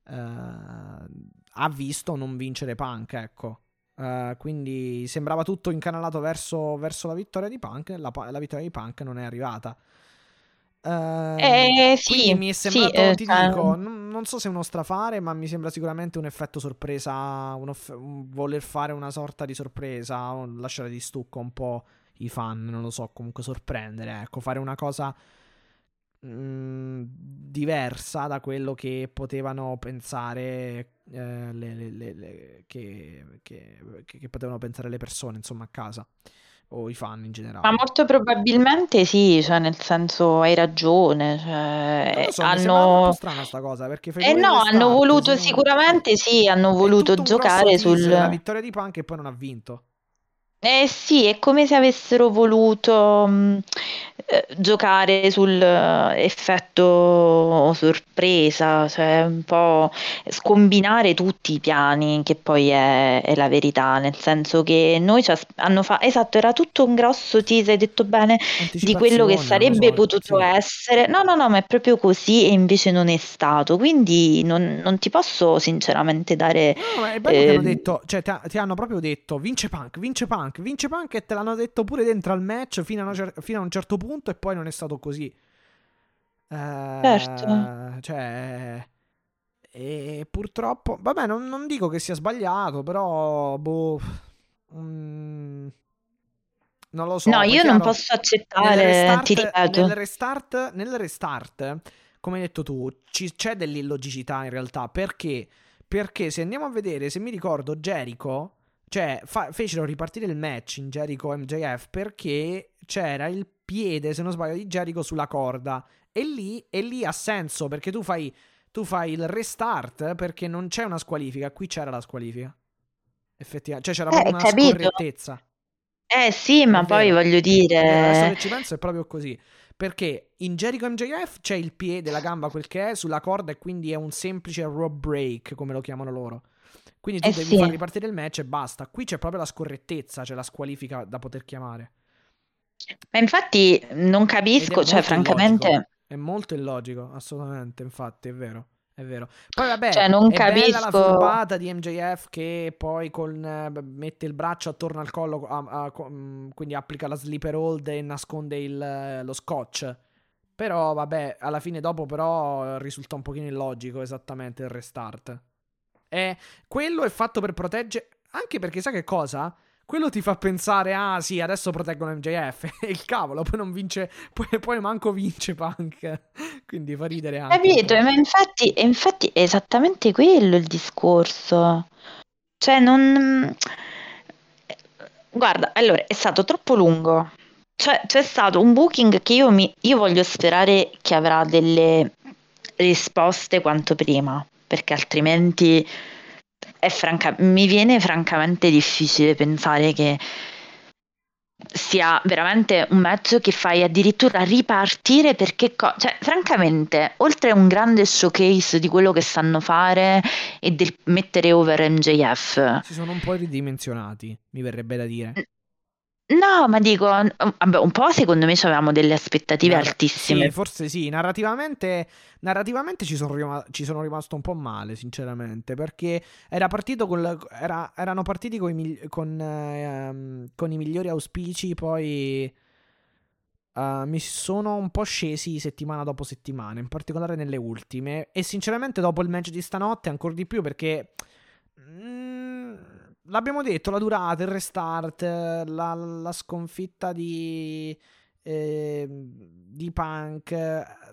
eh, ha visto non vincere Punk, ecco. Eh, quindi sembrava tutto incanalato verso, verso la vittoria di Punk, la, la vittoria di Punk non è arrivata. Ehm, Eh, sì, quindi mi è sì, sembrato, eh, ti cioè- dico, non, non so se è uno strafare, ma mi sembra sicuramente un effetto sorpresa, un, off- un voler fare una sorta di sorpresa, lasciare di stucco un po' i fan, non lo so, comunque sorprendere, ecco, fare una cosa mh, diversa da quello che potevano pensare eh, le- le- le- che- che- che potevano pensare le persone, insomma, a casa o i fan in generale. Ma molto probabilmente sì, cioè nel senso hai ragione, cioè so, hanno... po' strana sta cosa, perché Eh no, hanno voluto se non- sicuramente sì, hanno voluto giocare sul... La vittoria di Punk e poi non ha vinto. Eh sì, è come se avessero voluto mh, eh, giocare sull'effetto sorpresa, cioè un po' scombinare tutti i piani, che poi è, è la verità, nel senso che noi hanno fatto, esatto, era tutto un grosso teaser, hai detto bene, di quello che sarebbe so, potuto sì. essere. No, no, no, ma è proprio così e invece non è stato, quindi non, non ti posso sinceramente dare... No, ma è bello che hanno ehm, detto, cioè ti, ha- ti hanno proprio detto vince Punk, vince Punk, vince Punk e te l'hanno detto pure dentro al match fino a, cer- fino a un certo punto e poi non è stato così. Eh, Certo. Cioè, e purtroppo, vabbè, non, non dico che sia sbagliato, però, boh, mm, non lo so. No, io perché non posso nel accettare, restart, ti ripeto. nel restart, nel restart, come hai detto tu, ci- c'è dell'illogicità in realtà. Perché? Perché se andiamo a vedere, se mi ricordo, Jericho, cioè fa- fecero ripartire il match in Jericho MJF perché c'era il piede, se non sbaglio, di Jericho sulla corda. E lì, e lì ha senso perché tu fai, tu fai il restart perché non c'è una squalifica. Qui c'era la squalifica. Effettivamente, cioè c'era Eh, proprio una capito. scorrettezza. Eh sì, ma poi voglio vero, Adesso dire... che ci penso è proprio così. Perché in Jericho MJF c'è il piede, la gamba, quel che è, sulla corda e quindi è un semplice rope break, come lo chiamano loro. Quindi tu Eh devi sì. far ripartire il match e basta. Qui c'è proprio la scorrettezza, c'è la squalifica da poter chiamare. Ma infatti non capisco, cioè francamente... illogico. È molto illogico, assolutamente, infatti, è vero. è vero. Poi vabbè, Cioè, non è bella la capisco. furbata di MJF che poi con, eh, mette il braccio attorno al collo, a- a- mm, quindi applica la sleeper hold e nasconde il, eh, lo scotch. Però vabbè, alla fine dopo però risulta un pochino illogico esattamente il restart. E quello è fatto per proteggere... Anche perché sai che cosa? Quello ti fa pensare, ah sì, adesso proteggono MJF. E il cavolo, poi non vince, poi, poi manco vince Punk. Quindi fa ridere anche. Capito? Ma infatti, infatti è esattamente quello il discorso. Cioè, non... Guarda, allora, è stato troppo lungo. Cioè, c'è stato un booking che io, mi... io voglio sperare che avrà delle risposte quanto prima, perché altrimenti franca... mi viene francamente difficile pensare che sia veramente un match che fai addirittura ripartire perché, co- cioè, francamente, oltre a un grande showcase di quello che sanno fare e del mettere over MJF, Si sono un po' ridimensionati, mi verrebbe da dire. No, ma dico, vabbè, un po' secondo me avevamo delle aspettative Narra- altissime. Sì, forse sì. Narrativamente, narrativamente ci, sono rima- ci sono rimasto un po' male, sinceramente. Perché era partito col- era- erano partiti coi migli- con, ehm, con i migliori auspici. Poi eh, mi sono un po' scesi settimana dopo settimana, in particolare nelle ultime. E sinceramente, dopo il match di stanotte, ancora di più perché. mm, l'abbiamo detto, la durata, il restart, la, la sconfitta di, eh, di Punk,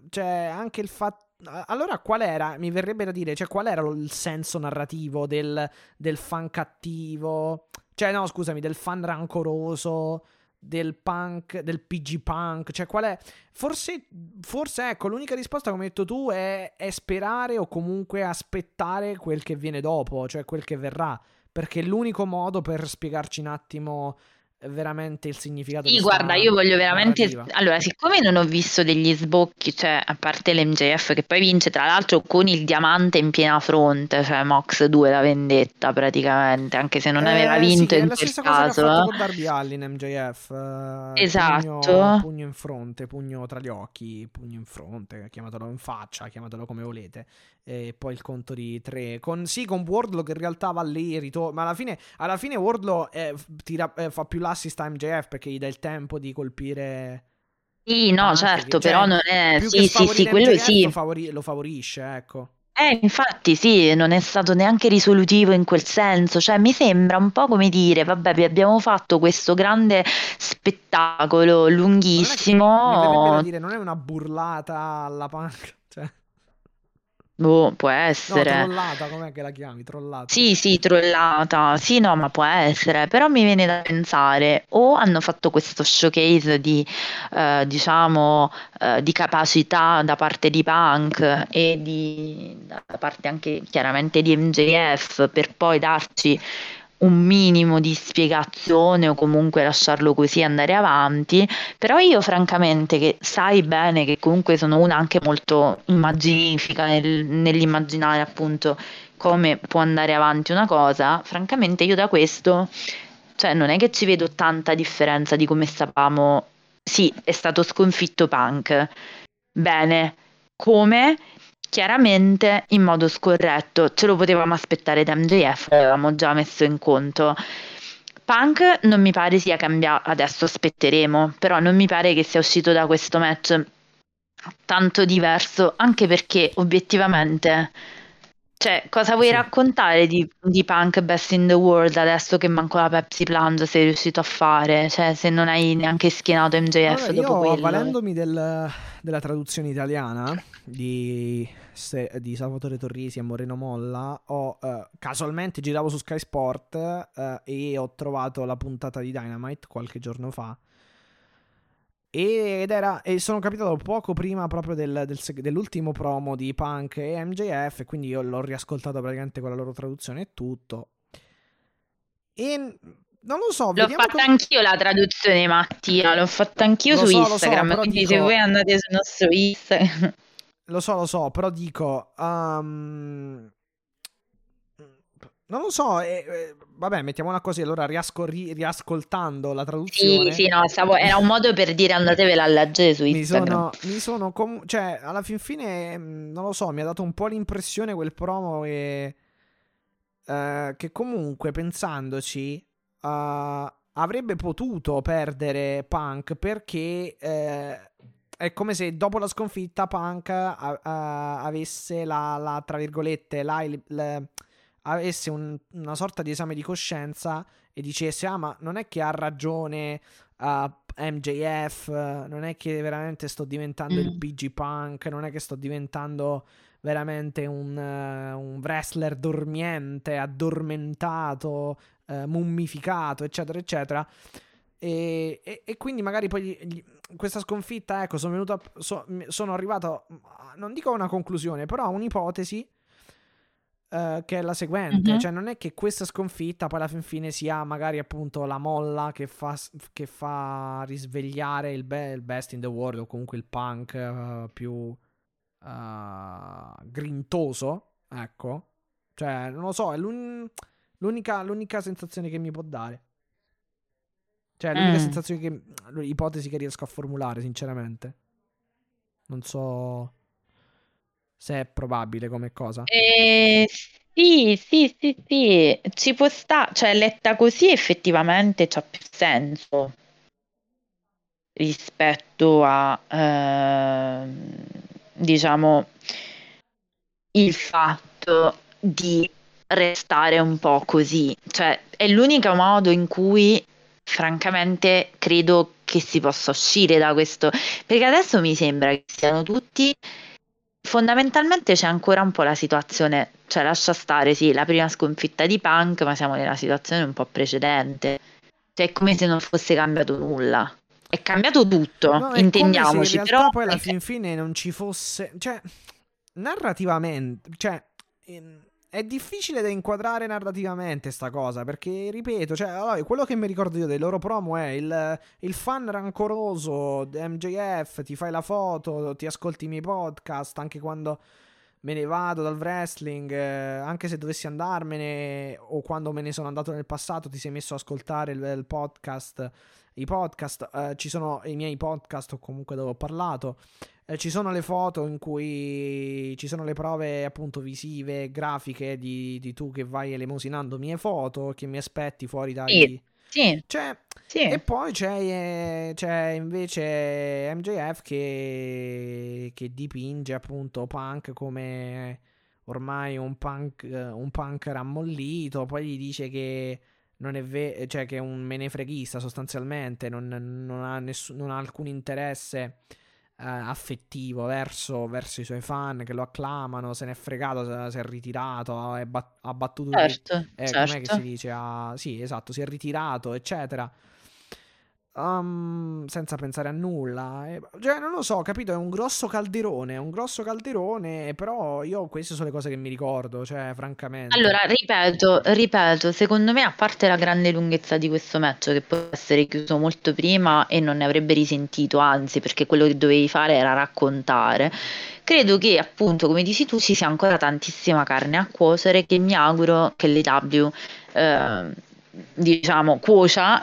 cioè anche il fatto... Allora, qual era? Mi verrebbe da dire, cioè, qual era il senso narrativo del, del fan cattivo? Cioè, no, scusami, del fan rancoroso, del punk, del PG punk? Cioè, qual è? Forse, forse ecco, l'unica risposta, come hai detto tu, è, è sperare o comunque aspettare quel che viene dopo, cioè quel che verrà. Perché è l'unico modo per spiegarci un attimo eh, veramente il significato Sì, di guarda, io voglio veramente. narrativa. Allora, siccome non ho visto degli sbocchi, cioè, a parte l'MJF che poi vince, tra l'altro, con il diamante in piena fronte, cioè Mox 2 la vendetta praticamente, anche se non aveva Eh, vinto sì, è in la quel stessa cosa caso. fatto con Darby Allin MJF. eh, Esatto. Pugno, pugno in fronte, pugno tra gli occhi, pugno in fronte, chiamatelo in faccia, chiamatelo come volete. E poi il conto di tre. Con, sì, con Wardlow che in realtà va lì, ritorna. Ma alla fine, alla fine Wardlow eh, tira- eh, fa più l'assist a MJF perché gli dà il tempo di colpire. Sì, no, certo, che- però cioè, non è. Sì, sì, sì, quello MJF, sì. Lo, favori- lo favorisce, ecco. Eh, infatti sì, non è stato neanche risolutivo in quel senso, cioè mi sembra un po' come dire, vabbè, vi abbiamo fatto questo grande spettacolo Ma non è che- lunghissimo, dire, non è una burlata alla punk. Boh, può no, essere. trollata, com'è che la chiami? Trollata. Sì, sì, trollata, sì, no, ma può essere, però mi viene da pensare, o hanno fatto questo showcase di, eh, diciamo, eh, di capacità da parte di Punk e di, da parte anche chiaramente di MJF per poi darci un minimo di spiegazione o comunque lasciarlo così e andare avanti, però io francamente che sai bene che comunque sono una anche molto immaginifica nel- nell'immaginare appunto come può andare avanti una cosa, francamente io da questo, cioè non è che ci vedo tanta differenza di come stavamo, sì, è stato sconfitto Punk, bene, come? Chiaramente in modo scorretto, ce lo potevamo aspettare da MJF, l'avevamo già messo in conto. Punk non mi pare sia cambiato, adesso aspetteremo, però non mi pare che sia uscito da questo match tanto diverso, anche perché obiettivamente, cioè, cosa vuoi Sì. raccontare di, di Punk Best in the World adesso che manco la Pepsi Plunge sei riuscito a fare? Cioè, se non hai neanche schienato MJF Allora, dopo io quello. avvalendomi del- della traduzione italiana di, di Salvatore Torrisi e Moreno Molla, ho eh, casualmente giravo su Sky Sport eh, e ho trovato la puntata di Dynamite qualche giorno fa. Ed era, e sono capitato poco prima proprio del- del dell'ultimo promo di Punk e MJF, quindi io l'ho riascoltato praticamente con la loro traduzione e tutto. E non lo so, L'ho fatta come- anch'io la traduzione, Mattia, l'ho fatta anch'io Lo su so, so, Instagram, però quindi dico- se voi andate sul nostro Instagram... Lo so, lo so, però dico, um, non lo so, eh, eh, vabbè, mettiamola così, allora riasco- ri- riascoltando la traduzione. Sì, sì, no, stavo, era un modo per dire andatevela a leggere su Mi Instagram. sono, mi sono com- cioè, alla fin fine, mh, non lo so, mi ha dato un po' l'impressione quel promo che, eh, che comunque, pensandoci, eh, avrebbe potuto perdere Punk perché eh, è come se dopo la sconfitta Punk a- a- avesse la, la, tra virgolette, la, il- le- avesse un- una sorta di esame di coscienza e dicesse, ah ma non è che ha ragione uh, MJF, non è che veramente sto diventando il Mm. PG Punk, non è che sto diventando veramente un, eh, un wrestler dormiente, addormentato, eh, mummificato, eccetera, eccetera. E, e- e quindi magari poi gli- gli- questa sconfitta, ecco, sono venuto a- so- sono arrivato, a- non dico a una conclusione, però a un'ipotesi eh, che è la seguente, Mhm. cioè non è che questa sconfitta poi alla fin fine sia magari appunto la molla che fa, che fa risvegliare il, be- il best in the world o comunque il punk eh, più eh, grintoso, ecco, cioè non lo so, è l'un- l'unica, l'unica sensazione che mi può dare. Cioè, l'unica Mm. sensazione che. ipotesi che riesco a formulare, sinceramente. Non so se è probabile come cosa. Eh, sì, sì, sì, sì, ci può stare, cioè letta così effettivamente c'ha più senso rispetto a, ehm, diciamo, il fatto di restare un po' così. Cioè, è l'unico modo in cui, francamente, credo che si possa uscire da questo, perché adesso mi sembra che siano tutti Fondamentalmente c'è ancora un po' la situazione, cioè lascia stare, sì, la prima sconfitta di Punk, ma siamo nella situazione un po' precedente. Cioè è come se non fosse cambiato nulla. È cambiato tutto, No, intendiamoci, in però poi alla fin fine non ci fosse. Cioè, narrativamente. Cioè, ehm, è difficile da inquadrare narrativamente sta cosa. Perché, ripeto, cioè, allora, quello che mi ricordo io dei loro promo è il, il fan rancoroso di MJF. Ti fai la foto, ti ascolti i miei podcast anche quando. Me ne vado dal wrestling, eh, anche se dovessi andarmene o quando me ne sono andato nel passato, ti sei messo ad ascoltare il, il podcast i podcast, eh, ci sono i miei podcast o comunque dove ho parlato, eh, ci sono le foto in cui ci sono le prove appunto visive, grafiche di, di tu che vai elemosinando mie foto, che mi aspetti fuori dai... Sì. sì, Cioè, sì. e poi c'è, eh, c'è invece MJF che, che dipinge appunto Punk come ormai un punk, un punk rammollito, poi gli dice che non è vero, cioè che è un menefreghista sostanzialmente, non, non ha, nessun, non ha alcun interesse affettivo verso, verso i suoi fan che lo acclamano, se n'è fregato, si è ritirato, è bat- ha battuto... Certo, eh, com'è che certo. si dice? Ah, sì, esatto, si è ritirato, eccetera. Um, senza pensare a nulla. E- cioè, non lo so, capito? È un grosso calderone. È un grosso calderone. Però io queste sono le cose che mi ricordo. Cioè, francamente. Allora, ripeto, ripeto, secondo me, a parte la grande lunghezza di questo match, che può essere chiuso molto prima e non ne avrebbe risentito, anzi, perché quello che dovevi fare era raccontare, credo che, appunto, come dici tu, ci sia ancora tantissima carne a cuocere che mi auguro che l'EW, eh, diciamo, cuocia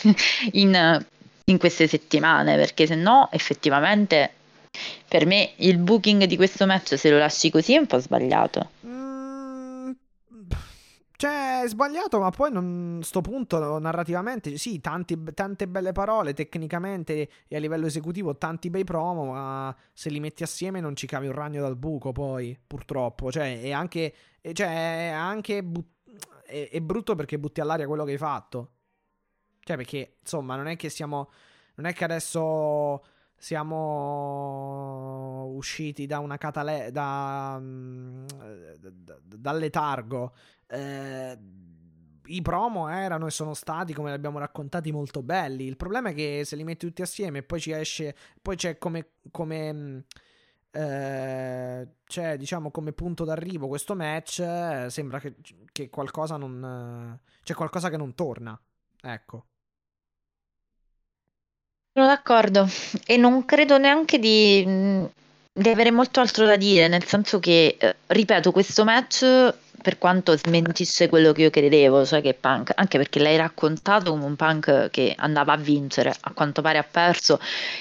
in, in queste settimane, perché se no, effettivamente, per me il booking di questo match, se lo lasci così, è un po' sbagliato. Mm, cioè, è sbagliato, ma poi non, sto punto narrativamente, sì, tanti- tante belle parole, tecnicamente e a livello esecutivo tanti bei promo, ma se li metti assieme non ci cavi un ragno dal buco poi, purtroppo. Cioè, è anche, cioè, anche bu- è, è brutto perché butti all'aria quello che hai fatto. Cioè, perché, insomma, non è che siamo, non è che adesso siamo usciti da una catale da, mm, da- dal letargo. Eh, I promo erano e sono stati, come li abbiamo raccontati, molto belli. Il problema è che se li metti tutti assieme e poi ci esce, poi c'è come, come mm, eh, c'è diciamo come punto d'arrivo questo match. eh, sembra che, che qualcosa non, eh, c'è qualcosa che non torna. Ecco. Sono d'accordo e non credo neanche di, di avere molto altro da dire, nel senso che, ripeto, questo match per quanto smentisce quello che io credevo, cioè che Punk, anche perché l'hai raccontato come un Punk che andava a vincere, a quanto pare ha perso,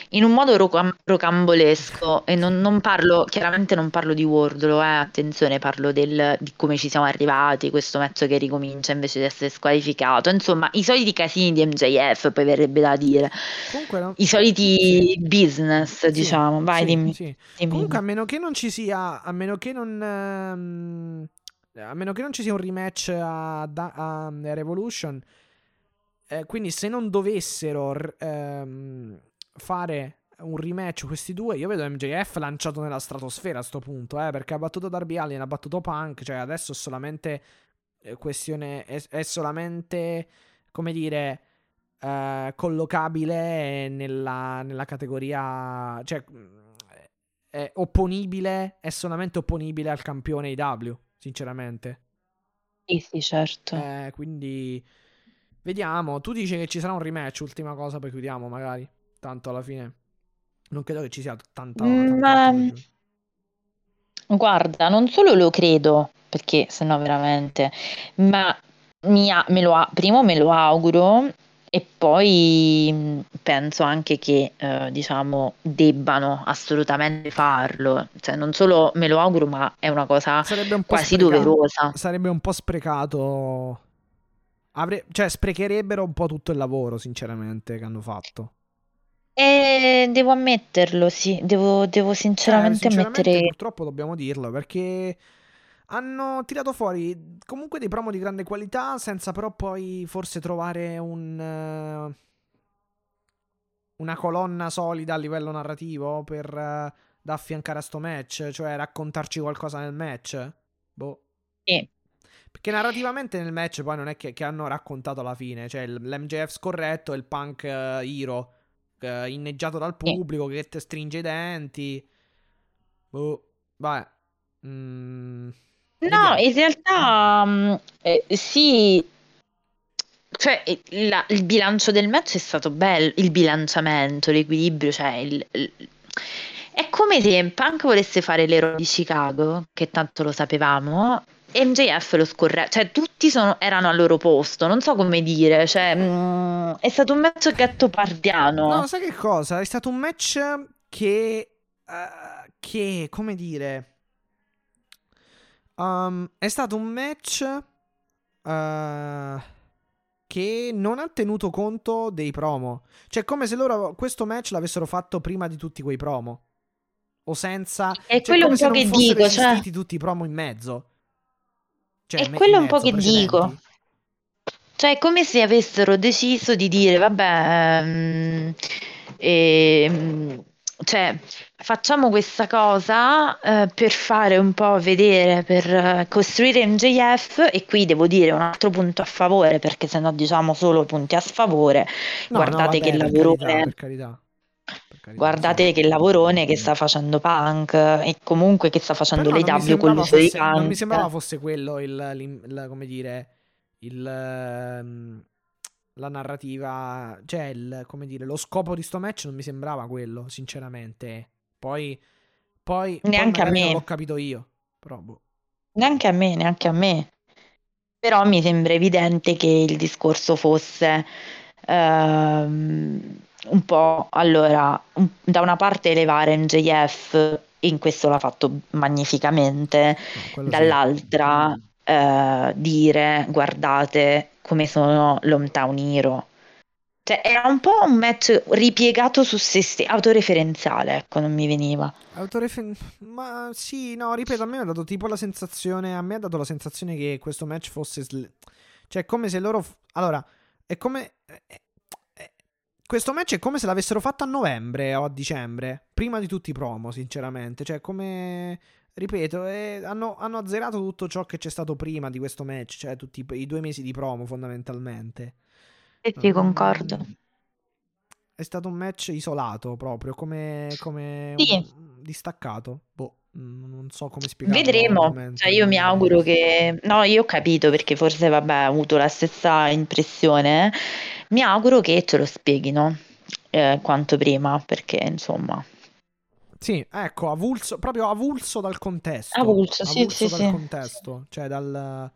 in un modo rocam- rocambolesco, e non, non, parlo, chiaramente non parlo di Wardlow, eh, attenzione, parlo del, di come ci siamo arrivati, questo mezzo che ricomincia invece di essere squalificato, insomma, i soliti casini di MJF, poi verrebbe da dire, Comunque, no? i soliti Sì. business, Sì, diciamo, vai sì, dimmi. dimmi. Comunque, a meno che non ci sia, a meno che non, ehm, a meno che non ci sia un rematch a, da- a Revolution, eh, quindi se non dovessero r- ehm, fare un rematch questi due, io vedo MJF lanciato nella stratosfera a sto punto, eh, perché ha battuto Darby Allin, ha battuto Punk, cioè adesso è solamente eh, questione, è, è solamente, come dire, eh, collocabile nella, nella categoria, cioè mh, è opponibile, è solamente opponibile al campione IW, sinceramente. Sì, sì, certo. Eh, quindi vediamo. Tu dici che ci sarà un rematch, ultima cosa, poi chiudiamo magari. Tanto alla fine non credo che ci sia tanta, tanta ma-. Guarda, non solo lo credo, perché sennò veramente, ma mi a- me lo primo me lo auguro e poi mh, penso anche che, eh, diciamo, debbano assolutamente farlo. Cioè, non solo me lo auguro, ma è una cosa un quasi sprecato. doverosa. Sarebbe un po' sprecato. Avre- cioè, sprecherebbero un po' tutto il lavoro, sinceramente, che hanno fatto. E devo ammetterlo, sì, devo, devo sinceramente sinceramente, ammettere. purtroppo dobbiamo dirlo perché hanno tirato fuori comunque dei promo di grande qualità senza però poi forse trovare un, eh, una colonna solida a livello narrativo per eh, da affiancare a sto match, cioè raccontarci qualcosa nel match. Boh. Sì. Perché narrativamente nel match poi non è che, che hanno raccontato alla fine, cioè l'MJF scorretto e il punk eh, hero eh, inneggiato dal pubblico che te stringe i denti. Boh, vabbè. Mm, No, in realtà mm, eh, sì, cioè eh, la- il bilancio del match è stato bello, il bilanciamento, l'equilibrio, cioè il- il- è come se Punk volesse fare l'eroe di Chicago, che tanto lo sapevamo, e MJF lo scorre, cioè tutti sono- erano al loro posto, non so come dire, cioè mm, è stato un match gattopardiano. No, sai che cosa? È stato un match che. eh, che, come dire. Um, è stato un match. eh, che non ha tenuto conto dei promo. Cioè, come se loro questo match l'avessero fatto prima di tutti quei promo. O senza. È Cioè, quello un po' che dico, cioè, tutti i promo in mezzo. Cioè, è me- quello un po' che dico. precedenti. Cioè, è come se avessero deciso di dire, vabbè, ehm, ehm, cioè, facciamo questa cosa eh, per fare un po' vedere, per eh, costruire MJF e qui devo dire un altro punto a favore, perché se no diciamo solo punti a sfavore. No, Guardate no, che vabbè, lavorone, carità, per carità. Per carità, guardate sì. che lavorone che sta facendo Punk e comunque che sta facendo mi l'AEW con l'uso di fosse, non mi Punk. sembrava fosse quello il, l'im- la- come dire, il, ehm, la narrativa, cioè il, come dire, lo scopo di sto match non mi sembrava quello, sinceramente. Poi, poi, poi Neanche a magari non me. l'ho capito io, però boh. Neanche a me, neanche a me. Però mi sembra evidente che il discorso fosse ehm, un po', allora, un- da una parte elevare MJF, in questo l'ha fatto magnificamente, No, quello sì. dall'altra eh, dire guardate come sono l'hometown hero. Cioè era un po' un match ripiegato su se stesso, autoreferenziale, ecco, non mi veniva. Autorefen- Ma sì, no, ripeto, a me ha dato tipo la sensazione. A me ha dato la sensazione che questo match fosse. sl- Cioè, come se loro. f- Allora, è come. eh, eh, Questo match è come se l'avessero fatto a novembre o a dicembre. Prima di tutti i promo, sinceramente. Cioè, come. Ripeto, eh, hanno, hanno azzerato tutto ciò che c'è stato prima di questo match. Cioè, tutti i, i due mesi di promo, fondamentalmente. E sì, concordo. Mm, È stato un match isolato proprio, come, come Sì. un- distaccato. Boh, non so come spiegarlo. al Vedremo, cioè io mi auguro che... No, io ho capito perché forse, vabbè, ho avuto la stessa impressione. Mi auguro che ce lo spieghino eh, quanto prima, perché insomma... Sì, ecco, avulso, proprio avulso dal contesto. Avulso, sì, avulso sì, dal sì. contesto, cioè dal,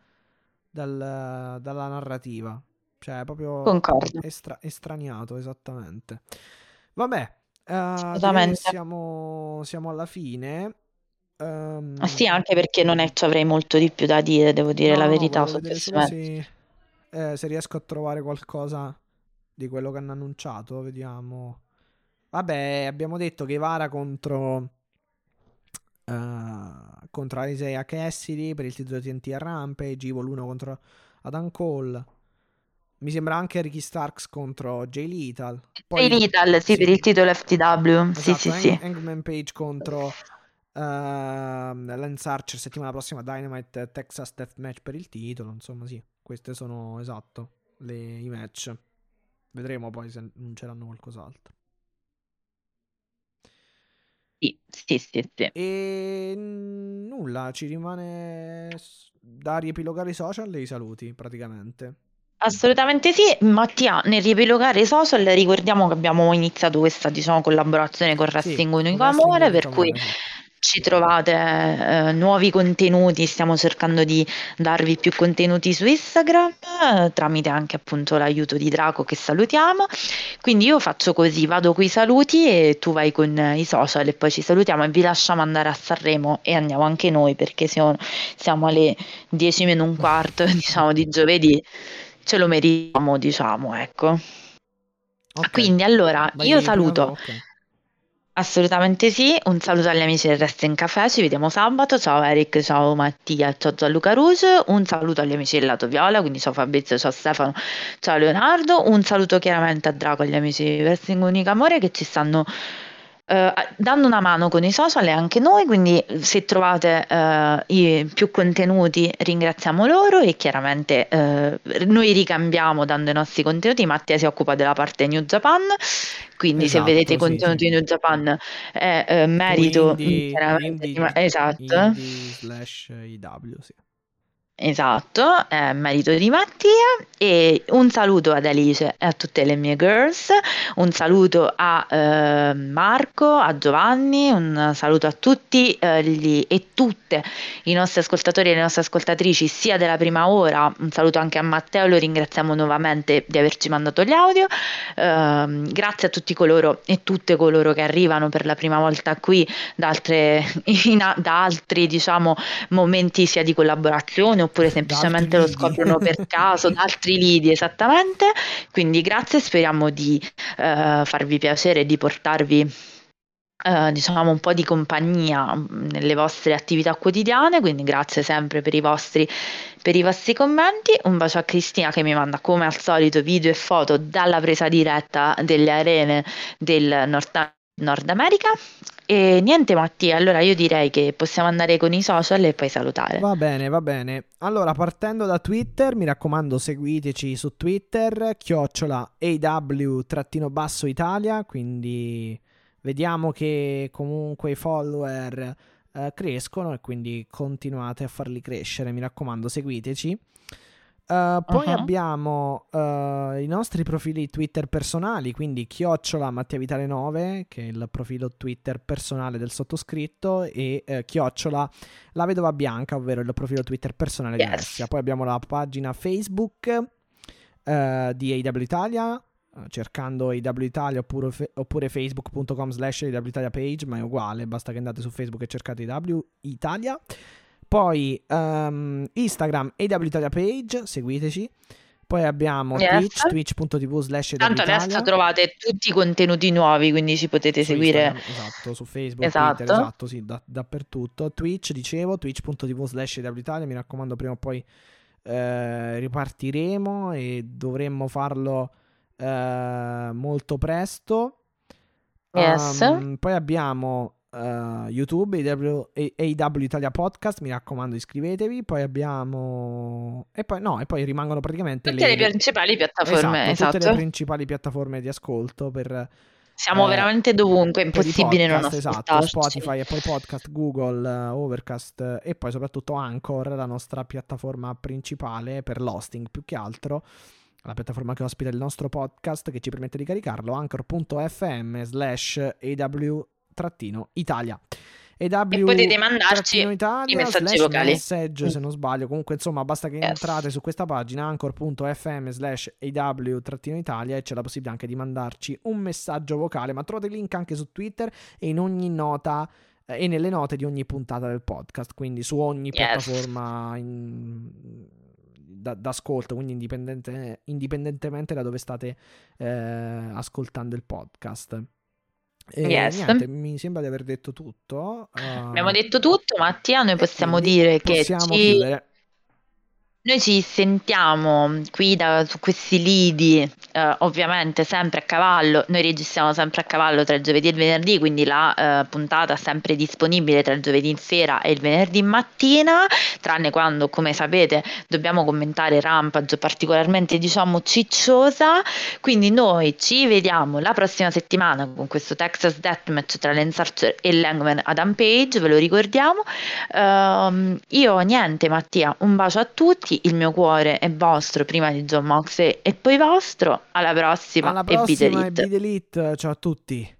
dal- dalla narrativa. Cioè, proprio Concordo. estra- estraniato, esattamente. Vabbè, Assolutamente. siamo, siamo alla fine. Ehm, Ah, sì, anche perché non è che avrei molto di più da dire, devo dire no, la verità su se, eh, se riesco a trovare qualcosa di quello che hanno annunciato. Vediamo. Vabbè, abbiamo detto che Ivara contro eh, contro Isaiah Cassidy per il titolo TNT a Rampage, Evil 1 contro Adam Cole. Mi sembra anche Ricky Starks contro Jay Lethal. Jay Lethal, sì, per il titolo FTW. Sì, Esatto, sì, Hang- sì. Hangman Page contro ehm, Lance Archer settimana prossima Dynamite Texas Deathmatch per il titolo. Insomma, sì, queste sono esatto le, i match. Vedremo poi se annunceranno qualcos'altro. Sì, sì, sì, sì. E mm, nulla, ci rimane da riepilogare i social e i saluti praticamente. Assolutamente sì, Mattia, nel riepilogare i social ricordiamo che abbiamo iniziato questa diciamo, collaborazione con Sì, Wrestling con Unico Amore, per cui. Ci trovate eh, nuovi contenuti, stiamo cercando di darvi più contenuti su Instagram eh, tramite anche appunto l'aiuto di Draco che salutiamo. Quindi io faccio così, vado con i saluti e tu vai con i social e poi ci salutiamo e vi lasciamo andare a Sanremo e andiamo anche noi perché siamo, siamo alle 10 meno un quarto, diciamo, di giovedì. Ce lo meritiamo, diciamo, ecco. Ok, Quindi allora vai io saluto tu, ok. Assolutamente sì, un saluto agli amici del Wrestling Café, ci vediamo sabato, ciao Eric, ciao Mattia, ciao Gianluca Ruge, un saluto agli amici del Lato Viola, quindi ciao Fabrizio, ciao Stefano, ciao Leonardo, un saluto chiaramente a Draco agli amici di Wrestling Unica Amore che ci stanno eh, dando una mano con i social e anche noi, quindi se trovate eh, i più contenuti ringraziamo loro e chiaramente eh, noi ricambiamo dando i nostri contenuti, Mattia si occupa della parte New Japan, quindi se Esatto, vedete i sì, contenuti sì. New Japan è eh, Su merito indie, chiaramente indie, di Ma- esatto. indie slash IW, sì. Esatto, è merito di Mattia e un saluto ad Alice e a tutte le mie girls, un saluto a eh, Marco, a Giovanni, un saluto a tutti eh, gli- e tutte i nostri ascoltatori e le nostre ascoltatrici sia della prima ora, un saluto anche a Matteo, lo ringraziamo nuovamente di averci mandato gli audio, Ehm, grazie a tutti coloro e tutte coloro che arrivano per la prima volta qui da, altre, in da altri diciamo momenti sia di collaborazione oppure semplicemente lo scoprono per caso da altri lidi esattamente. Quindi grazie speriamo di eh, farvi piacere e di portarvi eh, diciamo un po' di compagnia mm, nelle vostre attività quotidiane. Quindi grazie sempre per i vostri per i vostri commenti. Un bacio a Cristina che mi manda come al solito video e foto dalla presa diretta delle arene del Nord, Nord America e niente Mattia allora io direi che possiamo andare con i social e poi salutare Va bene, va bene. Allora, partendo da Twitter, mi raccomando, seguiteci su Twitter, chiocciola AW-basso Italia, quindi vediamo che comunque i follower eh, crescono e quindi continuate a farli crescere, mi raccomando, seguiteci. Uh, poi Uh-huh. abbiamo uh, i nostri profili Twitter personali, quindi chiocciola Mattia Vitale 9, che è il profilo Twitter personale del sottoscritto, e eh, chiocciola La Vedova Bianca, ovvero il profilo Twitter personale di Yes. Alessia. Poi abbiamo la pagina Facebook eh, di AW Italia, eh, cercando AW Italia oppure, fe- oppure facebook.com slash AW Italia page, ma è uguale, basta che andate su Facebook e cercate AW Italia. Poi ehm, Instagram AW Italia page, seguiteci. Poi abbiamo Yes. Twitch, twitch.tv slash tanto adesso trovate tutti i contenuti nuovi quindi ci potete Su seguire Instagram, esatto, su Facebook, Esatto. Twitter, esatto, sì, da- dappertutto. Twitch, dicevo, twitch.tv slash Italia, mi raccomando, prima o poi eh, ripartiremo e dovremmo farlo eh, molto presto. Yes. Um, poi abbiamo eh, YouTube, AW, AW Italia Podcast, mi raccomando iscrivetevi. Poi abbiamo... E poi no, e poi rimangono praticamente tutte le principali piattaforme Esatto, tutte le esatto principali piattaforme di ascolto per... siamo eh, veramente dovunque è impossibile non podcast, esatto, ascoltarci Spotify, Apple Podcast, Google, eh, Overcast e poi soprattutto Anchor, la nostra piattaforma principale per l'hosting più che altro, la piattaforma che ospita il nostro podcast che ci permette di caricarlo, anchor.fm slash Italia. E, w potete mandarci Italia, i messaggi vocali. message se non sbaglio. Comunque, insomma, basta che yes. entrate su questa pagina anchor.fm slash aw-italia e c'è la possibilità anche di mandarci un messaggio vocale. Ma trovate il link anche su Twitter e in ogni nota eh, e nelle note di ogni puntata del podcast, quindi su ogni yes. piattaforma in, da, d'ascolto, quindi indipendente, indipendentemente da dove state eh, ascoltando il podcast. E yes. niente, mi sembra di aver detto tutto. Uh, Abbiamo detto tutto, Mattia. Noi possiamo dire possiamo che ci... chiudere. Noi ci sentiamo qui da, su questi lidi, eh, ovviamente sempre a cavallo, noi registriamo sempre a cavallo tra il giovedì e il venerdì, quindi la eh, puntata è sempre disponibile tra il giovedì sera e il venerdì mattina, tranne quando, come sapete, dobbiamo commentare Rampage particolarmente, diciamo, cicciosa. Quindi noi ci vediamo la prossima settimana con questo Texas Deathmatch tra Lance Archer e Langman Adam Page, ve lo ricordiamo. Uh, io niente, Mattia, un bacio a tutti tutti, il mio cuore è vostro prima di John Moxley e poi vostro. Alla prossima, Alla prossima e Beat Elite. Ciao a tutti.